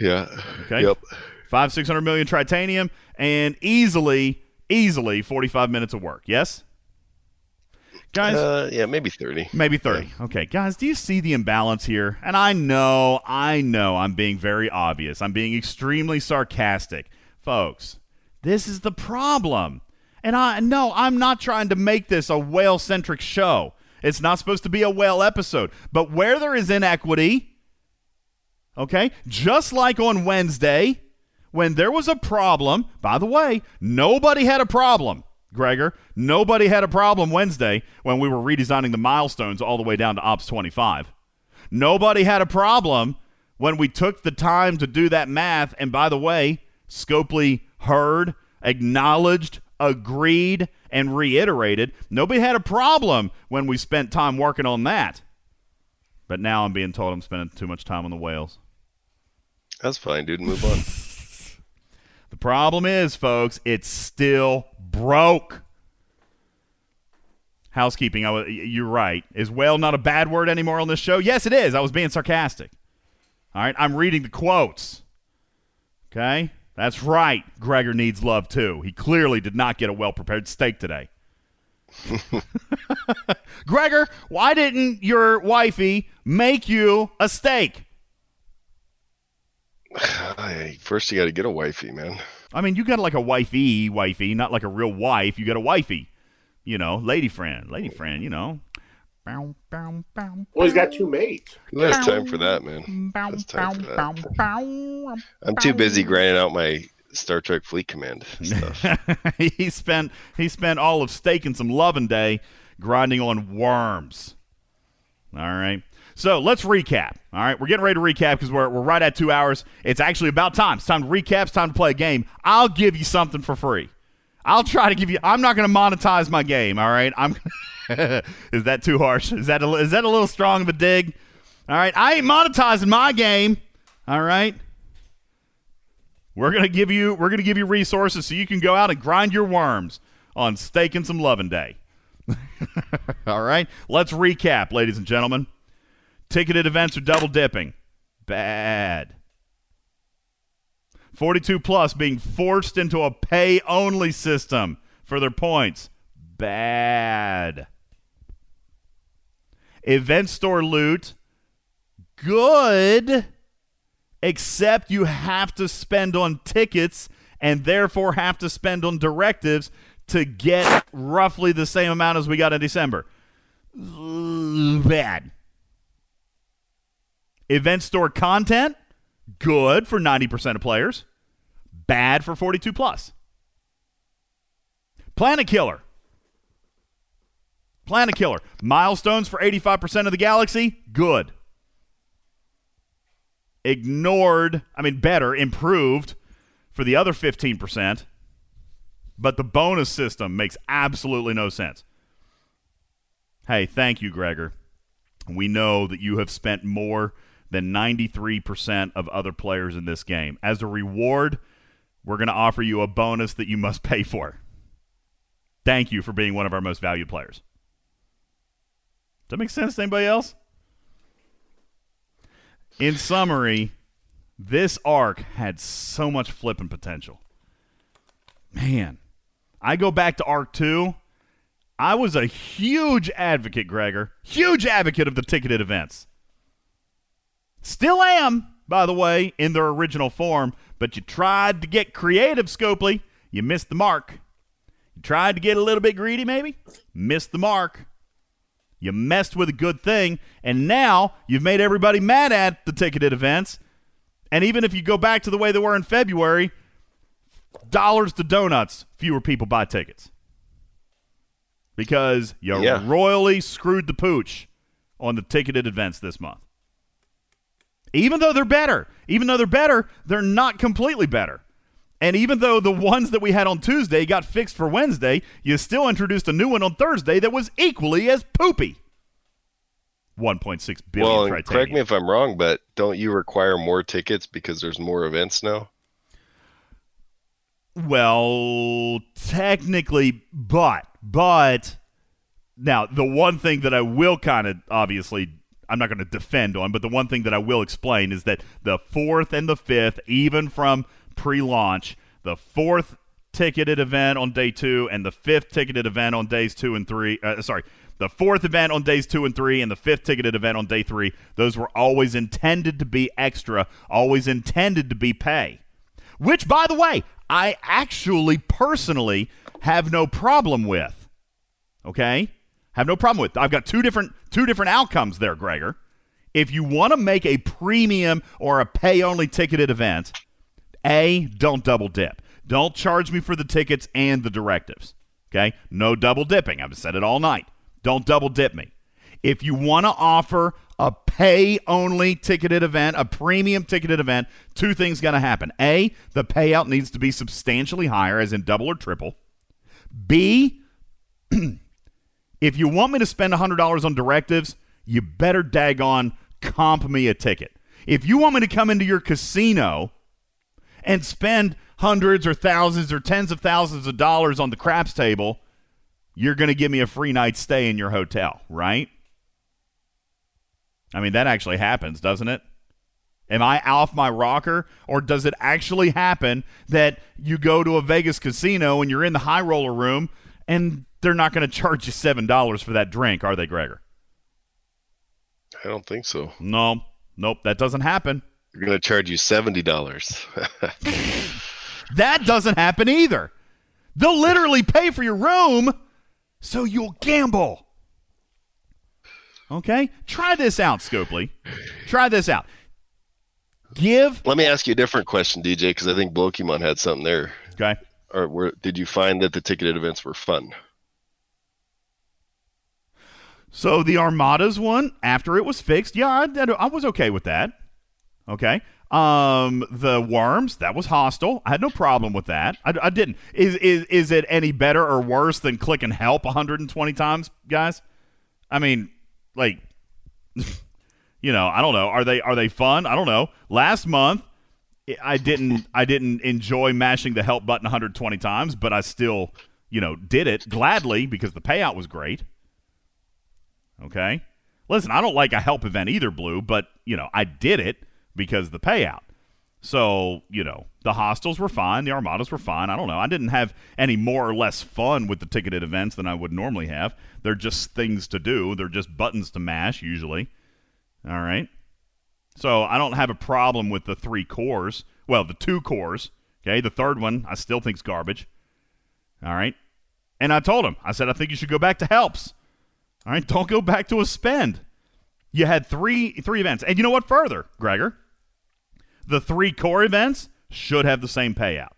Yeah.
Okay.
Yep.
Five, six hundred million tritanium, and easily, easily forty-five minutes of work. Yes, guys.
Uh, yeah, maybe thirty.
Maybe 30. Okay, guys, do you see the imbalance here? And I know, I know I'm being very obvious. I'm being extremely sarcastic. Folks, this is the problem. And I no, I'm not trying to make this a whale centric show. It's not supposed to be a whale episode. But where there is inequity, okay, just like on Wednesday, when there was a problem, by the way, nobody had a problem, Gregor. Nobody had a problem Wednesday when we were redesigning the milestones all the way down to Ops 25. Nobody had a problem when we took the time to do that math. And by the way, Scopely heard, acknowledged, agreed, and reiterated. Nobody had a problem when we spent time working on that. But now I'm being told I'm spending too much time on the whales.
That's fine, dude. Move on. <laughs>
The problem is, folks, it's still broke. Housekeeping, I was, you're right. Is whale not a bad word anymore on this show? Yes, it is. I was being sarcastic. All right, I'm reading the quotes. Okay? That's right. Gregor needs love too. He clearly did not get a well prepared steak today. <laughs> Gregor, why didn't your wifey make you a steak? <sighs>
First, you got to get a wifey, man.
I mean, you got like a wifey, wifey, not like a real wife. You got a wifey, you know, lady friend, lady friend, you know. Bow, bow, bow,
Well, he's got two mates.
Who has time for that, man?
bow,
That's time for
bow,
that.
bow,
I'm too busy grinding out my Star Trek Fleet Command <laughs> stuff.
he spent he spent all of steak and some loving day grinding on worms. All right. So let's recap. All right, we're getting ready to recap because we're, we're right at two hours. It's actually about time. It's time to recap. It's time to play a game. I'll give you something for free. I'll try to give you. I'm not going to monetize my game. All right. I'm. <laughs> is that too harsh? Is that a, is that a little strong of a dig? All right. I ain't monetizing my game. All right. We're gonna give you. We're gonna give you resources so you can go out and grind your worms on steak and some loving day. <laughs> All right. Let's recap, ladies and gentlemen. Ticketed events are double dipping. Bad. 42 plus being forced into a pay only system for their points. Bad. Event store loot. Good. Except you have to spend on tickets and therefore have to spend on directives to get roughly the same amount as we got in December. Bad. Event store content, good for 90% of players, bad for 42 plus. Planet Killer. Planet Killer. Milestones for 85% of the galaxy, good. Ignored, I mean, better, improved for the other 15%, but the bonus system makes absolutely no sense. Hey, thank you, Gregor. We know that you have spent more than 93% of other players in this game. As a reward, we're going to offer you a bonus that you must pay for. Thank you for being one of our most valued players. Does that make sense to anybody else? In summary, this arc had so much flipping potential. Man, I go back to arc 2. I was a huge advocate, Gregor. Huge advocate of the ticketed events. Still am, by the way, in their original form, but you tried to get creative, Scopely. You missed the mark. You tried to get a little bit greedy, maybe? Missed the mark. You messed with a good thing, and now you've made everybody mad at the ticketed events. And even if you go back to the way they were in February, dollars to donuts, fewer people buy tickets. Because you
Yeah.
royally screwed the pooch on the ticketed events this month. Even though they're better, even though they're better, they're not completely better. And even though the ones that we had on Tuesday got fixed for Wednesday, you still introduced a new one on Thursday that was equally as poopy. 1.6 billion
Well,
tritanium.
correct me if I'm wrong, but don't you require more tickets because there's more events now?
Well, technically, but but now the one thing that I will kind of obviously I'm not going to defend on, but the one thing that I will explain is that the fourth and the fifth, even from pre-launch, the fourth ticketed event on day two and the fifth ticketed event on days two and three. Uh, sorry, the fourth event on days two and three and the fifth ticketed event on day three. Those were always intended to be extra, always intended to be pay. Which, by the way, I actually personally have no problem with. Okay? Have no problem with. I've got two different two different outcomes there, Gregor. If you want to make a premium or a pay only ticketed event, A, don't double dip. Don't charge me for the tickets and the directives. Okay? No double dipping. I've said it all night. Don't double dip me. If you want to offer a pay only ticketed event, a premium ticketed event, two things going to happen. A, the payout needs to be substantially higher, as in double or triple. B, <clears throat> if you want me to spend $100 on directives, you better daggone comp me a ticket. If you want me to come into your casino and spend hundreds or thousands or tens of thousands of dollars on the craps table, you're going to give me a free night stay in your hotel, right? I mean, that actually happens, doesn't it? Am I off my rocker, or does it actually happen that you go to a Vegas casino and you're in the high roller room and they're not going to charge you $7 for that drink, are they, Gregor?
I don't think so.
No, nope, that doesn't happen.
They're going to charge you seventy dollars. <laughs>
That doesn't happen either. They'll literally pay for your room so you'll gamble. Okay? Try this out, Scopely. Try this out. Give.
Let me ask you a different question, DJ, because I think Blokimon had something there.
Okay.
Or were, did you find that the ticketed events were fun?
So the Armadas one, after it was fixed, yeah, I, I was okay with that. Okay. Um, the worms, that was hostile. I had no problem with that. I, I didn't. Is is is it any better or worse than clicking help 120 times, guys? I mean, like, <laughs> you know, I don't know. Are they are they fun? I don't know. Last month, I didn't I didn't enjoy mashing the help button 120 times, but I still, you know, did it gladly because the payout was great. Okay. Listen, I don't like a help event either, Blue, but you know, I did it because the payout. So, you know, the hostiles were fine, the armadas were fine. I don't know. I didn't have any more or less fun with the ticketed events than I would normally have. They're just things to do. They're just buttons to mash usually. All right. So, I don't have a problem with the three cores. Well, the two cores. Okay, the third one I still think's garbage. All right. And I told him, I said, I think you should go back to helps. All right, don't go back to a spend. You had three three events, and you know what? Further, Gregor, the three core events should have the same payout.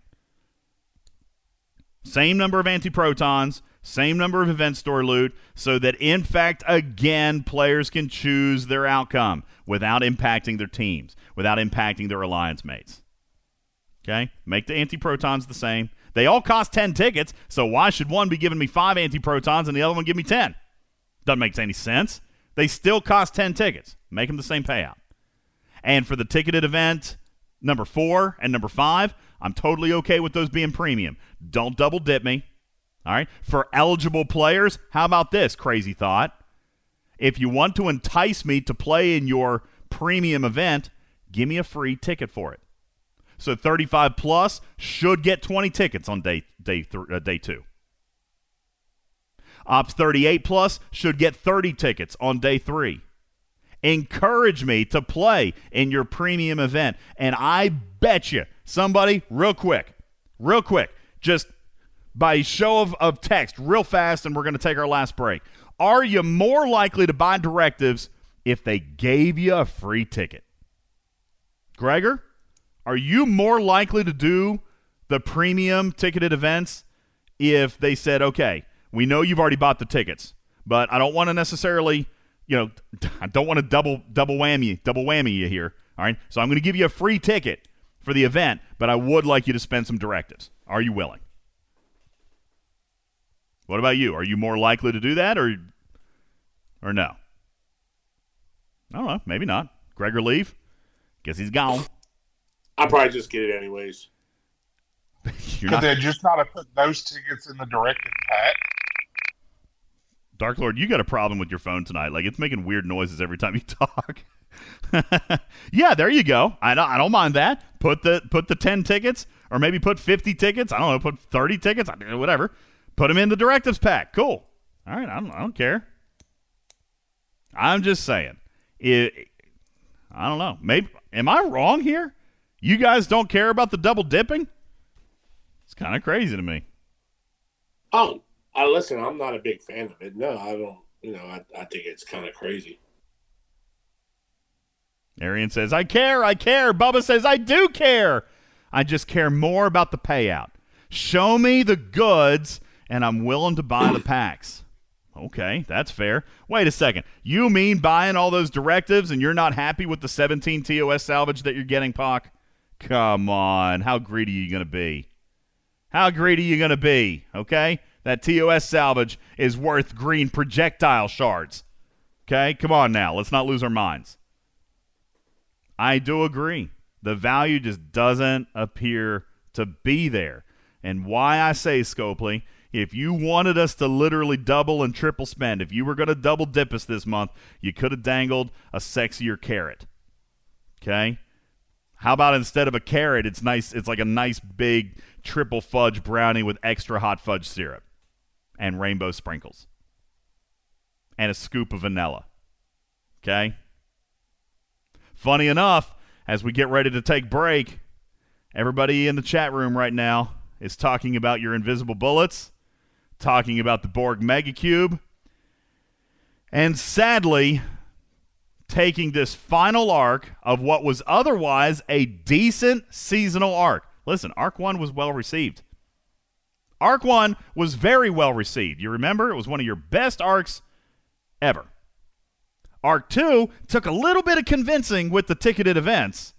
Same number of anti-protons, same number of event store loot, so that in fact, again, players can choose their outcome without impacting their teams, without impacting their alliance mates. Okay, make the anti-protons the same. They all cost ten tickets, so why should one be giving me five anti-protons and the other one give me ten? Doesn't make any sense. They still cost 10 tickets. Make them the same payout. And for the ticketed event, number four and number five, I'm totally okay with those being premium. Don't double dip me. All right. For eligible players, how about this crazy thought? If you want to entice me to play in your premium event, give me a free ticket for it. So 35 plus should get 20 tickets on day day th- uh, day two. Ops 38 plus should get 30 tickets on day three. Encourage me to play in your premium event. And I bet you somebody, real quick, real quick, just by show of, of text, real fast, and we're going to take our last break. Are you more likely to buy directives if they gave you a free ticket? Gregor, are you more likely to do the premium ticketed events if they said, okay, we know you've already bought the tickets, but I don't want to necessarily, you know, <laughs> I don't want to double double whammy double whammy you here. All right, so I'm going to give you a free ticket for the event, but I would like you to spend some directives. Are you willing? What about you? Are you more likely to do that, or or no? I don't know. Maybe not. Gregor leave. Guess he's gone.
I'll probably just get it anyways. <laughs>
You're
Could
not,
they just not have put those tickets in the directed pack?
Dark Lord, you got a problem with your phone tonight. Like it's making weird noises every time you <laughs> talk. <laughs> yeah, there you go. I don't, I don't mind that. Put the put the ten tickets, or maybe put fifty tickets. I don't know. Put thirty tickets. Whatever. Put them in the directives pack. Cool. All right. I don't, I don't care. I'm just saying. It, I don't know. Maybe am I wrong here? You guys don't care about the double dipping? It's kind of crazy to me.
Oh, I listen. I'm not a big fan of it. No, I don't. You know, I, I think it's kind of crazy.
Arian says, I care, I care. Bubba says, I do care. I just care more about the payout. Show me the goods, and I'm willing to buy the packs. Okay, that's fair. Wait a second. You mean buying all those directives and you're not happy with the 17 TOS salvage that you're getting, Pock? Come on. How greedy are you going to be? How greedy are you going to be? Okay? That TOS salvage is worth green projectile shards. Okay? Come on now. Let's not lose our minds. I do agree. The value just doesn't appear to be there. And why I say, Scopely, if you wanted us to literally double and triple spend, if you were going to double dip us this month, you could have dangled a sexier carrot. Okay? How about instead of a carrot, it's nice it's like a nice big triple fudge brownie with extra hot fudge syrup and rainbow sprinkles. And a scoop of vanilla. Okay? Funny enough, as we get ready to take break, everybody in the chat room right now is talking about your invisible bullets, talking about the Borg Megacube, and sadly, taking this final arc of what was otherwise a decent seasonal arc. Listen, Arc 1 was well received. Arc 1 was very well received. You remember? It was one of your best arcs ever. Arc 2 took a little bit of convincing with the ticketed events.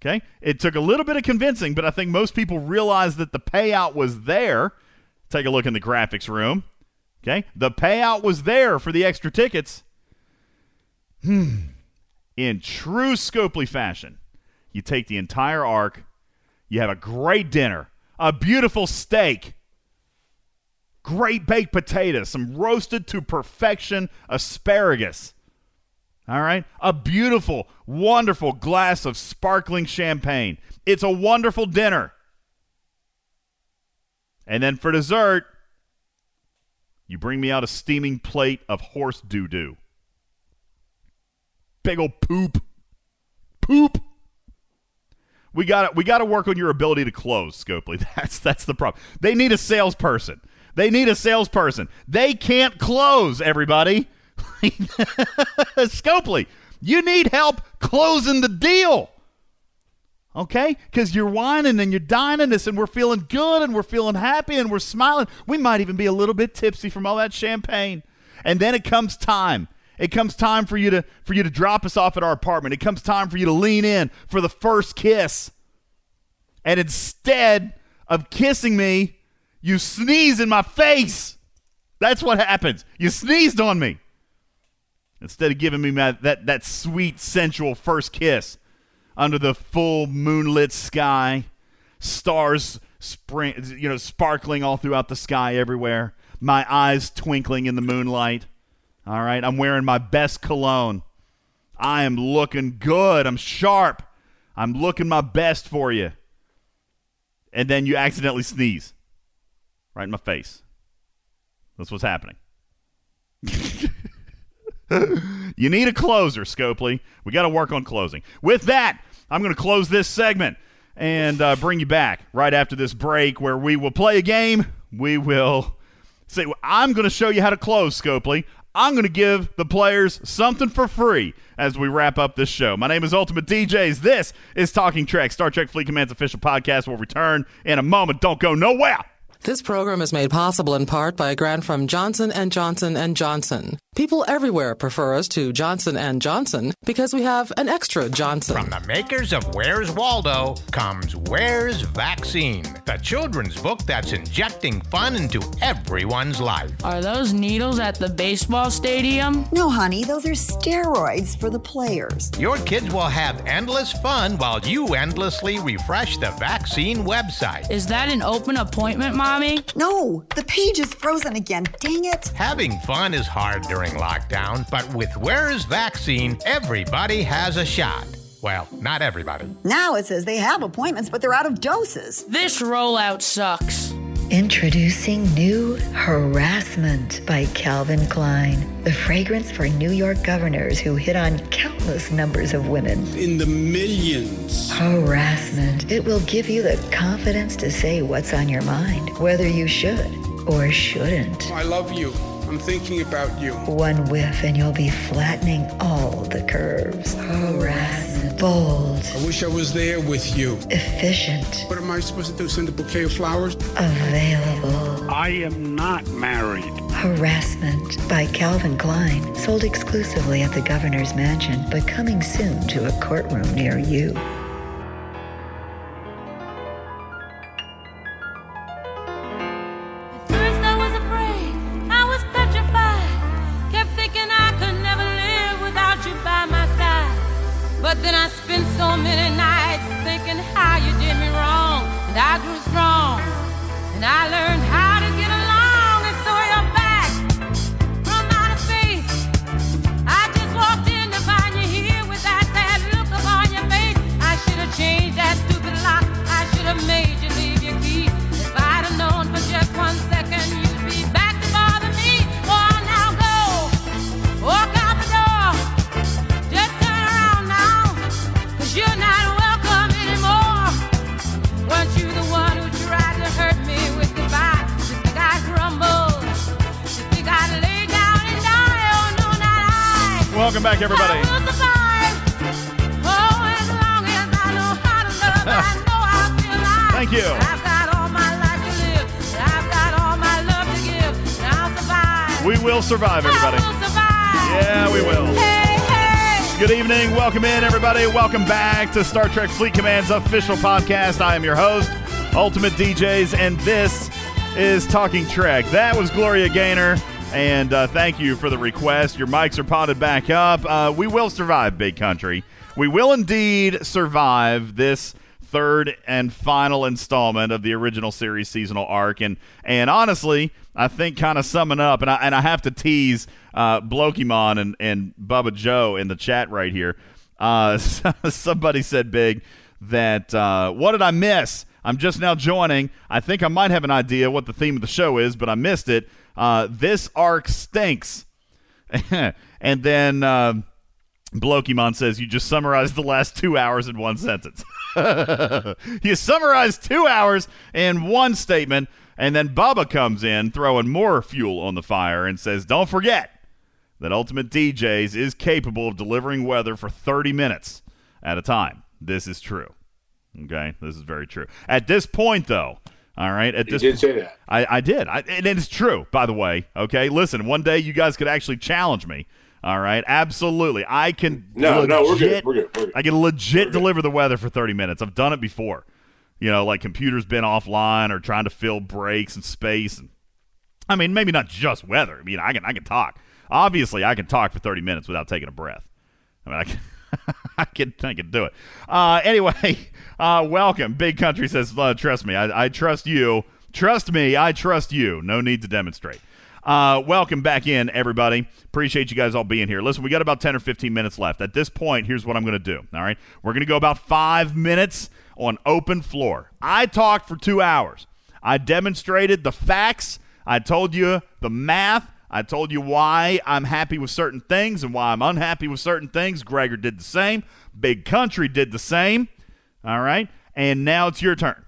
Okay? It took a little bit of convincing, but I think most people realized that the payout was there. Take a look in the graphics room. Okay? The payout was there for the extra tickets. Hmm. In true Scopely fashion, you take the entire arc, you have a great dinner, a beautiful steak, great baked potatoes, some roasted to perfection asparagus. All right? A beautiful, wonderful glass of sparkling champagne. It's a wonderful dinner. And then for dessert, you bring me out a steaming plate of horse doo doo. Big old poop. Poop. We got we got to work on your ability to close, Scopely. <laughs> That's that's the problem. They need a salesperson. They need a salesperson. They can't close, everybody. <laughs> Scopely, you need help closing the deal. Okay? Because you're wining and you're dining us, and we're feeling good and we're feeling happy and we're smiling. We might even be a little bit tipsy from all that champagne. And then it comes time. It comes time for you to for you to drop us off at our apartment. It comes time for you to lean in for the first kiss. And instead of kissing me, you sneeze in my face. That's what happens. You sneezed on me. Instead of giving me my, that, that sweet, sensual first kiss under the full moonlit sky, stars spring, you know, sparkling all throughout the sky everywhere, my eyes twinkling in the moonlight. All right, I'm wearing my best cologne. I am looking good. I'm sharp. I'm looking my best for you. And then you accidentally sneeze right in my face. That's what's happening. <laughs> you need a closer, Scopely. We got to work on closing. With that, I'm going to close this segment and uh, bring you back right after this break where we will play a game. We will say, I'm going to show you how to close, Scopely. I'm going to give the players something for free as we wrap up this show. My name is Ultimate DJs. This is Talking Trek, Star Trek Fleet Command's official podcast. will return in a moment. Don't go nowhere.
This program is made possible in part by a grant from Johnson and Johnson and Johnson. People everywhere prefer us to Johnson and Johnson because we have an extra Johnson.
From the makers of Where's Waldo comes Where's Vaccine, the children's book that's injecting fun into everyone's life.
Are those needles at the baseball stadium?
No, honey, those are steroids for the players.
Your kids will have endless fun while you endlessly refresh the vaccine website.
Is that an open appointment, Mommy?
No, the page is frozen again. Dang it.
Having fun is hard during lockdown, but with Where's Vaccine, everybody has a shot. Well, not everybody.
Now it says they have appointments, but they're out of doses.
This rollout sucks.
Introducing new Harassment by Calvin Klein, the fragrance for New York governors who hit on countless numbers of women.
In the millions.
Harassment. It will give you the confidence to say what's on your mind, whether you should or shouldn't.
I love you. I'm thinking about you.
One whiff and you'll be flattening all the curves. Harassment. Bold.
I wish I was there with you.
Efficient.
What am I supposed to do? Send a bouquet of flowers?
Available.
I am not married.
Harassment by Calvin Klein. Sold exclusively at the governor's mansion, but coming soon to a courtroom near you.
Welcome back to Star Trek Fleet Command's official podcast. I am your host, Ultimate DJs, and this is Talking Trek. That was Gloria Gaynor, and uh, thank you for the request. Your mics are potted back up. Uh, we will survive, Big Country. We will indeed survive this third and final installment of the original series seasonal arc. And and honestly, I think kind of summing up, and I and I have to tease uh, Blokimon and and Bubba Joe in the chat right here. Uh, <laughs> somebody said big that uh, what did I miss? I'm just now joining. I think I might have an idea what the theme of the show is, but I missed it. Uh, this arc stinks. <laughs> and then uh, Blokimon says you just summarized the last two hours in one sentence. <laughs> you summarized two hours in one statement, and then Baba comes in throwing more fuel on the fire and says, Don't forget that Ultimate DJs is capable of delivering weather for 30 minutes at a time. This is true. Okay, this is very true. At this point, though, all right, at
You
this
did say that.
I, I did, I, and it's true. By the way, okay. Listen, one day you guys could actually challenge me. All right, absolutely. I can.
No, no, we're good. We're good. We're good.
I can legit deliver the weather for 30 minutes. I've done it before. You know, like computers been offline or trying to fill breaks and space. And I mean, maybe not just weather. I mean, I can I can talk. Obviously, I can talk for 30 minutes without taking a breath. I mean, I can. <laughs> I can, I can do it. Uh, anyway, <laughs> uh, welcome. Big Country says, uh, trust me, I, I trust you. Trust me, I trust you. No need to demonstrate. Uh, welcome back in, everybody. Appreciate you guys all being here. Listen, we got about 10 or 15 minutes left. At this point, here's what I'm going to do. All right. We're going to go about five minutes on open floor. I talked for two hours. I demonstrated the facts. I told you the math. I told you why I'm happy with certain things and why I'm unhappy with certain things. Gregor did the same. Big Country did the same. All right. And now it's your turn.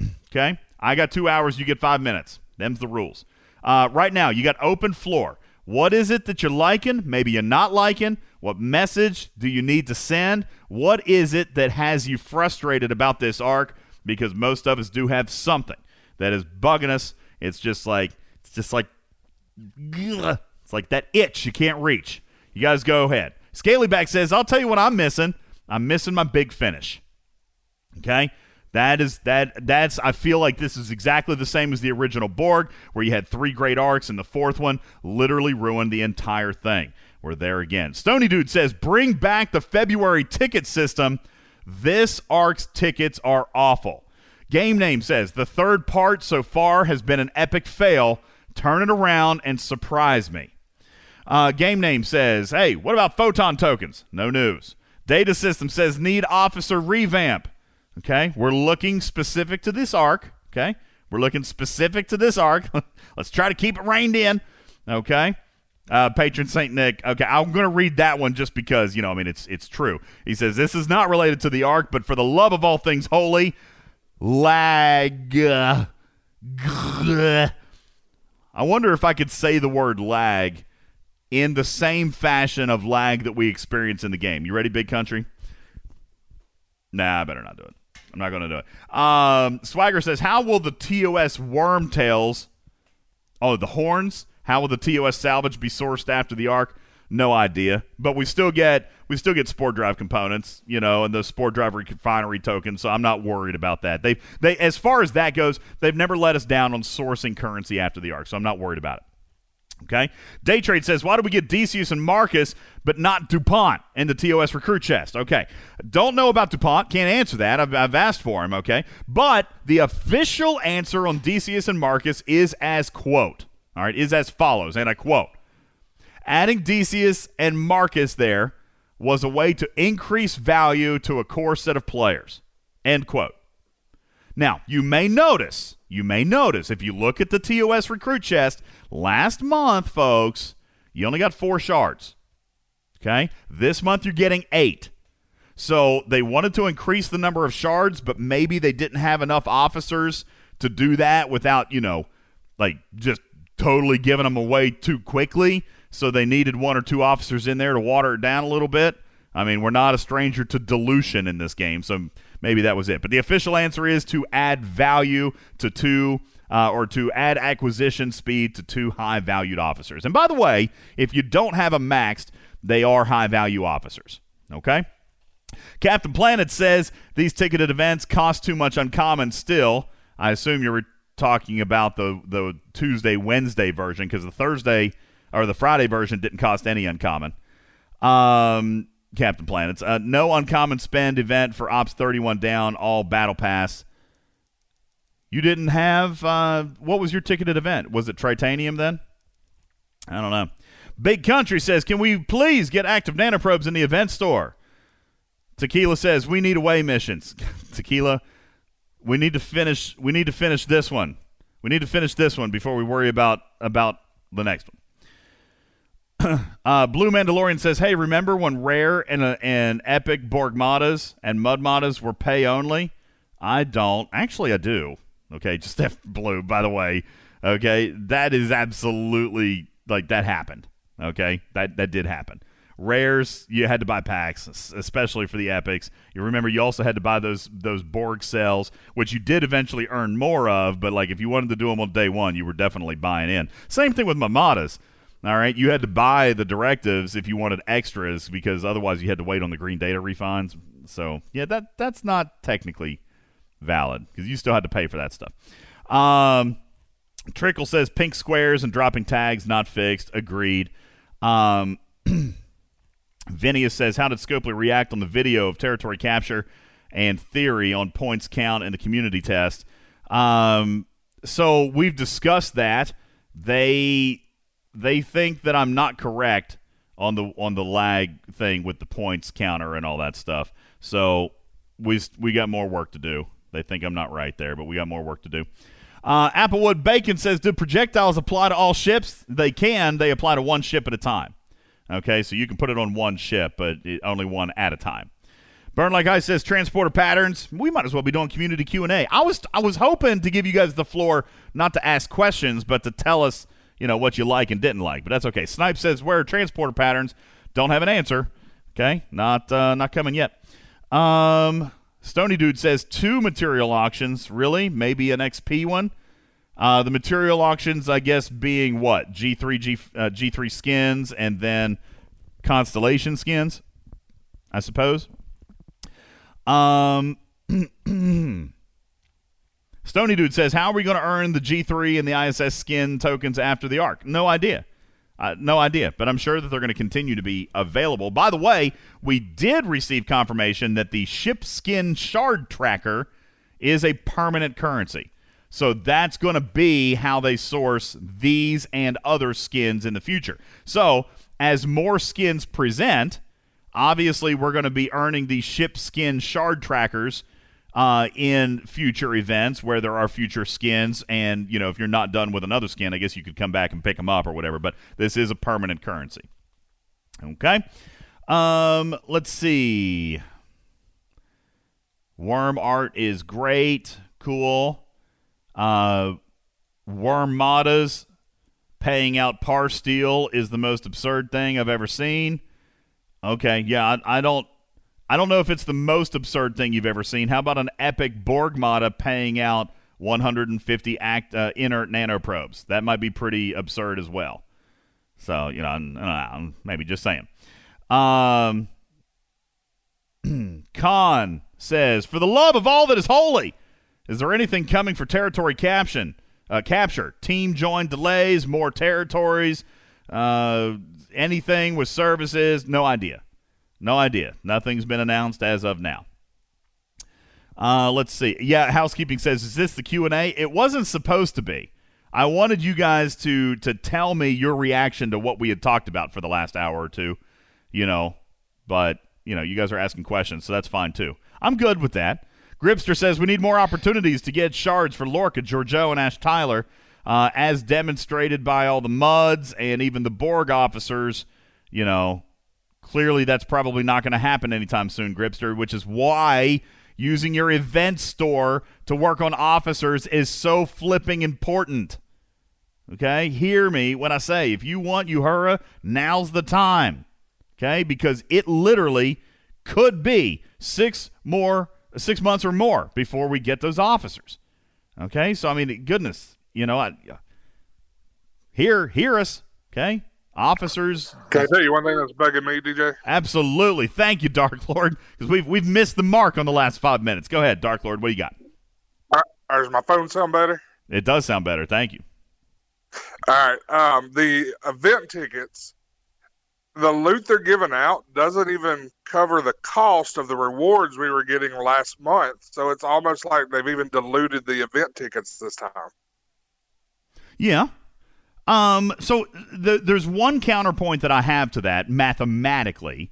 <clears throat> Okay. I got two hours. You get five minutes. Them's the rules. Uh, right now, you got open floor. What is it that you're liking? Maybe you're not liking. What message do you need to send? What is it that has you frustrated about this arc? Because most of us do have something that is bugging us. It's just like it's just like. It's like that itch you can't reach. You guys go ahead. Scalyback says, I'll tell you what I'm missing. I'm missing my big finish. Okay? That is that that's I feel like this is exactly the same as the original Borg, where you had three great arcs and the fourth one literally ruined the entire thing. We're there again. Stony Dude says, bring back the February ticket system. This arc's tickets are awful. Game Name says the third part so far has been an epic fail. Turn it around and surprise me. Uh, Game Name says, hey, what about photon tokens? No news. Data System says need officer revamp. Okay, we're looking specific to this arc. Okay, we're looking specific to this arc. <laughs> Let's try to keep it reined in. Okay. Uh, patron Saint Nick. Okay, I'm going to read that one just because you know. I mean, it's it's true. He says this is not related to the arc, but for the love of all things holy, lag. I wonder if I could say the word lag in the same fashion of lag that we experience in the game. You ready, Big Country? Nah, I better not do it. I'm not going to do it. Um, Swagger says, "How will the TOS wormtails? Oh, the horns. How will the TOS salvage be sourced after the arc? No idea. But we still get we still get Sport drive components, you know, and the Sport drive refinery tokens. So I'm not worried about that. They they as far as that goes, they've never let us down on sourcing currency after the arc. So I'm not worried about it. Okay. Day Trade says, why do we get Decius and Marcus, but not DuPont in the TOS recruit chest? Okay. Don't know about DuPont. Can't answer that. I've, I've asked for him. Okay. But the official answer on Decius and Marcus is as quote. All right. Is as follows. And I quote Adding Decius and Marcus there was a way to increase value to a core set of players. End quote. Now, you may notice, you may notice if you look at the TOS recruit chest last month, folks, you only got four shards. Okay? This month you're getting eight. So they wanted to increase the number of shards, but maybe they didn't have enough officers to do that without, you know, like just totally giving them away too quickly. So they needed one or two officers in there to water it down a little bit. I mean, we're not a stranger to dilution in this game, so maybe that was it. But the official answer is to add value to two uh, or to add acquisition speed to two high valued officers. And by the way, if you don't have a maxed, they are high value officers. Okay? Captain Planet says these ticketed events cost too much uncommon still. I assume you were talking about the, the Tuesday, Wednesday version because the Thursday or the Friday version didn't cost any uncommon. Um, Captain Planets. Uh, no uncommon spend event for Ops 31 down, all battle pass. You didn't have, uh, what was your ticketed event? Was it Tritanium then? I don't know. Big Country says, can we please get active nanoprobes in the event store? Tequila says, we need away missions. <laughs> Tequila, we need to finish, we need to finish this one. We need to finish this one before we worry about, about the next one. Uh, Blue Mandalorian says, "Hey, remember when Rare and uh, and Epic Borgmatas and Mudmatas were pay only? I don't. Actually, I do. Okay, <laughs> just F Blue. By the way, okay, that is absolutely like that happened. Okay, that that did happen. Rares, you had to buy packs, especially for the epics. You remember you also had to buy those those Borg cells, which you did eventually earn more of. But like if you wanted to do them on day one, you were definitely buying in. Same thing with Mamadas. All right, you had to buy the directives if you wanted extras because otherwise you had to wait on the green data refines. So yeah, that that's not technically valid because you still had to pay for that stuff. Um, Trickle says pink squares and dropping tags not fixed. Agreed. Um, <clears throat> Vinius says, How did Scopely react on the video of territory capture and theory on points count in the community test? Um, so we've discussed that. They they think that I'm not correct on the on the lag thing with the points counter and all that stuff. So we we got more work to do. They think I'm not right there, but we got more work to do. Uh, Applewood Bacon says, "Do projectiles apply to all ships? They can. They apply to one ship at a time. Okay, so you can put it on one ship, but it, only one at a time." Burn like I says, transporter patterns. We might as well be doing community Q and. I was I was hoping to give you guys the floor, not to ask questions, but to tell us, you know, what you like and didn't like. But that's okay. Snipe says, "Where transporter patterns?" Don't have an answer. Okay, not uh, not coming yet. Um, Stony Dude says two material auctions. Really? Maybe an XP one. Uh, the material auctions, I guess, being what G three G uh, G three skins and then constellation skins. I suppose. Um, <clears throat> <clears throat> Stony Dude says, "How are we going to earn the G3 and the ISS skin tokens after the arc?" No idea. Uh, no idea, but I'm sure that they're going to continue to be available. By the way, we did receive confirmation that the ship skin shard tracker is a permanent currency. So that's going to be how they source these and other skins in the future. So as more skins present, obviously we're going to be earning these ship skin shard trackers uh, in future events where there are future skins. And, you know, if you're not done with another skin, I guess you could come back and pick them up or whatever. But this is a permanent currency. Okay. Um, let's see. Worm art is great. Cool. Uh, Wormadas paying out parsteel is the most absurd thing I've ever seen. Okay, yeah, I, I don't I don't know if it's the most absurd thing you've ever seen. How about an epic Borgmata paying out 150 act uh, inert nanoprobes? That might be pretty absurd as well. So you know, I'm, I'm maybe just saying. Um, <clears throat> Khan says, "For the love of all that is holy, is there anything coming for territory caption? Uh, capture, team join delays, more territories, uh, anything with services? No idea. No idea. Nothing's been announced as of now. Uh, let's see. Yeah, housekeeping says, "Is this the Q and A?" It wasn't supposed to be. I wanted you guys to to tell me your reaction to what we had talked about for the last hour or two. You know, but you know, you guys are asking questions, so that's fine too. I'm good with that. Gripster says we need more opportunities to get shards for Lorca, Georgiou, and Ash Tyler, uh, as demonstrated by all the Muds and even the Borg officers. You know, clearly that's probably not going to happen anytime soon, Gripster, which is why using your event store to work on officers is so flipping important. Okay? Hear me when I say if you want Uhura, now's the time. Okay? Because it literally could be six more six months or more before we get those officers. Okay, so I mean, goodness, you know, I, uh, hear hear us, okay, officers.
Can I tell you one thing that's bugging me, DJ?
Absolutely, thank you, Dark Lord, because we've we've missed the mark on the last five minutes. Go ahead, Dark Lord, what do you got?
Uh, does my phone sound better?
It does sound better, thank you.
All right. Um, the event tickets, the loot they're giving out doesn't even cover the cost of the rewards we were getting last month. So it's almost like they've even diluted the event tickets this time.
Yeah. Um, so the, there's one counterpoint that I have to that mathematically.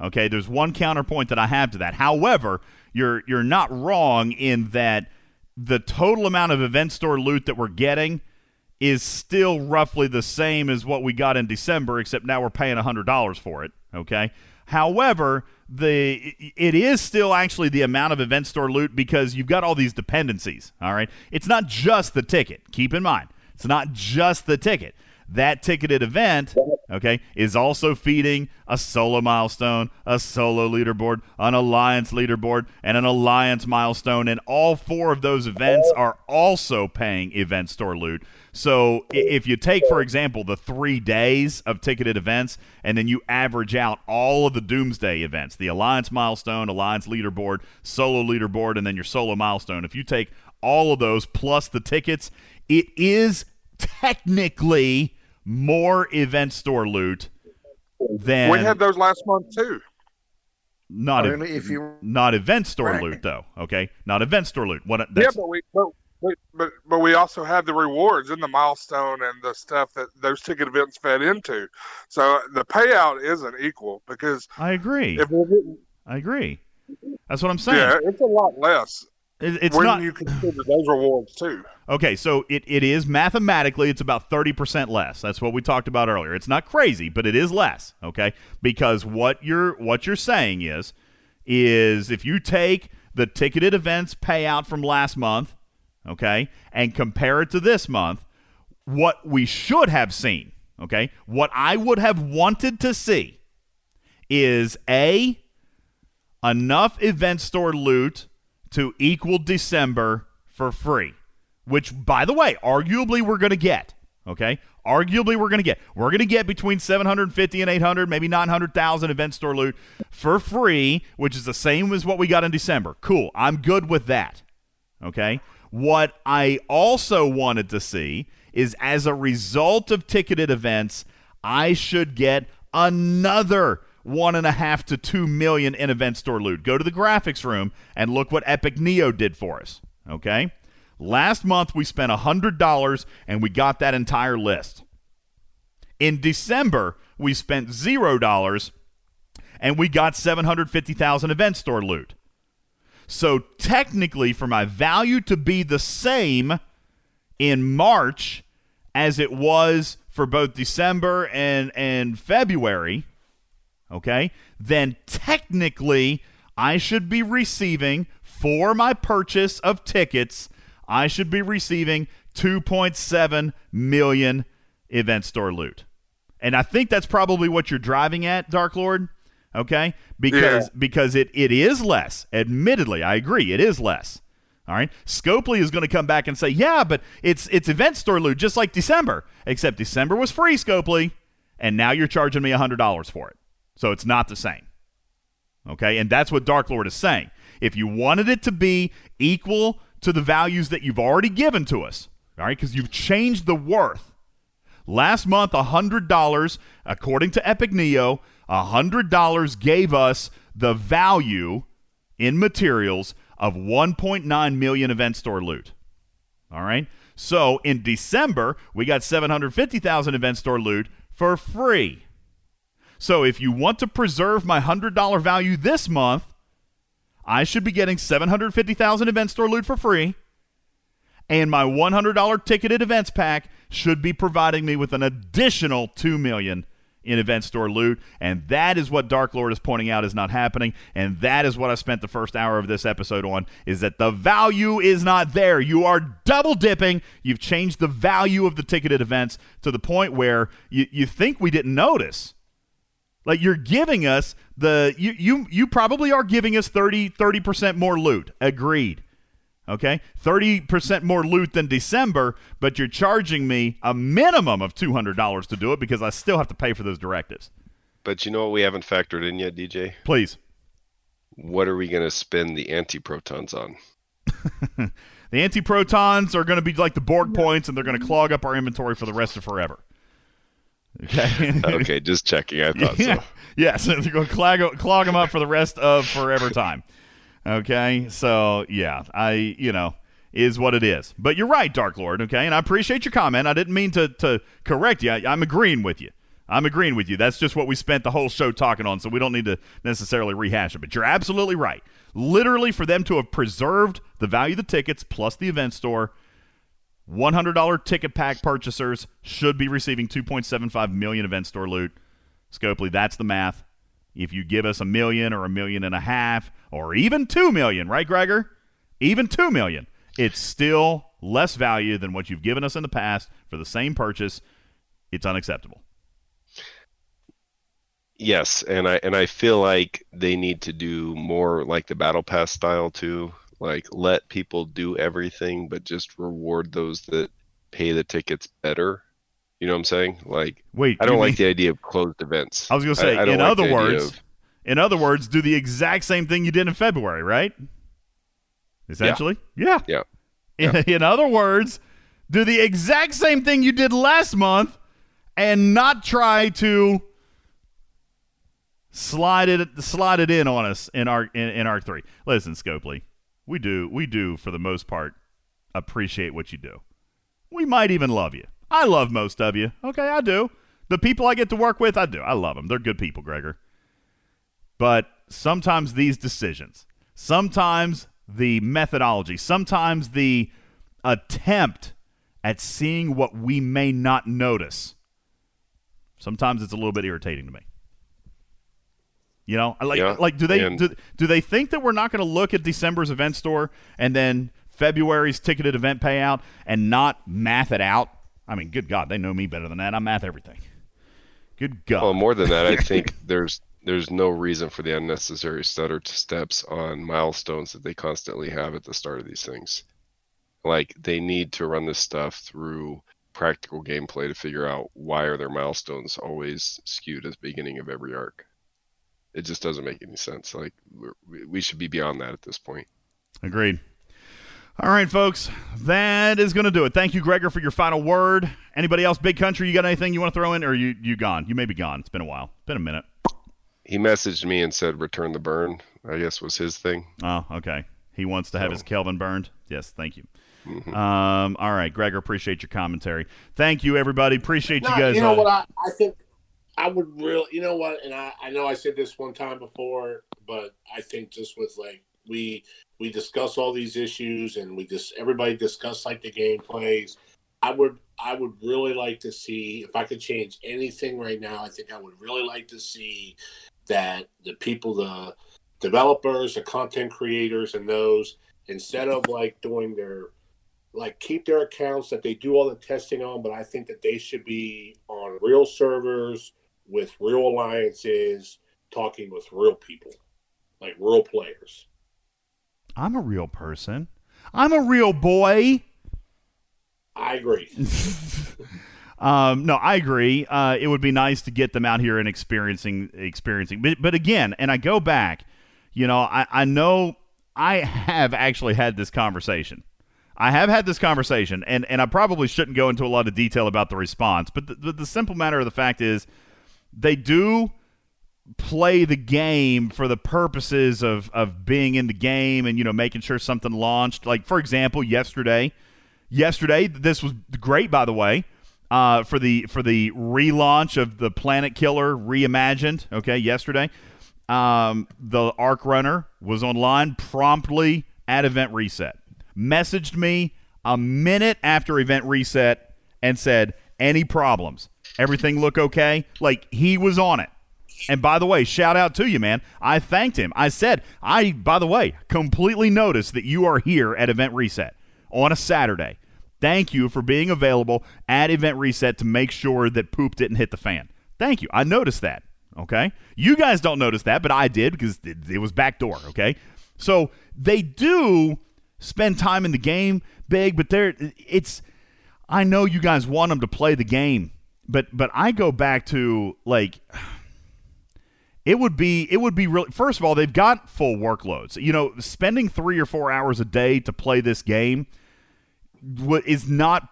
Okay, there's one counterpoint that I have to that. However, you're you're not wrong in that the total amount of event store loot that we're getting is still roughly the same as what we got in December, except now we're paying hundred dollars for it. Okay. However, the it is still actually the amount of event store loot because you've got all these dependencies. All right, it's not just the ticket. Keep in mind, it's not just the ticket. That ticketed event, okay, is also feeding a solo milestone, a solo leaderboard, an alliance leaderboard, and an alliance milestone. And all four of those events are also paying event store loot. So if you take, for example, the three days of ticketed events, and then you average out all of the Doomsday events, the Alliance milestone, Alliance leaderboard, solo leaderboard, and then your solo milestone, if you take all of those plus the tickets, it is technically more event store loot than
we had those last month too.
not
I
ev-
if you-
not event store
Right.
loot though. Okay, not event store loot. What
yeah, but we but, but but but we also have the rewards and the milestone and the stuff that those ticket events fed into. So the payout isn't equal because
I agree. I agree. That's what I'm saying.
yeah, it's a lot less.
It- it's
when
not
you consider those rewards too.
Okay, so it, it is mathematically it's about 30% less. That's what we talked about earlier. It's not crazy, but it is less, okay? Because what you're what you're saying is is if you take the ticketed events payout from last month, okay, and compare it to this month, what we should have seen, okay? What I would have wanted to see is a enough event store loot to equal December for free, which, by the way, arguably we're going to get. Okay, arguably we're going to get. We're going to get between 750 and 800, maybe 900,000 event store loot for free, which is the same as what we got in December. Cool, I'm good with that. Okay, what I also wanted to see is as a result of ticketed events, I should get another one and a half to two million in event store loot. Go to the graphics room and look what Epic Neo did for us. Okay? Last month we spent $100 and we got that entire list. In December, we spent $0 and we got 750,000 event store loot. So technically, for my value to be the same in March as it was for both December and, and February, okay, then technically I should be receiving for my purchase of tickets, I should be receiving 2.7 million event store loot. And I think that's probably what you're driving at, Dark Lord. Okay? Because
Yeah.
because it, it is less. Admittedly, I agree, it is less. All right. Scopely is going to come back and say, "Yeah, but it's it's event store loot just like December, except December was free, Scopely, and now you're charging me $100 for it. So it's not the same." Okay? And that's what Dark Lord is saying. If you wanted it to be equal to the values that you've already given to us, all right, because you've changed the worth. Last month, $100, according to Epic Neo, $100 gave us the value in materials of 1.9 million event store loot. All right? So in December, we got 750,000 event store loot for free. So if you want to preserve my $100 value this month, I should be getting 750,000 event store loot for free, and my $100 ticketed events pack should be providing me with an additional 2 million in event store loot, and that is what Dark Lord is pointing out is not happening, and that is what I spent the first hour of this episode on is that the value is not there. You are double dipping. You've changed the value of the ticketed events to the point where you, you think we didn't notice. Like you're giving us the you you you probably are giving us 30 30% more loot. Agreed. Okay, thirty percent more loot than December, but you're charging me a minimum of two hundred dollars to do it because I still have to pay for those directives.
But you know what we haven't factored in yet, DJ?
Please.
What are we going to spend the anti-protons on? <laughs>
The anti-protons are going to be like the Borg points, and they're going to clog up our inventory for the rest of forever. Okay.
okay, just checking. I thought <laughs>
yeah.
so.
Yes, they're going to clog, clog them up for the rest of forever time. Okay, so yeah, I you know is what it is. But you're right, Dark Lord. Okay, and I appreciate your comment. I didn't mean to to correct you. I, I'm agreeing with you. I'm agreeing with you. That's just what we spent the whole show talking on, so we don't need to necessarily rehash it. But you're absolutely right. Literally, for them to have preserved the value of the tickets plus the event store, $100 ticket pack purchasers should be receiving 2.75 million event store loot. Scopely, that's the math. If you give us a million or a million and a half or even 2 million, right, Gregor? Even 2 million, it's still less value than what you've given us in the past for the same purchase. It's unacceptable.
Yes, and I and I feel like they need to do more like the battle pass style too. Like let people do everything, but just reward those that pay the tickets better. You know what I'm saying? Like,
Wait,
I don't like
mean-
the idea of closed events.
I was going to say,
I don't
in
like
other words,
of-
in other words, do the exact same thing you did in February, right? Essentially, yeah.
Yeah.
In, in other words, do the exact same thing you did last month, and not try to slide it slide it in on us in Arc in, in Arc Three. Listen, Scopely, we do we do for the most part appreciate what you do. We might even love you. I love most of you. Okay, I do. The people I get to work with, I do. I love them. They're good people, Gregor. But sometimes these decisions, sometimes the methodology, sometimes the attempt at seeing what we may not notice, sometimes it's a little bit irritating to me. You know, like
Yeah,
like do they do, do they think that we're not going to look at December's event store and then February's ticketed event payout and not math it out? I mean, good God, they know me better than that. I math everything. Good God.
Well, more than that, I think <laughs> there's there's no reason for the unnecessary stutter to steps on milestones that they constantly have at the start of these things. Like they need to run this stuff through practical gameplay to figure out why are their milestones always skewed at the beginning of every arc. It just doesn't make any sense. Like we're, we- we should be beyond that at this point.
Agreed. All right, folks, that is going to do it. Thank you, Gregor, for your final word. Anybody else, Big Country, you got anything you want to throw in, or you you gone? You may be gone. It's been a while. It's been a minute.
He messaged me and said return the burn. I guess was his thing.
Oh, okay. He wants to have his Kelvin burned. Yes, thank you.
Mm-hmm.
Um, all right, Gregor, appreciate your commentary. Thank you, everybody. Appreciate
No,
you guys.
you know what? I, I think I would really, you know what? And I, I know I said this one time before, but I think just with like we we discuss all these issues and we just everybody discuss like the game plays. I would I would really like to see if I could change anything right now. I think I would really like to see that the people, the developers, the content creators, and those instead of like doing their like keep their accounts that they do all the testing on, but I think that they should be on real servers with real alliances, talking with real people, like real players.
I'm a real person. I'm a real boy.
I agree. <laughs>
Um, no, I agree. Uh, it would be nice to get them out here and experiencing experiencing. But, but again, and I go back, you know, I, I know I have actually had this conversation. I have had this conversation, and, and I probably shouldn't go into a lot of detail about the response. But the, the, the simple matter of the fact is, they do play the game for the purposes of of being in the game and you know making sure something launched. Like for example, yesterday, yesterday this was great by the way. Uh, for the for the relaunch of the Planet Killer reimagined, okay, yesterday, um, the Arc Runner was online promptly at event reset. Messaged me a minute after event reset and said, "Any problems? Everything look okay?" Like he was on it. And by the way, shout out to you, man. I thanked him. I said, I, by the way, completely noticed that you are here at Event Reset on a Saturday. Thank you for being available at Event Reset to make sure that poop didn't hit the fan. Thank you. I noticed that. Okay. You guys don't notice that, but I did because it, it was backdoor. Okay. So they do spend time in the game, big. But they're, it's. I know you guys want them to play the game, but but I go back to like. It would be it would be really first of all they've got full workloads. You know, spending three or four hours a day to play this game is not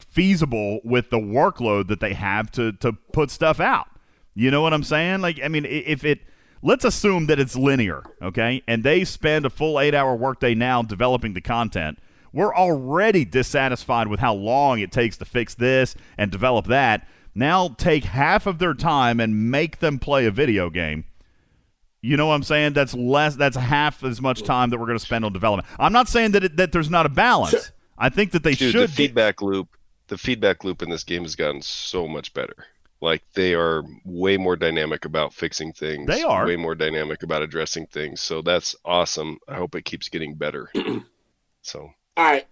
feasible with the workload that they have to to put stuff out. You know what I'm saying? Like, I mean, if it let's assume that it's linear, okay, and they spend a full eight hour workday now developing the content. We're already dissatisfied with how long it takes to fix this and develop that. Now take half of their time and make them play a video game. You know what I'm saying? That's less. That's half as much time that we're going to spend on development. I'm not saying that it, that there's not a balance. I think that they
Dude,
should.
the feedback loop the feedback loop in this game has gotten so much better like they are way more dynamic about fixing things
They are.
way more dynamic about addressing things so that's awesome i hope it keeps getting better <clears throat> so
All right,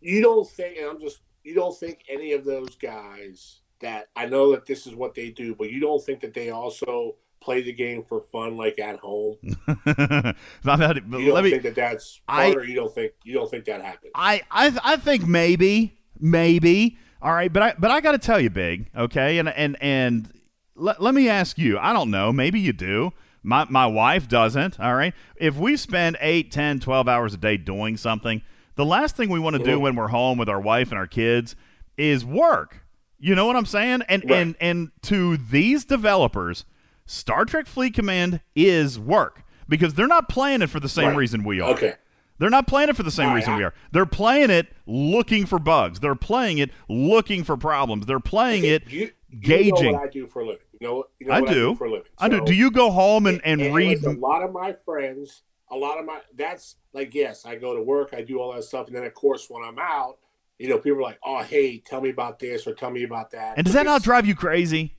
you don't think, and I'm just, you don't think any of those guys that I know that this is what they do, but you don't think that they also play the game for fun, like at home. <laughs>
But
You don't
let me-
think that that's
I-
or you don't think you don't think that happens.
I, I I think maybe maybe all right, but I but I got to tell you, big okay, and and and let, let me ask you. I don't know. Maybe you do. My my wife doesn't. All right. If we spend 8, 10, 12 hours a day doing something, the last thing we want to do when we're home with our wife and our kids is work. You know what I'm saying? And
Right.
and and to these developers, Star Trek Fleet Command is work because they're not playing it for the same
Right.
reason we are.
Okay.
They're not playing it for the same reason we are. They're playing it looking for bugs. They're playing it looking for problems. They're playing it
You, you
gauging.
know what I do for a living. You know, you know
I
what I
do.
do for a living.
I do.
So-
Do you go home and, and,
and
read?
a lot of my friends, a lot of my that's like yes, I go to work, I do all that stuff, and then of course when I'm out, you know, people are like, "Oh, hey, tell me about this or tell me about that."
And does that not drive you crazy?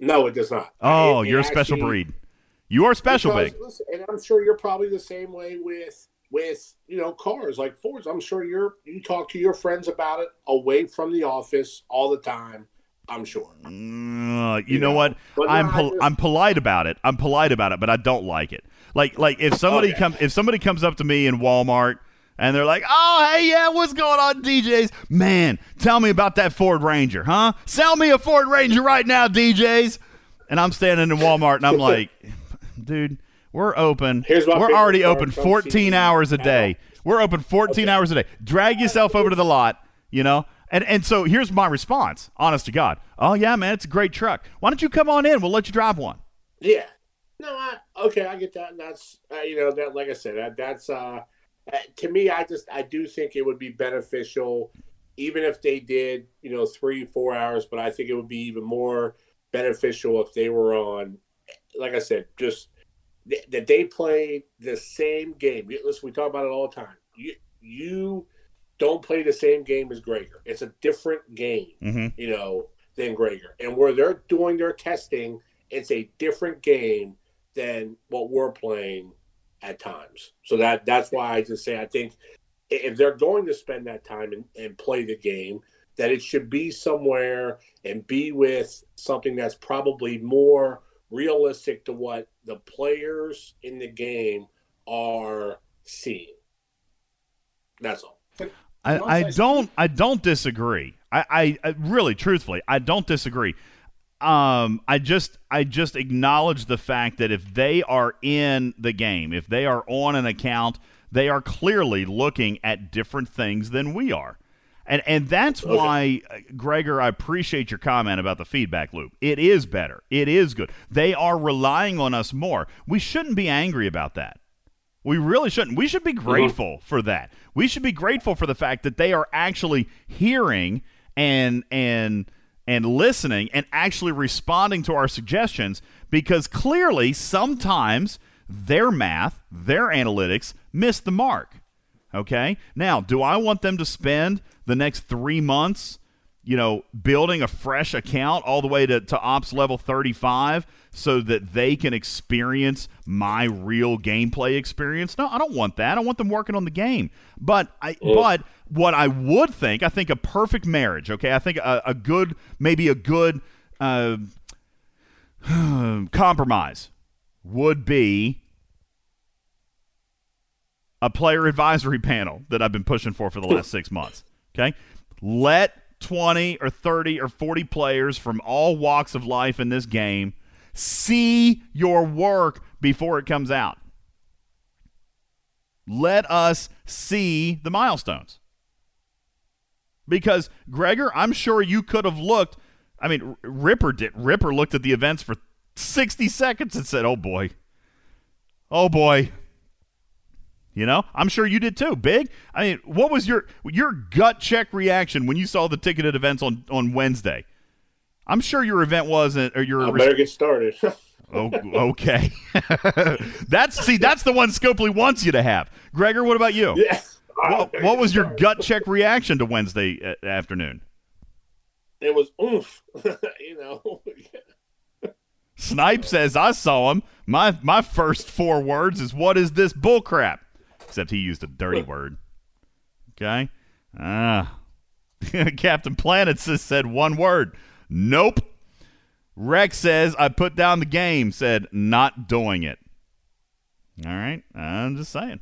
No, it does not.
Oh,
It- it
you're a special breed. You are special,
because,
big.
listen, and I'm sure you're probably the same way with with you know cars like Fords. I'm sure you're you talk to your friends about it away from the office all the time. I'm sure.
Uh, you,
You
know,
know,
what? I'm pol-
just-
I'm polite about it. I'm polite about it, but I don't like it. Like like if somebody
Okay.
comes if somebody comes up to me in Walmart and they're like, "Oh, hey, yeah, what's going on, DJs? Man, tell me about that Ford Ranger, huh? Sell me a Ford Ranger right now, DJs." And I'm standing in Walmart and I'm <laughs> like, "Dude, we're open.
Here's my
we're already open 14 hours a day. We're open 14 hours a day. Drag yourself over to the lot, you know." And and so here's my response, honest to God. Oh yeah, man, it's a great truck. Why don't you come on in? We'll let you drive one.
Yeah. No, I okay, I get that. And that's uh, you know that like I said, that that's uh uh, to me I just I do think it would be beneficial even if they did, you know, 3 4 hours, but I think it would be even more beneficial if they were on like I said, just th- that they play the same game. Listen, we talk about it all the time. You you don't play the same game as Gregor. It's a different game
Mm-hmm.
you know, than Gregor. And where they're doing their testing, it's a different game than what we're playing at times. So that that's why I just say I think if they're going to spend that time and, and play the game, that it should be somewhere and be with something that's probably more realistic to what the players in the game are seeing. That's all.
I, I don't I don't disagree. I, I, I really truthfully I don't disagree. Um, I just I just acknowledge the fact that if they are in the game, if they are on an account, they are clearly looking at different things than we are. And and that's
Okay.
why uh, Gregor, I appreciate your comment about the feedback loop. It is better. It is good. They are relying on us more. We shouldn't be angry about that. We really shouldn't. We should be grateful for that. We should be grateful for the fact that they are actually hearing and and and listening and actually responding to our suggestions because clearly sometimes their math, their analytics miss the mark. Okay? Now, do I want them to spend the next 3 months you know, building a fresh account all the way to, to ops level 35 so that they can experience my real gameplay experience. No, I don't want that. I want them working on the game. But I
Mm.
but what I would think, I think a perfect marriage, okay? I think a, a good maybe a good uh, <sighs> compromise would be a player advisory <laughs> panel that I've been pushing for for the last six months. Okay, let 20 or 30 or 40 players from all walks of life in this game see your work before it comes out. Let us see the milestones. Because Gregor, I'm sure you could have looked. I mean, Ripper did. Ripper looked at the events for 60 seconds and said, "Oh boy, oh boy." You know, I'm sure you did too. Big. I mean, what was your your gut check reaction when you saw the ticketed events on on Wednesday? I'm sure your event wasn't, or your
I better get started. <laughs>
Oh, okay. <laughs> that's see, that's the one Scopely wants you to have. Gregor, what about you?
Yeah.
What, what was your gut check reaction to Wednesday uh, afternoon?
it was oomph. <laughs> you know.
Snipe says I saw him. My my first four words is what is this bullcrap? Except he used a dirty <laughs> word. Okay. Ah. <laughs> Captain Planet says said one word. Nope. Rex says I put down the game. Said not doing it. All right. I'm just saying.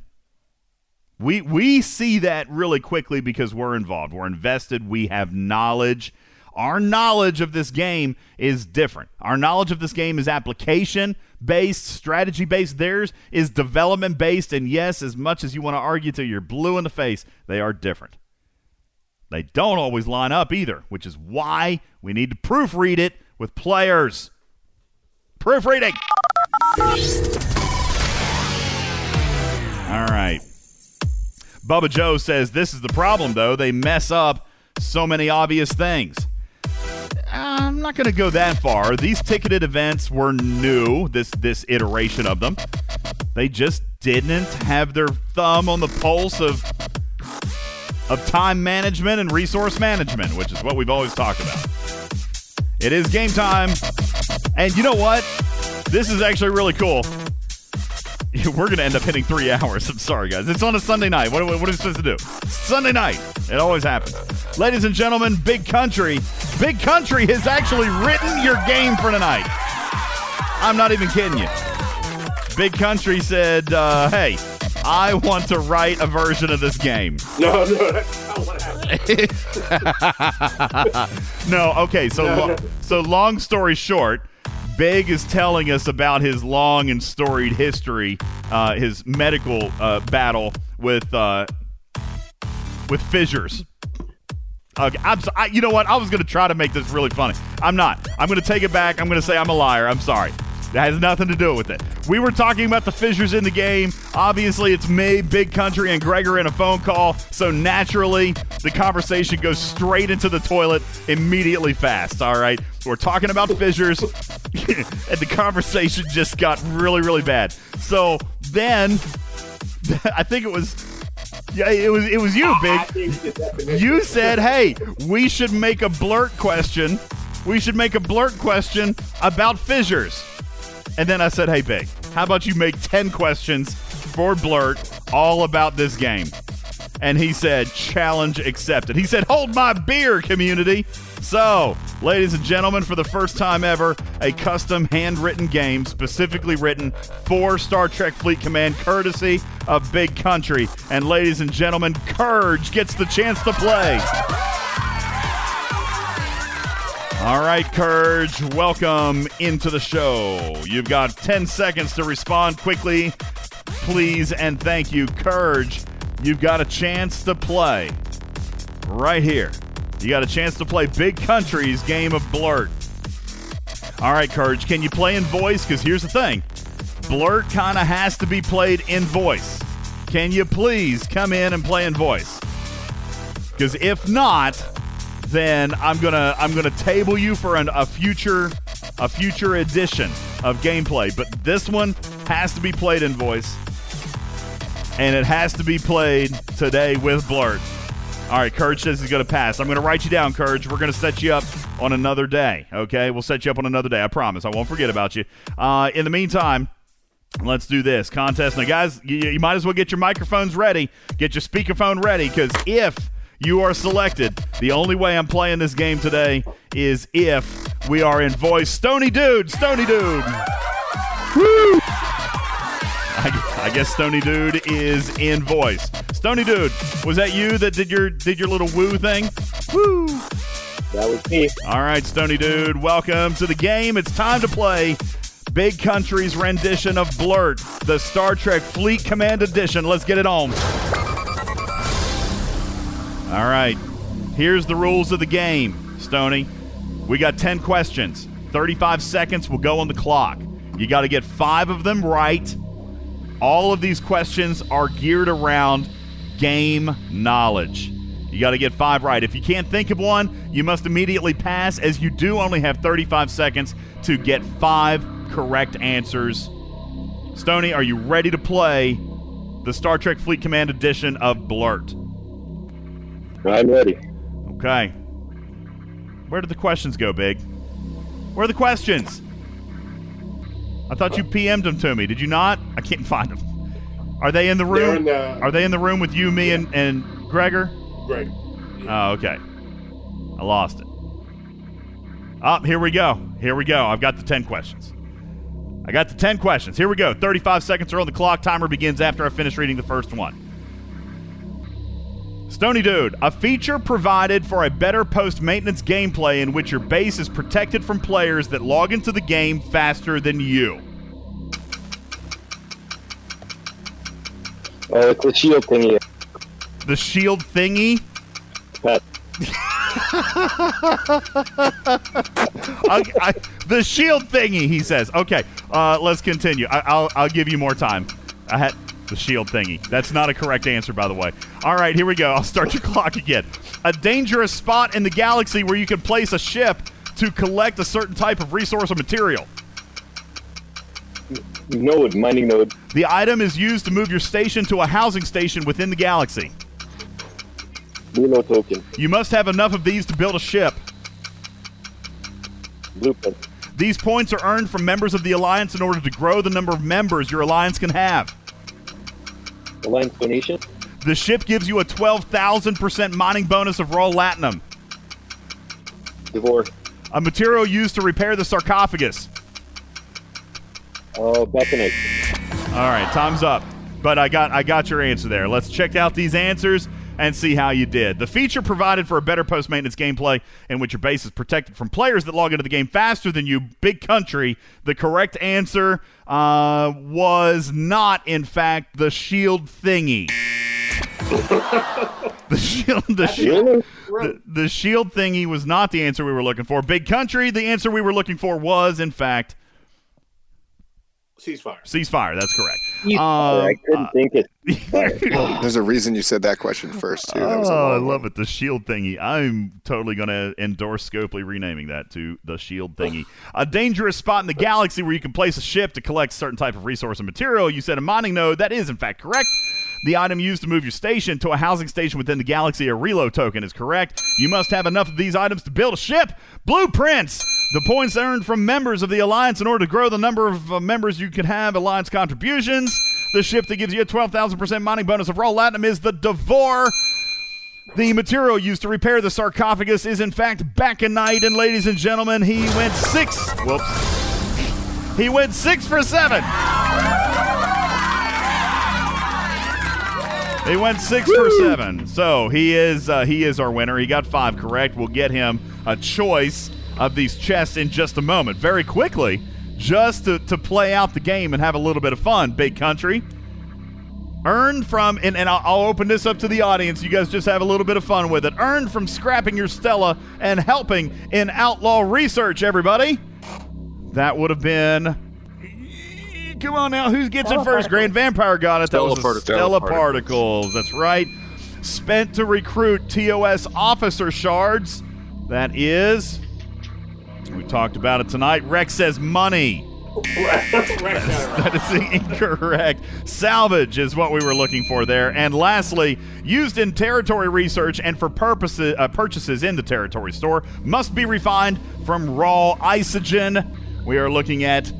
We we see that really quickly because we're involved. We're invested. We have knowledge. Our knowledge of this game is different. Our knowledge of this game is application based, strategy based. Theirs is development based. And yes, as much as you want to argue till you're blue in the face, they are different. They don't always line up either, which is why we need to proofread it with players. Proofreading. All right. Bubba Joe says this is the problem, though. They mess up so many obvious things. I'm not going to go that far. These ticketed events were new. This this iteration of them, they just didn't have their thumb on the pulse of of time management and resource management, which is what we've always talked about. It is game time, and you know what? This is actually really cool. <laughs> We're going to end up hitting three hours. I'm sorry, guys. It's on a Sunday night. What, what are we supposed to do? Sunday night. It always happens. Ladies and gentlemen, Big Country. Big Country has actually written your game for tonight. I'm not even kidding you. Big Country said, uh, hey, I want to write a version of this game. <laughs>
No, no, that's not what happened. <laughs>
no, okay. So, lo- so long story short, Big is telling us about his long and storied history, uh, his medical uh, battle with uh, with fissures. Okay, I'm so, I, you know what? I was going to try to make this really funny. I'm not. I'm going to take it back. I'm going to say I'm a liar. I'm sorry. That has nothing to do with it. We were talking about the fissures in the game. Obviously, it's me, Big Country, and Gregor in a phone call. So naturally, the conversation goes straight into the toilet immediately fast. All right. We're talking about fissures, <laughs> and the conversation just got really, really bad. So then, <laughs> I think it was yeah, it was it was you, Big. You said, "Hey, we should make a blurt question. We should make a blurt question about fissures." <laughs> And then I said, "Hey, Big, how about you make 10 questions for blurt all about this game?" And he said, "Challenge accepted." He said, "Hold my beer, community." So, ladies and gentlemen, for the first time ever, a custom handwritten game specifically written for Star Trek Fleet Command, courtesy of Big Country. And, ladies and gentlemen, Courage gets the chance to play. All right, Courage, welcome into the show. You've got 10 seconds to respond quickly, please, and thank you. Courage, you've got a chance to play right here. You got a chance to play Big Country's game of Blurt. All right, Courage, can you play in voice? Because here's the thing Blurt kind of has to be played in voice. Can you please come in and play in voice? Because if not, then I'm gonna I'm gonna table you for an, a future a future edition of gameplay. But this one has to be played in voice, and it has to be played today with Blurt. All right, Courage says he's going to pass. I'm going to write you down, Courage. We're going to set you up on another day. Okay, we'll set you up on another day. I promise. I won't forget about you. Uh, in the meantime. Let's do this contest. Now, guys, you, you might as well get your microphones ready, get your speakerphone ready, because if you are selected, the only way I'm playing this game today is if we are in voice. Stony Dude, Stony Dude. Woo! I, I guess Stony Dude is in voice. Stony Dude, was that you that did your did your little woo thing? Woo!
That was me.
All right, Stony Dude, welcome to the game. It's time to play Big Country's rendition of Blurt, the Star Trek Fleet Command Edition. Let's get it on. All right, here's the rules of the game, Stony. We got 10 questions. 35 seconds will go on the clock. You got to get five of them right. All of these questions are geared around game knowledge. You got to get five right. If you can't think of one, you must immediately pass, as you do only have 35 seconds to get five correct answers. Stony, are you ready to play the Star Trek Fleet Command edition of Blurt?
I'm ready.
Okay. Where did the questions go, Big? Where are the questions? I thought you PM'd them to me. Did you not? I can't <laughs> find them. Are they in the room?
in the-
Are they in the room with you, me, and, and Gregor?
Greg.
Oh, okay. I lost it. Oh, here we go. Here we go. I've got the 10 questions. I got the 10 questions. Here we go. 35 seconds are on the clock. Timer begins after I finish reading the first one. Stony Dude, a feature provided for a better post maintenance gameplay in which your base is protected from players that log into the game faster than you.
Oh, it's a shield thingy.
The shield thingy? I, <laughs> I, the shield thingy, he says. Okay, uh, let's continue. I, I'll, I'll give you more time. I had the shield thingy. That's not a correct answer, by the way. All right, here we go. <laughs> I'll start your clock again. A dangerous spot in the galaxy where you can place a ship to collect a certain type of resource or material.
Node, mining node.
The item is used to move your station to a housing station within the galaxy.
Reload token.
You must have enough of these to build a ship.
Blueprint.
These points are earned from members of the Alliance in order to grow the number of members your Alliance can have.
Donation.
The ship gives you a 12,000% mining bonus of raw latinum.
Devore.
A material used to repair the sarcophagus.
Oh, Beckonite.
All right, time's up. But I got I got your answer there. Let's check out these answers and see how you did. The feature provided for a better post maintenance gameplay in which your base is protected from players that log into the game faster than you. Big country. The correct answer uh, was not, in fact, the shield thingy. <laughs> the shield, the shield, the, the shield thingy was not the answer we were looking for. Big country. The answer we were looking for was, in fact,
Ceasefire.
ceasefire. That's correct.
I
Um,
couldn't think it. <laughs>
There's a reason you said that question first too. That was
Oh, I love
one.
it. The shield thingy. I'm totally going to endorse Scopely renaming that to the shield thingy. a dangerous spot in the galaxy where you can place a ship to collect a certain type of resource and material. You said a mining node. That is, in fact, correct. The item used to move your station to a housing station within the galaxy, a reload token, is correct. You must have enough of these items to build a ship. Blueprints. The points earned from members of the Alliance in order to grow the number of uh, members you can have Alliance contributions. The ship that gives you a 12,000% mining bonus of raw latinum is the Devore. The material used to repair the sarcophagus is in fact Baconite, and night and ladies and gentlemen, he went six. Whoops. He went six for seven. He went six for seven. So he is uh, he is our winner. He got five correct. We'll get him a choice of these chests in just a moment. Very quickly, just to, to play out the game and have a little bit of fun. Big country. Earned from, and, and I'll, I'll open this up to the audience. You guys just have a little bit of fun with it. Earned from scrapping your Stella and helping in outlaw research, everybody. That would have been. Come on now, who gets it first? Grand Vampire got it.
Stella
that was a
particles.
Stella
Stella
particles. That's right. Spent to recruit TOS officer shards. That is. We talked about it tonight. Rex says money. <laughs> That is incorrect. Salvage is what we were looking for there. And lastly, used in territory research and for purposes uh, purchases in the territory store, must be refined from raw isogen. We are looking at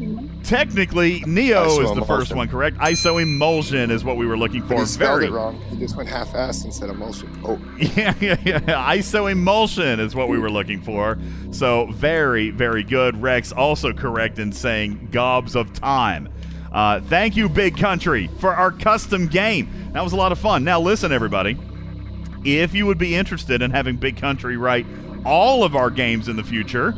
technically Neo is the first one, correct? Iso emulsion is what we were looking
But
for.
he spelled
Very
it wrong. He just went half-assed and said emulsion. Oh, <laughs>
yeah, yeah, yeah. ISO emulsion is what we were looking for. So very, very good. Rex also correct in saying gobs of time. Uh, thank you, Big Country, for our custom game. That was a lot of fun. Now, listen, everybody. If you would be interested in having Big Country write all of our games in the future,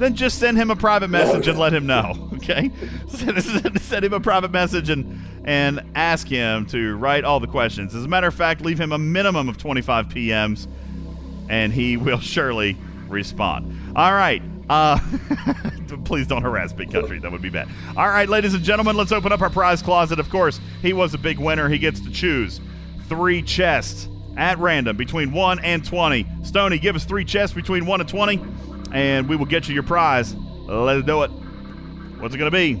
then just send him a private message and let him know. <laughs> Okay, <laughs> send, him a private message and and ask him to write all the questions. As a matter of fact, leave him a minimum of 25 PMs, and he will surely respond. All right. Uh, <laughs> please don't harass Big Country. That would be bad. All right, ladies and gentlemen, let's open up our prize closet. Of course, he was a big winner. He gets to choose three chests at random between 1 and 20. Stony, give us three chests between 1 and 20, and we will get you your prize. Let's do it. What's it going to be?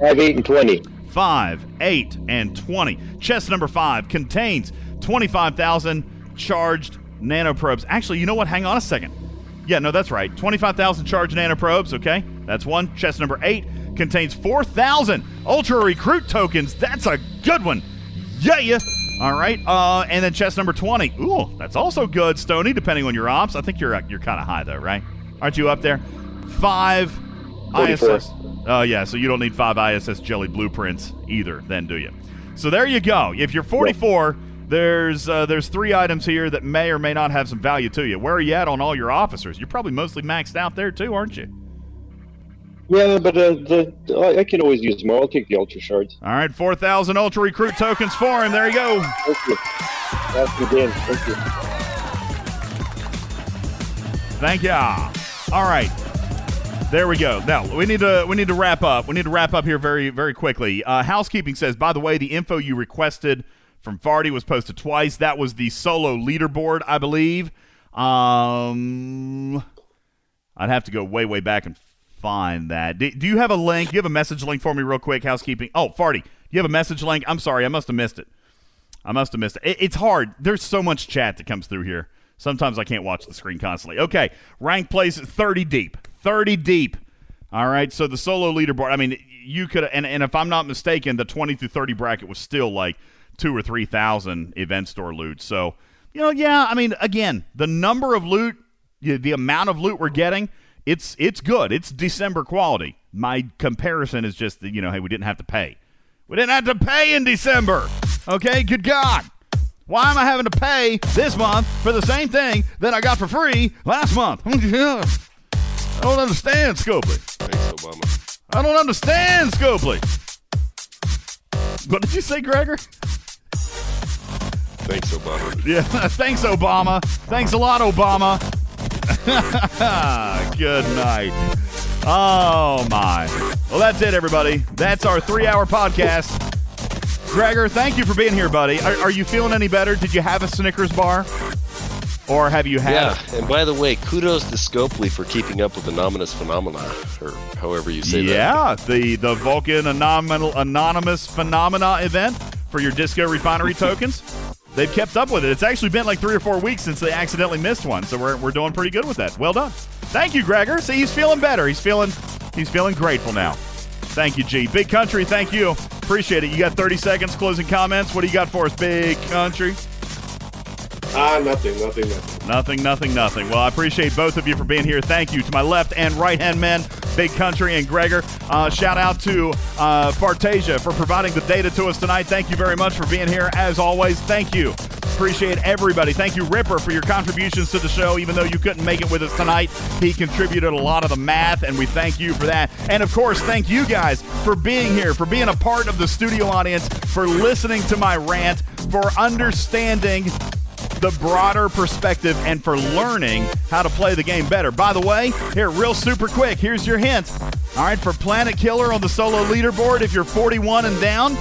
5, 8, and 20.
5, 8, and 20. Chest number 5 contains 25,000 charged nanoprobes. Actually, you know what? Hang on a second. Yeah, no, that's right. 25,000 charged nanoprobes, okay? That's one. Chest number 8 contains 4,000 Ultra Recruit tokens. That's a good one. Yeah, yeah. All right. Uh, and then chest number 20. Ooh, that's also good, Stony, depending on your ops. I think you're uh, you're kind of high, though, right? Aren't you up there? Five
44.
ISS. Oh, yeah, so you don't need five ISS jelly blueprints either, then, do you? So there you go. If you're 44, there's uh, there's three items here that may or may not have some value to you. Where are you at on all your officers? You're probably mostly maxed out there too, aren't you?
Yeah, but uh, the, I I can always use more. I'll take the Ultra Shards.
All right, 4,000 Ultra Recruit tokens for him. There you go.
Thank you. That's game. Thank you.
Thank ya. All right. There we go. Now we need to we need to wrap up. We need to wrap up here very very quickly. Uh, housekeeping says, by the way, the info you requested from Farty was posted twice. That was the solo leaderboard, I believe. Um, I'd have to go way way back and find that. Do, do you have a link? Do you have a message link for me, real quick? Housekeeping. Oh, Farty, do you have a message link? I'm sorry, I must have missed it. I must have missed it. it. It's hard. There's so much chat that comes through here. Sometimes I can't watch the screen constantly. Okay, rank place 30 deep. 30 deep. All right, so the solo leaderboard. I mean, you could, and, and if I'm not mistaken, the 20 through 30 bracket was still like two or three thousand event store loot. So, you know, yeah. I mean, again, the number of loot, the amount of loot we're getting, it's it's good. It's December quality. My comparison is just that you know, hey, we didn't have to pay. We didn't have to pay in December. Okay, good God. Why am I having to pay this month for the same thing that I got for free last month? <laughs> I don't understand, Scopely.
Thanks, Obama.
I don't understand, Scopely. What did you say, Gregor?
Thanks, Obama.
Yeah, <laughs> thanks, Obama. Thanks a lot, Obama. <laughs> Good night. Oh, my. Well, that's it, everybody. That's our three hour podcast. Gregor, thank you for being here, buddy. Are, are you feeling any better? Did you have a Snickers bar? Or have you had
Yeah, and by the way, kudos to Scopely for keeping up with the Nominous Phenomena, or however you say that.
Yeah, the the Vulcan Anonymous, Anonymous Phenomena event for your Disco Refinery <laughs> tokens. They've kept up with it. It's actually been like three or four weeks since they accidentally missed one, so we're, we're doing pretty good with that. Well done. Thank you, Gregor. See, he's feeling better. He's feeling he's feeling grateful now. Thank you, G. Big Country, thank you. Appreciate it. You got 30 seconds closing comments. What do you got for us, Big Country?
Ah, nothing, nothing, nothing.
Nothing, nothing, nothing. Well, I appreciate both of you for being here. Thank you to my left and right hand men, Big Country and Gregor. Uh, shout out to uh, Fartasia for providing the data to us tonight. Thank you very much for being here. As always, thank you. Appreciate everybody. Thank you, Ripper, for your contributions to the show. Even though you couldn't make it with us tonight, he contributed a lot of the math, and we thank you for that. And of course, thank you guys for being here, for being a part of the studio audience, for listening to my rant, for understanding the broader perspective and for learning how to play the game better. By the way, here, real super quick, here's your hint. All right, for Planet Killer on the solo leaderboard, if you're 41 and down,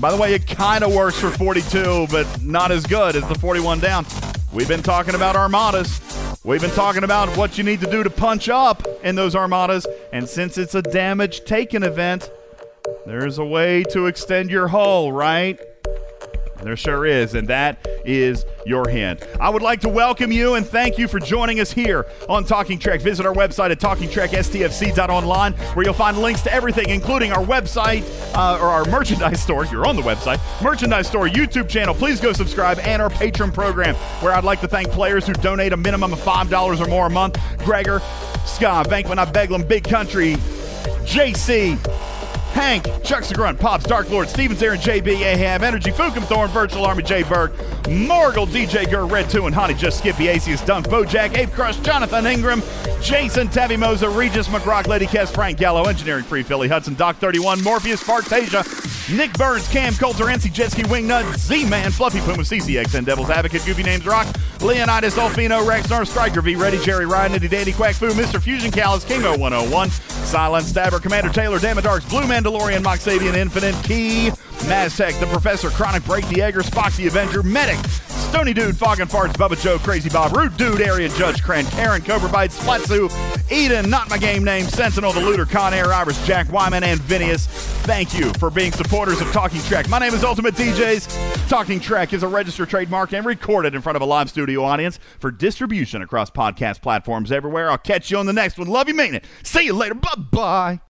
by the way, it kind of works for 42, but not as good as the 41 down. We've been talking about armadas. We've been talking about what you need to do to punch up in those armadas. And since it's a damage taken event, there's a way to extend your hull, right? There sure is, and that is your hint. I would like to welcome you and thank you for joining us here on Talking Trek. Visit our website at talkingtrekstfc.online where you'll find links to everything, including our website uh, or our merchandise store. You're on the website, merchandise store, YouTube channel. Please go subscribe and our Patreon program where I'd like to thank players who donate a minimum of $5 or more a month. Gregor, Scott, Bankman, I Beglam, Big Country, JC, Hank, Chuck Grunt, Pops, Dark Lord, Stevens, Aaron, JB, Ahab, Energy, Fukum, Thorn, Virtual Army, J Berg, Morgul, DJ Gur, Red 2, and Honey, Just Skippy, Aces, Dunk, Bojack, Ape Crush, Jonathan Ingram, Jason, Tabby Moza, Regis, McGrock, Lady Kess, Frank Gallo, Engineering Free Philly, Hudson, Doc 31, Morpheus, Fartasia, Nick Burns, Cam Coulter, NC Jetski, Wingnut, Z-Man, Fluffy Puma, CCXN, Devil's Advocate, Goofy Names Rock, Leonidas, Olfino, Rexnar, Striker V, Ready, Jerry, Ryan, Nitty Dandy, Quack Fu, Mr. Fusion, Callus, Kingo 101, Silent Stabber, Commander Taylor, Damadarks, Blue Mandalorian, Mox Sabian, Infinite, Key, Maztec, The Professor, Chronic Break, the Egger, Spock the Avenger, Medic, Stony Dude, Fog and Farts, Bubba Joe, Crazy Bob, Rude Dude, Area Judge, Kran, Karen, Cobra Bite, Splatsu, Eden, Not My Game Name, Sentinel, The Looter, Con Air, Iris, Jack Wyman, and Vinius. Thank you for being supporters of Talking Trek. My name is Ultimate DJs. Talking Trek is a registered trademark and recorded in front of a live studio audience for distribution across podcast platforms everywhere. I'll catch you on the next one. Love you, mean it. See you later. Bye bye.